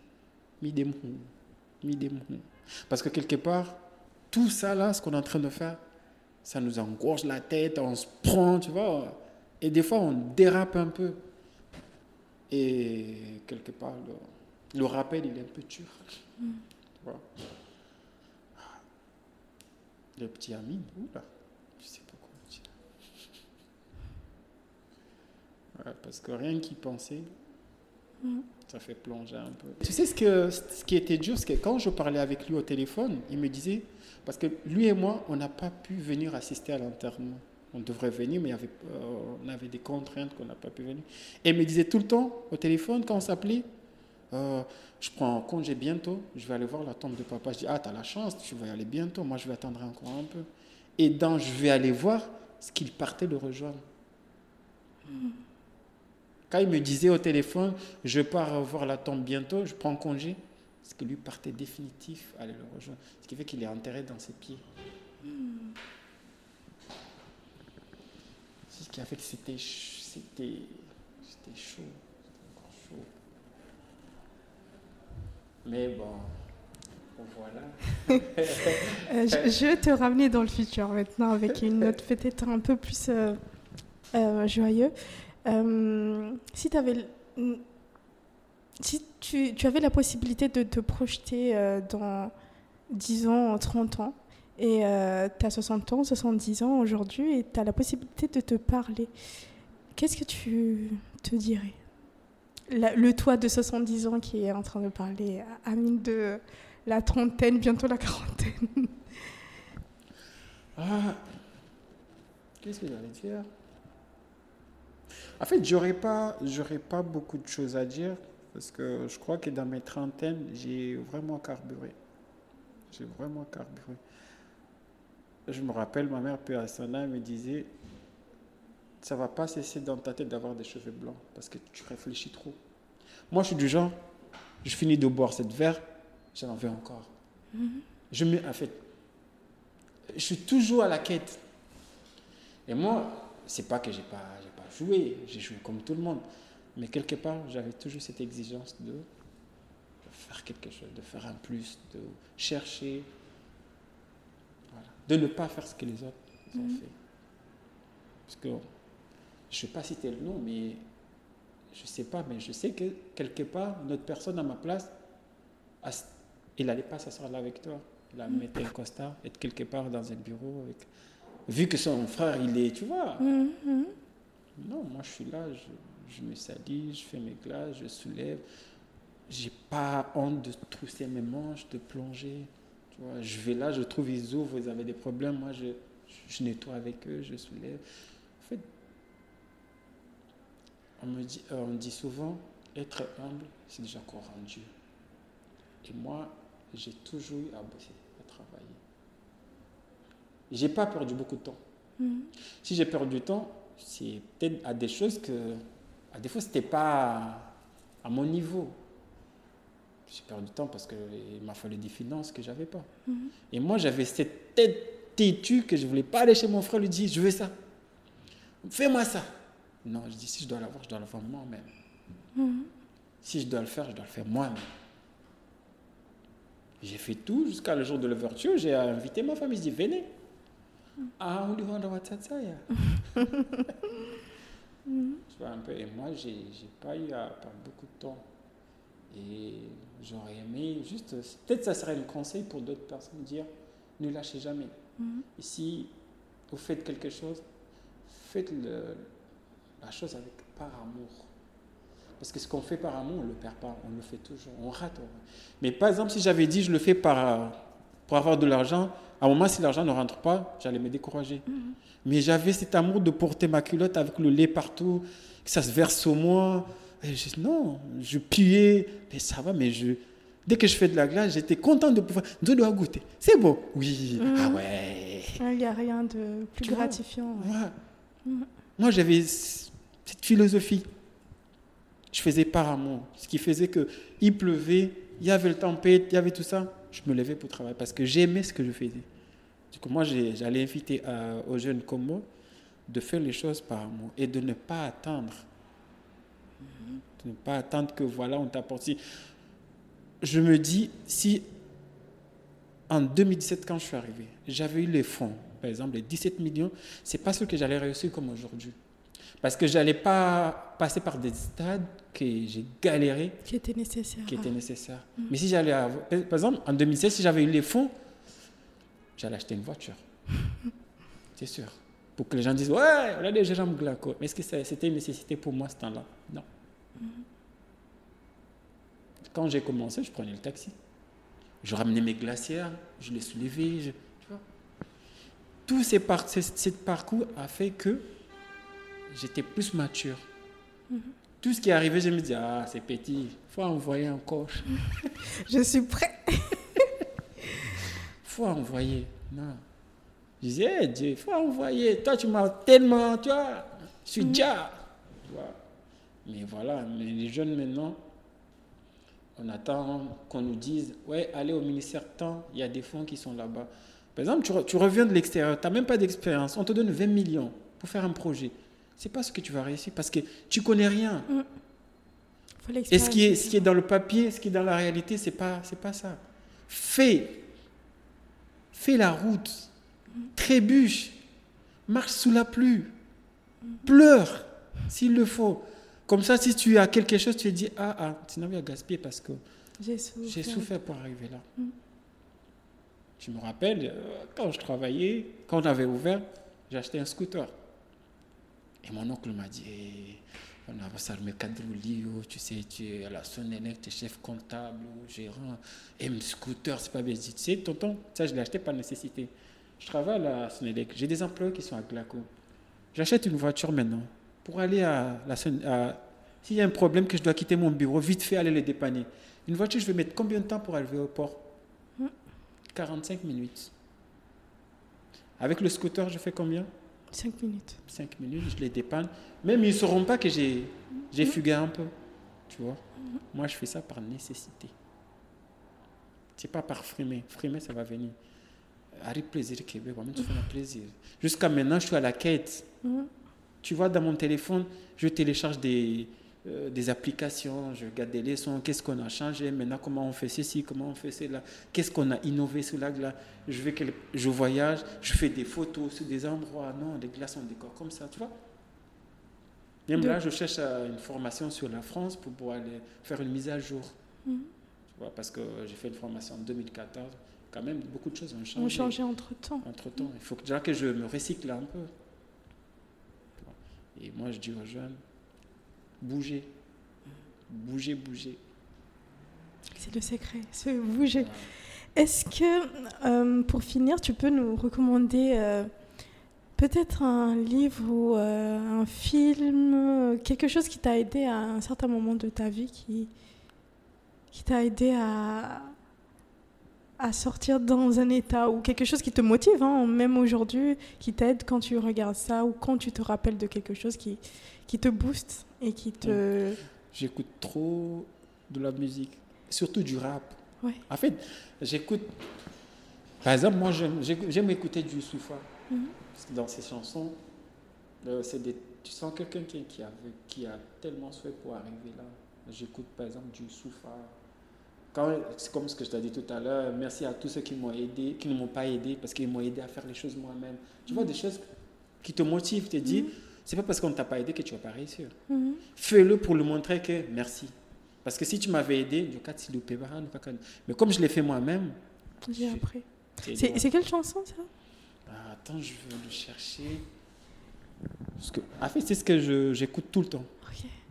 Parce que quelque part, tout ça là, ce qu'on est en train de faire, ça nous engorge la tête, on se prend, tu vois. Et des fois, on dérape un peu. Et quelque part, le, rappel, il est un peu dur. Tu vois. Le petit ami, oula, je sais pas quoi dire. parce que rien qu'y penser, mm. ça fait plonger un peu. Tu sais ce, que, ce qui était dur, c'est que quand je parlais avec lui au téléphone, il me disait, parce que lui et moi, on n'a pas pu venir assister à l'enterrement on devrait venir, mais il y avait, euh, on avait des contraintes qu'on n'a pas pu venir. Et il me disait tout le temps au téléphone, quand on s'appelait, euh, je prends congé bientôt, je vais aller voir la tombe de papa. Je dis, ah, tu as la chance, tu vas y aller bientôt, moi je vais attendre encore un peu. Et dans je vais aller voir, ce qu'il partait le rejoindre. Quand il me disait au téléphone, je pars voir la tombe bientôt, je prends congé, ce que lui partait définitif aller le rejoindre. Ce qui fait qu'il est enterré dans ses pieds ce qui a fait que c'était c'était c'était chaud, encore chaud. Mais bon, voilà. Euh, je, vais te ramener dans le futur maintenant avec une note peut-être un peu plus euh, euh, joyeux. si tu, avais la possibilité de te projeter dans 10 ans, 30 ans, et tu as 60 ans, 70 ans aujourd'hui, et tu as la possibilité de te parler. Qu'est-ce que tu te dirais? Le toi de 70 ans qui est en train de parler Amine de la trentaine, bientôt la quarantaine. Ah, qu'est-ce que j'allais dire? En fait, j'aurais pas, j'aurais pas beaucoup de choses à dire parce que je crois que dans mes trentaines, j'ai vraiment carburé. J'ai vraiment carburé. Je me rappelle, ma mère, peu à me disait Ça va pas cesser dans ta tête d'avoir des cheveux blancs parce que tu réfléchis trop. Moi, je suis du genre, je finis de boire cette verre, j'en veux encore. Mm-hmm. Je me, en fait, je suis toujours à la quête. Et moi, c'est pas que j'ai pas, pas joué, j'ai joué comme tout le monde. Mais quelque part, j'avais toujours cette exigence de faire quelque chose, de faire un plus, de chercher, de ne pas faire ce que les autres ont mhm. fait. Parce que je ne vais pas citer le nom, mais je ne sais pas, mais je sais que quelque part, notre personne à ma place, il n'allait pas s'asseoir là avec toi. Il a mis un costard, être quelque part dans un bureau. Avec... Vu que son frère, il est, tu vois. Mhm, mhm. Non, moi je suis là, je, me salis, je fais mes glaces, je soulève. J'ai pas honte de trousser mes manches, de plonger je vais là, je trouve, ils ouvrent, ils avaient des problèmes, moi je, je nettoie avec eux, je soulève. En fait, on me dit, euh, on dit souvent, être humble, c'est déjà croire en Dieu. Et moi, j'ai toujours eu à bosser. J'ai pas perdu beaucoup de temps. Mm-hmm. Si j'ai perdu du temps, c'est peut-être à des choses que, à des fois, c'était pas à mon niveau j'ai perdu du temps parce qu'il m'a fallu des finances que j'avais pas. Mhm. Et moi, j'avais cette tête têtue que je voulais pas aller chez mon frère lui dire, je veux ça. Fais-moi ça. Non, je dis, si je dois l'avoir, je dois l'avoir moi-même. Mhm. Si je dois le faire, je dois le faire moi-même. J'ai fait tout jusqu'à le jour de l'ouverture. J'ai invité ma famille. Je dis, venez. Ah, on lui vend WhatsApp ça, ya. Tu vois un peu. Et moi, j'ai n'ai pas eu à perdre beaucoup de temps. Et j'aurais aimé juste. Peut-être ça serait un conseil pour d'autres personnes dire ne lâchez jamais. Mhm. Et si vous faites quelque chose, faites le- la chose avec par amour. Parce que ce qu'on fait par amour, on ne le perd pas, on le fait toujours, on rate. on rate. Mais par exemple, si j'avais dit je le fais par, pour avoir de l'argent, à un moment, si l'argent ne rentre pas, j'allais me décourager. Mais j'avais cet amour de porter ma culotte avec le lait partout, que ça se verse sur moi. Et je, non, je puais, mais ça va, mais je, dès que je fais de la glace, j'étais content de pouvoir. Je dois goûter. C'est beau. Oui. Mhm. Ah ouais. Il n'y a rien de plus Tu gratifiant. ouais. Ouais. Mhm. Moi, j'avais cette philosophie. Je faisais par amour. Ce qui faisait que il pleuvait, il y avait le tempête, il y avait tout ça. Je me levais pour travailler parce que j'aimais ce que je faisais. Du coup, moi, j'allais inviter à- aux jeunes comme moi de faire les choses par amour et de ne pas attendre. De ne pas attendre que voilà, on t'apporte. Je me dis, si en 2017, quand je suis arrivé, j'avais eu les fonds, par exemple, les 17 millions, c'est pas ce que j'allais réussir comme aujourd'hui. Parce que j'allais pas passer par des stades que j'ai galéré, Qui était nécessaire. qui étaient nécessaires. Mais si j'allais avoir, par exemple, en 2016, si j'avais eu les fonds, j'allais acheter une voiture. C'est sûr. Pour que les gens disent, ouais, on a des jambes glauques. Mais est-ce que c'était une nécessité pour moi ce temps-là? Non. Quand j'ai commencé, je prenais le taxi. Je ramenais mes glacières, je les soulevais. je- tu vois. Tout ces par- ce ce parcours a fait que j'étais plus mature. Tout ce qui est arrivé, je me dis, ah, c'est petit, il faut envoyer encore. Je suis prêt. faut envoyer. Non. Je disais, hey, Dieu, il faut envoyer. Toi, tu m'as tellement, tu vois, je suis vois. Mais voilà, mais les jeunes maintenant, on attend qu'on nous dise, ouais, allez au ministère tant, il y a des fonds qui sont là-bas. Par exemple, tu, re- tu reviens de l'extérieur, tu n'as même pas d'expérience, on te donne 20 millions pour faire un projet. C'est pas ce que tu vas réussir parce que tu connais rien. Faut Et ce qui, est, ce qui est dans le papier, ce qui est dans la réalité, c'est pas, c'est pas ça. Fais. Fais la route. Trébuche. Marche sous la pluie. Pleure, s'il le faut. Comme ça, si tu as quelque chose, tu te dis Ah, ah, tu n'as pas gaspiller parce que J'ai souffert. pour arriver là. Je me rappelle, euh, quand je travaillais, quand on avait ouvert, acheté un scooter. Et mon oncle m'a dit, Eh, on a ça me cadre au lit, oh, tu sais, tu es à la Sonélec, tu es chef comptable, oh, gérant, et un scooter, c'est pas bien. Tu sais, tonton, ça je l'ai acheté par nécessité. Je travaille à la Sonélec, j'ai des employés qui sont à Glaco. J'achète une voiture maintenant pour aller à la Son- à- S'il y a un problème que je dois quitter mon bureau, vite fait aller les dépanner. Une voiture, je vais mettre combien de temps pour arriver au port? 45 minutes. Avec le scooter, je fais combien? 5 minutes. 5 minutes, je les dépanne. Même ils ne sauront pas que j'ai j'ai fugué un peu. Tu vois Moi, je fais ça par nécessité. C'est pas par frimer. Frimer, ça va venir. Arrive plaisir, Québec, tu fais un plaisir. Jusqu'à maintenant, je suis à la quête. Tu vois, dans mon téléphone, je télécharge des, euh, des applications, je regarde des leçons, qu'est-ce qu'on a changé, maintenant comment on fait ceci, comment on fait cela, qu'est-ce qu'on a innové sur la glace. Je, vais je voyage, je fais des photos sur des endroits, non, les glaces, on décore comme ça, tu vois. Même là, je cherche euh, une formation sur la France pour pouvoir aller faire une mise à jour. Mhm. Tu vois, parce que j'ai fait une formation en 2014, quand même, beaucoup de choses ont On changé changeait entre temps. entre temps. Il faut déjà que je me recycle un peu. Et moi, je dis aux jeunes, bougez. Bougez, bougez. C'est le secret, c'est bouger. Est-ce que, euh, pour finir, tu peux nous recommander euh, peut-être un livre ou euh, un film, quelque chose qui t'a aidé à un certain moment de ta vie, qui, qui t'a aidé à, à sortir dans un état ou quelque chose qui te motive, hein, même aujourd'hui, qui t'aide quand tu regardes ça ou quand tu te rappelles de quelque chose qui, qui te booste? Et qui te... J'écoute trop de la musique, surtout du rap. Ouais. En fait, j'écoute. Par exemple, moi, j'aime écouter du Soufa. Mhm. Parce que dans ses chansons, euh, c'est des, tu sens quelqu'un qui, avait- qui a tellement souhait pour arriver là. J'écoute par exemple du Soufa. c'est comme ce que je t'ai dit tout à l'heure, merci à tous ceux qui m'ont aidé, qui ne m'ont pas aidé parce qu'ils m'ont aidé à faire les choses moi-même. Tu vois, des choses qui te motivent, te dis, c'est pas parce qu'on ne t'a pas aidé que tu vas pas réussir. Fais-le pour le montrer que merci. Parce que si tu m'avais aidé, Mais comme je l'ai fait moi-même. J'ai appris. C'est, c'est quelle chanson ça? Ah, Attends, je veux le chercher. Parce que, en fait, c'est ce que j'écoute tout le temps.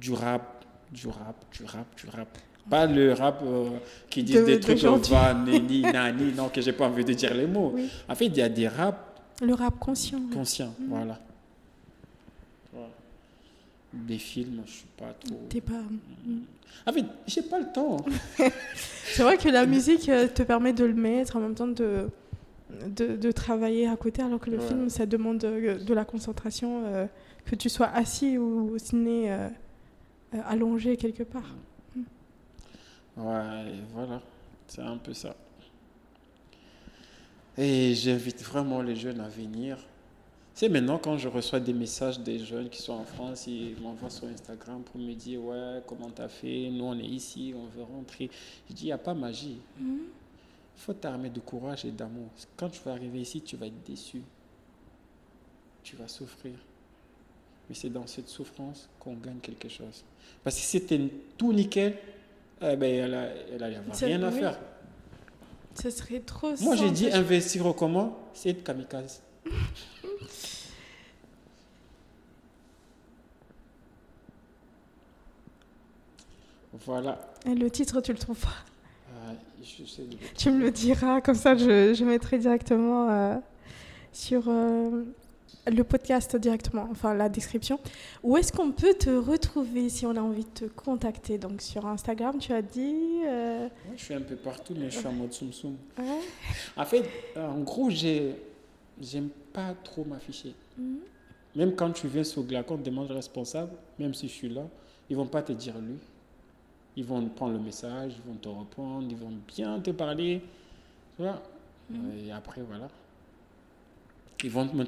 Du rap, du rap, du rap, du rap. Pas le rap euh, qui dit des trucs comme va, ni, nani, non, que j'ai pas envie de dire les mots. En fait, il y a des raps. Le rap conscient. Conscient, mm. voilà. Des films, je suis pas trop. T'es pas. En fait, j'ai pas le temps. C'est vrai que la musique euh, te permet de le mettre en même temps de. De, de travailler à côté, alors que le film, ça demande de, de la concentration, euh, que tu sois assis ou, ou ciné allongé quelque part. Ouais, voilà, c'est un peu ça. Et j'invite vraiment les jeunes à venir. C'est maintenant quand je reçois des messages des jeunes qui sont en France, ils m'envoient sur Instagram pour me dire ouais comment t'as fait, nous on est ici, on veut rentrer. Je dis il n'y a pas magie. Il mm-hmm. faut t'armer de courage et d'amour. Quand tu vas arriver ici, tu vas être déçu. Tu vas souffrir. Mais c'est dans cette souffrance qu'on gagne quelque chose. Parce que si c'était tout nickel, eh ben, elle n'a rien à faire. Ce serait trop Moi, j'ai dit investir au comment C'est être kamikaze. voilà. Et le titre, tu le trouves pas? Tu me le diras, comme ça je, je mettrai directement euh, sur, euh, le podcast directement, enfin la description. Où est-ce qu'on peut te retrouver si on a envie de te contacter? Donc sur Instagram, tu as dit. Euh, je suis un peu partout, mais je suis en mode soum soum. En fait, en gros, j'aime pas trop m'afficher. Mhm. Même quand tu viens sur Glacon, demande responsable, même si je suis là, ils vont pas te dire lui. Ils vont prendre le message, ils vont te répondre, ils vont bien te parler. Tu vois? Mhm. Et après, voilà ils vont me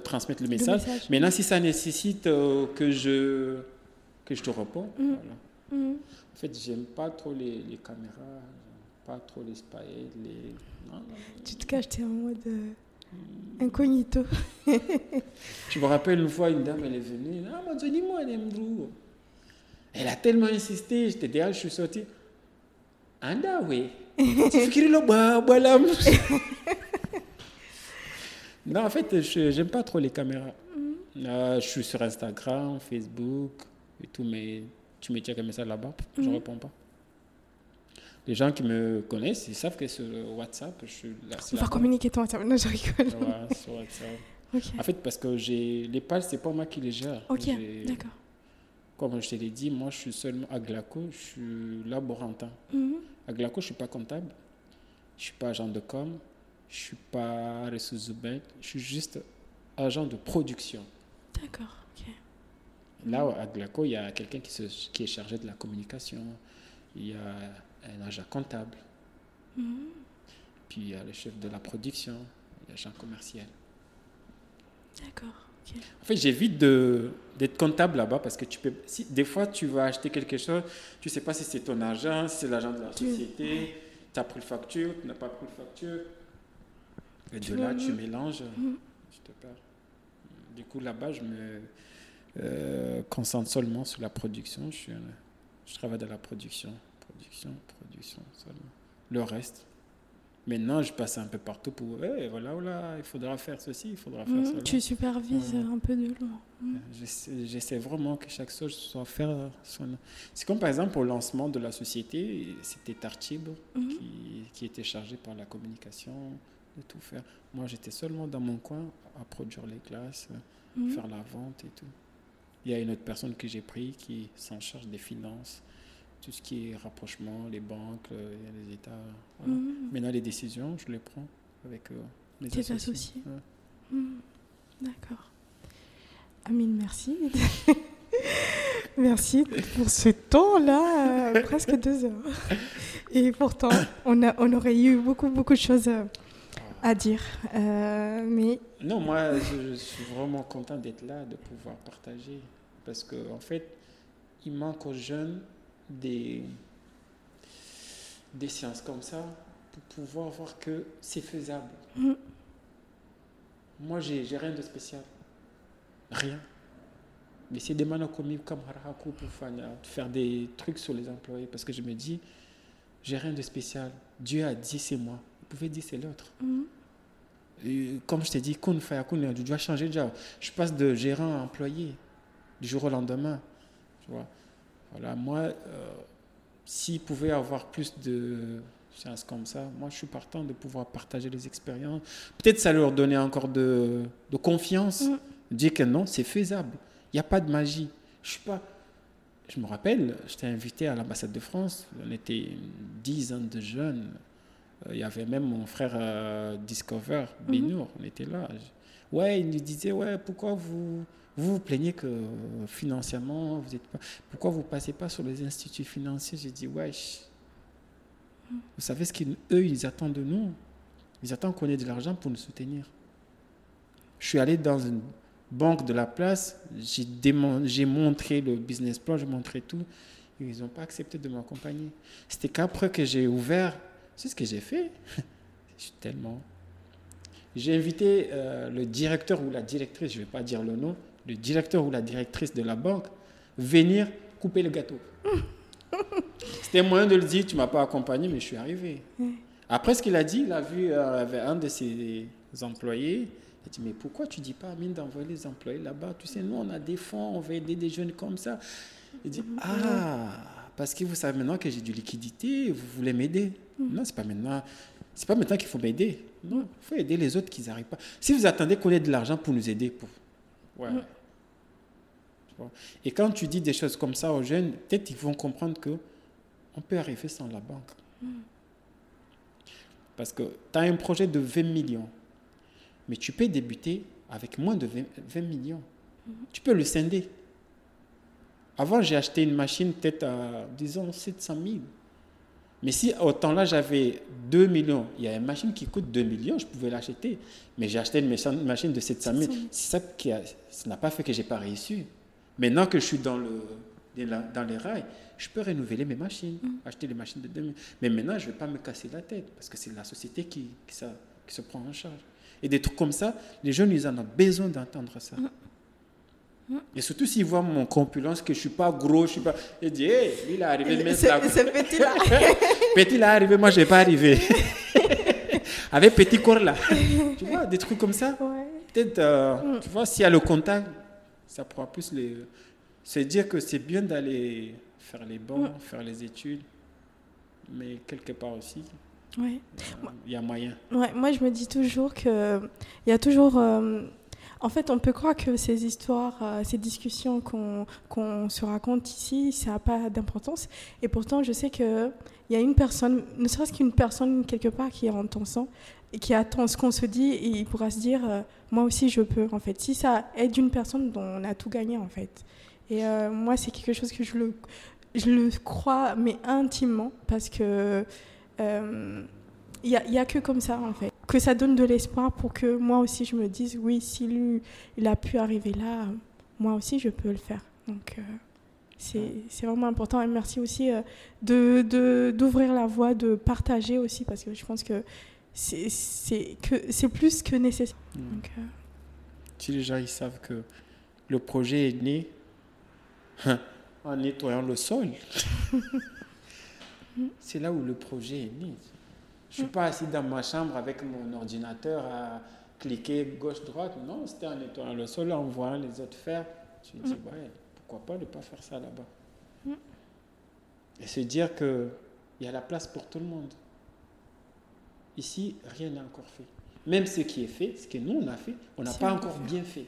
transmettre le message. Maintenant, si ça nécessite euh, que, je, que je te réponds, mm. voilà. En fait, j'aime pas trop les, les caméras, pas trop les spies, les... Tu te caches, tu es en mode euh, incognito. je me rappelle une fois, une dame, elle est venue, ah, dis-moi, elle a tellement insisté, j'étais derrière, je suis sorti. Anda, oui. Tu le non, en fait, je n'aime pas trop les caméras. Mm. Euh, je suis sur Instagram, Facebook et tout, mais tu me tiens comme ça là-bas, je ne mm. réponds pas. Les gens qui me connaissent, ils savent que sur WhatsApp, je suis là. On va communiquer ton WhatsApp. Non, je rigole. Ouais, sur WhatsApp. En fait, parce que j'ai les pages, c'est pas moi qui les gère. Ok, d'accord. Comme je te l'ai dit, moi, je suis seulement à Glaco, je suis laborantin. Mm À Glaco, je suis pas comptable, je suis pas agent de com, je ne suis pas ressources humaines, je suis juste agent de production. D'accord, ok. Là, à Glaco, il y a quelqu'un qui, qui, est chargé de la communication, il y a un agent comptable, mhm. puis il y a le chef de la production, l'agent commercial. D'accord. En fait, j'évite d'être comptable là-bas parce que tu peux. Si, des fois, tu vas acheter quelque chose, tu ne sais pas si c'est ton agent, si c'est l'agent de la société, tu as pris le facture, tu n'as pas pris le facture. Et de là, tu mélanges, mhm. tu te perds. Du coup, là-bas, je me euh, concentre seulement sur la production. Je, je travaille dans la production, production, production seulement. Le reste, Maintenant, je passe un peu partout pour. Eh, voilà, voilà, il faudra faire ceci, il faudra faire cela. Tu supervises un peu de loin. Mhm. J'essaie vraiment que chaque chose soit faire son. C'est comme par exemple au lancement de la société, c'était Tartib qui, qui, était chargé par la communication, de tout faire. Moi, j'étais seulement dans mon coin à produire les glaces, mhm. faire la vente et tout. Il y a une autre personne que j'ai pris qui s'en charge des finances, tout ce qui est rapprochement, les banques, euh, les États. Mhm. Maintenant, les décisions, je les prends avec euh, mes Tes associés. Mhm. D'accord. Amine, merci. merci pour ce temps-là, euh, presque deux heures. Et pourtant, on, a, on aurait eu beaucoup, beaucoup de choses à dire. Euh, mais... Non, moi, je, suis vraiment content d'être là, de pouvoir partager. Parce qu'en en fait, il manque aux jeunes des, des séances comme ça pour pouvoir voir que c'est faisable. Mm. Moi, j'ai rien de spécial. Rien. Mais c'est des manakomi comme Harahaku pour faire- des trucs sur les employés parce que je me dis, j'ai rien de spécial. Dieu a dit c'est moi. Vous pouvez dire c'est l'autre. Mm. Et comme je t'ai dit, kun fayakun, tu dois changer déjà. Je passe de gérant à employé du jour au lendemain. Tu vois. Voilà, moi, euh, s'il pouvait avoir plus de séances comme ça, moi je suis partant de pouvoir partager les expériences. Peut-être ça leur donnait encore de, de confiance. Mm. Dire que non, c'est faisable. Il n'y a pas de magie. Je suis pas. Je me rappelle, j'étais invité à l'ambassade de France. On était une dizaine de jeunes. Euh, Il y avait même mon frère euh, Discover, Benour, on était là. Ouais, il nous disait, ouais, pourquoi vous vous, vous plaignez que financièrement, vous êtes pas... Pourquoi vous passez pas sur les instituts financiers? J'ai dit, wesh. Vous savez ce qu'eux, ils attendent de nous Ils attendent qu'on ait de l'argent pour nous soutenir. Je suis allé dans une banque de la place, j'ai montré le business plan, j'ai montré tout. Ils n'ont pas accepté de m'accompagner. C'était qu'après que j'ai ouvert, c'est ce que j'ai fait. Je suis tellement. J'ai invité euh, le directeur ou la directrice, je ne vais pas dire le nom, le directeur ou la directrice de la banque, venir couper le gâteau. C'était moyen de le dire, tu ne m'as pas accompagné, mais je suis arrivé. Après ce qu'il a dit, il a vu euh, un de ses employés. Il a dit, mais pourquoi tu dis pas à Amine d'envoyer les employés là-bas? Tu sais, nous, on a des fonds, on va aider des jeunes comme ça. Il dit, ah, parce que vous savez maintenant que j'ai du liquidité, vous voulez m'aider? Non, c'est pas maintenant. C'est pas maintenant qu'il faut m'aider. Non, il faut aider les autres qui n'arrivent pas. Si vous attendez qu'on ait de l'argent pour nous aider, pour... ouais. Tu Et quand tu dis des choses comme ça aux jeunes, peut-être ils vont comprendre que on peut arriver sans la banque. Parce que tu as un projet de 20 millions, mais tu peux débuter avec moins de 20, 20 millions. Tu peux le scinder. Avant, j'ai acheté une machine peut-être à, disons, 700 000. Mais si au temps-là, j'avais 2 millions, il y a une machine qui coûte 2 millions, je pouvais l'acheter. Mais j'ai acheté une machi- une machine de 700 000. 700 000. C'est ça qui a- ça n'a pas fait que j'ai pas réussi. Maintenant que je suis dans, le, dans les rails, je peux renouveler mes machines, acheter des machines de 2000. Mais maintenant, je ne vais pas me casser la tête parce que c'est la société qui, qui, ça- qui se prend en charge. Et des trucs comme ça, les jeunes, ils en ont besoin d'entendre ça. Et surtout s'ils voient mon compulence, que je ne suis pas gros, je suis pas. Ils disent, hé, lui, il est arrivé, mais C'est petit là. Petit, il est arrivé, moi, je vais pas arriver. Avec petit corps là. tu vois, des trucs comme ça. Ouais. Peut-être, euh, tu vois, s'il y a le contact, ça pourra plus les. Se dire que c'est bien d'aller faire les bancs, faire les études, mais quelque part aussi, Ouais. euh, il y a moyen. Ouais, moi, je me dis toujours que il y a toujours. euh, en fait, on peut croire que ces histoires, euh, ces discussions qu'on qu'on se raconte ici, ça n'a pas d'importance. Et pourtant, je sais qu'il y a une personne, ne serait-ce qu'une personne quelque part qui entend ça, et qui attend ce qu'on se dit, et il pourra se dire euh, Moi aussi, je peux. En fait, si ça aide une personne, dont on a tout gagné, en fait. Et euh, moi, c'est quelque chose que je le, je le crois, mais intimement, parce que. euh, il n'y a, y a que comme ça, en fait. Que ça donne de l'espoir pour que moi aussi, je me dise, oui, si lui, il a pu arriver là, moi aussi, je peux le faire. Donc, euh, c'est vraiment important. Et merci aussi euh, de de- d'ouvrir la voie, de partager aussi, parce que je pense que c'est que- plus que nécessaire. Donc, euh, Si les gens ils savent que le projet est né en nettoyant le sol, c'est là où le projet est né. Je ne suis pas assis dans ma chambre avec mon ordinateur à cliquer gauche-droite. Non, c'était en nettoyant le sol, en voyant les autres faire. Je me dis, ouais, pourquoi pas ne pas faire ça là-bas? Et se dire qu'il y a la place pour tout le monde. Ici, rien n'est encore fait. Même ce qui est fait, ce que nous on a fait, on n'a pas encore bien fait.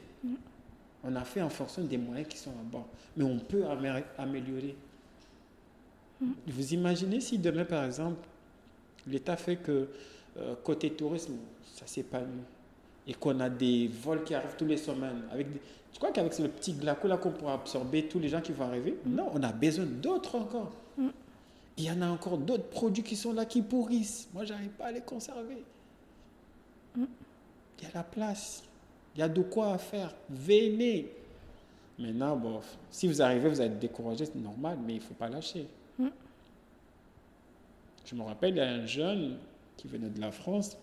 On a fait en fonction des moyens qui sont là-bas. Mais on peut amé- améliorer. Vous imaginez si demain, par exemple, l'État fait que euh, côté tourisme, ça s'épanouit et qu'on a des vols qui arrivent tous les semaines. Avec des... Tu crois qu'avec ce petit glaco là qu'on pourra absorber tous les gens qui vont arriver? Non, on a besoin d'autres encore. Il y en a encore d'autres produits qui sont là qui pourrissent. Moi, j'arrive pas à les conserver. Il y a la place. Il y a de quoi faire. Venez. Maintenant, bon, si vous arrivez, vous êtes découragé, c'est normal, mais il ne faut pas lâcher. Mm. Je me rappelle, il y a un jeune qui venait de la France.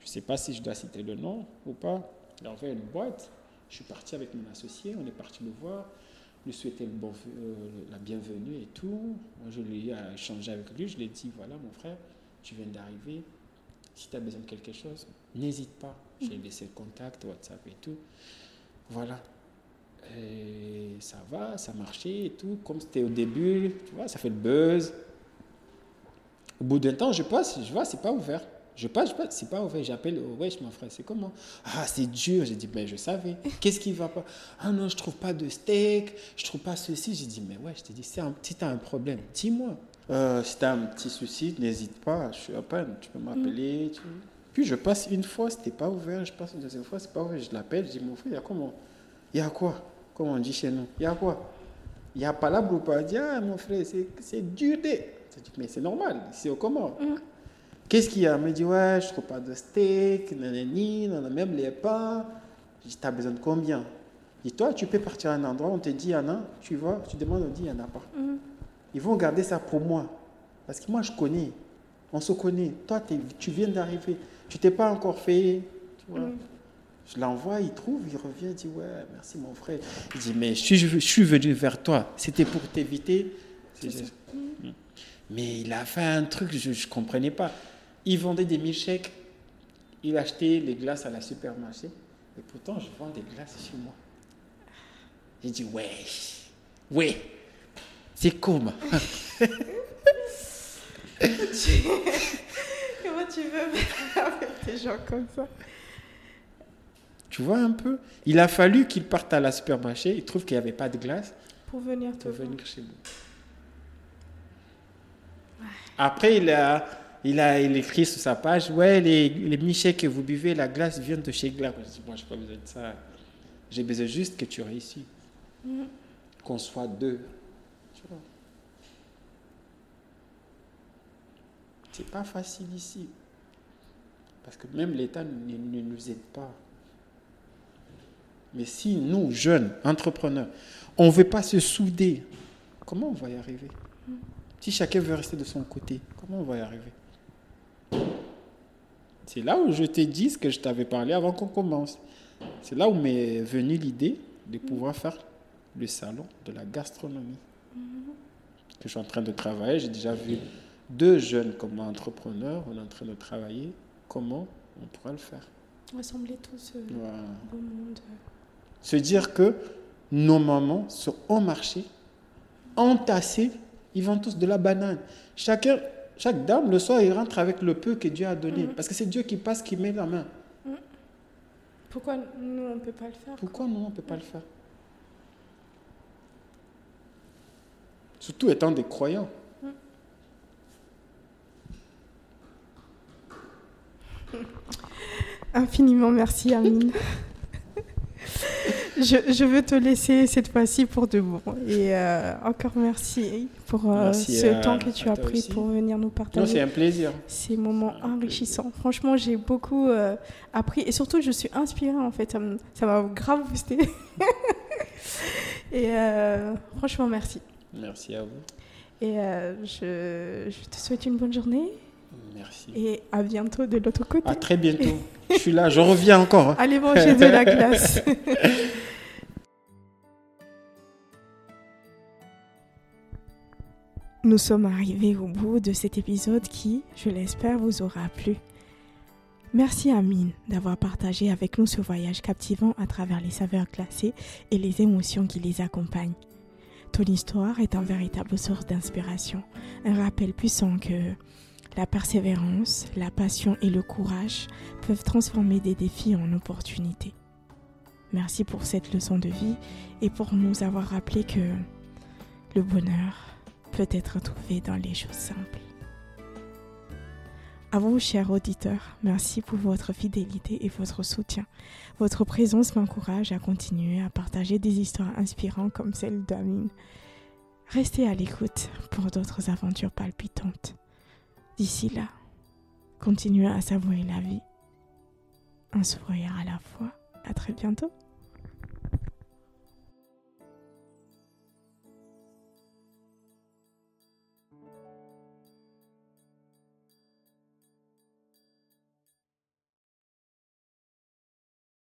Je ne sais pas si je dois citer le nom ou pas. Il avait une boîte. Je suis parti avec mon associé. On est parti le voir, lui souhaiter le euh, la bienvenue et tout. Moi, je lui ai échangé avec lui. Je lui ai dit voilà, mon frère, tu viens d'arriver. Si tu as besoin de quelque chose, n'hésite pas. J'ai laissé le contact, WhatsApp et tout. Voilà. Et ça va, ça marchait et tout. Comme c'était au début, tu vois, ça fait le buzz. Au bout d'un temps, je passe, je vois, c'est pas ouvert. Je passe, je passe, c'est pas ouvert. J'appelle, oh, wesh, mon frère, c'est comment Ah, c'est dur. J'ai dit, ben, je savais. Qu'est-ce qui va pas? Ah non, je trouve pas de steak, je trouve pas ceci. J'ai dit, mais ouais, je t'ai dit, si tu as un problème, dis-moi. Euh, si tu as un petit souci, n'hésite pas, je suis open, tu peux m'appeler. Puis je passe une fois, c'était pas ouvert. Je passe une deuxième fois, c'est pas ouvert. Je l'appelle, je dis, mon frère, il y a comment? Il y a quoi? Comme on dit chez nous? Il y a quoi? Il n'y a pas la ou pas? Il dit, ah, mon frère, c'est dur. Mais c'est normal, c'est au comment? Mm. Qu'est-ce qu'il y a? Il me dit, ouais, je trouve pas de steak, nanani, même les pains. Je dis, tu as besoin de combien? Dis toi, tu peux partir à un endroit, on te dit, il y en a, tu vois, tu demandes, on dit, il n'y en a pas. Mm. Ils vont garder ça pour moi. Parce que moi, je connais. On se connaît. Toi, tu viens d'arriver. Tu t'es pas encore fait. Tu vois. Mm. Je l'envoie, il trouve, il revient, il dit Ouais, merci mon frère. Il dit Mais je suis, je suis venu vers toi. C'était pour t'éviter. Mais il a fait un truc, je ne comprenais pas. Il vendait des milkshakes. Il achetait les glaces à la supermarché. Et pourtant, je vends des glaces chez moi. J'ai dit Ouais, ouais, c'est comme. Comment tu veux faire avec des gens comme ça? Tu vois un peu? Il a fallu qu'il parte à la supermarché, il trouve qu'il n'y avait pas de glace. Pour venir Pour venir chez nous. Après, il a, il a il écrit sur sa page Ouais, les, les que vous buvez, la glace vient de chez Glace. Moi, je n'ai pas besoin de ça. J'ai besoin juste que tu réussisses. Mm. Qu'on soit deux. C'est pas facile ici. Parce que même l'État ne, nous aide pas. Mais si nous, jeunes entrepreneurs, on ne veut pas se souder, comment on va y arriver? Si chacun veut rester de son côté, comment on va y arriver? C'est là où je t'ai dit ce que je t'avais parlé avant qu'on commence. C'est là où m'est venue l'idée de pouvoir faire le salon de la gastronomie. Que je suis en train de travailler. J'ai déjà vu deux jeunes comme entrepreneurs, on est en train de travailler comment on pourra le faire? Rassembler tout ce beau monde. Se dire que nos mamans sont au marché, entassées, ils vendent tous de la banane. Chacun, chaque dame, le soir, il rentre avec le peu que Dieu a donné. Mhm. Parce que c'est Dieu qui passe, qui met la main. Mhm. Pourquoi nous, on ne peut pas le faire Pourquoi nous, on ne peut pas le faire? Surtout étant des croyants. Infiniment merci, Amine. je, veux te laisser cette fois-ci pour de bon. Et euh, encore merci pour euh, ce temps que tu as pris pour venir nous partager. C'est un plaisir. Ces moments enrichissants. Franchement, j'ai beaucoup euh, appris et surtout, je suis inspirée en fait. Ça m'a grave boosté. et franchement, merci. Merci à vous. Et je, je te souhaite une bonne journée. Merci. Et à bientôt de l'autre côté. À très bientôt. je suis là, je reviens encore. Hein. Allez manger de la glace. Nous sommes arrivés au bout de cet épisode qui, je l'espère, vous aura plu. Merci Amine d'avoir partagé avec nous ce voyage captivant à travers les saveurs glacées et les émotions qui les accompagnent. Ton histoire est un véritable source d'inspiration, un rappel puissant que la persévérance, la passion et le courage peuvent transformer des défis en opportunités. Merci pour cette leçon de vie et pour nous avoir rappelé que le bonheur peut être trouvé dans les choses simples. À vous, chers auditeurs, merci pour votre fidélité et votre soutien. Votre présence m'encourage à continuer à partager des histoires inspirantes comme celle d'Amine. Restez à l'écoute pour d'autres aventures palpitantes. D'ici là, continuez à savourer la vie. Un sourire à la fois. À très bientôt.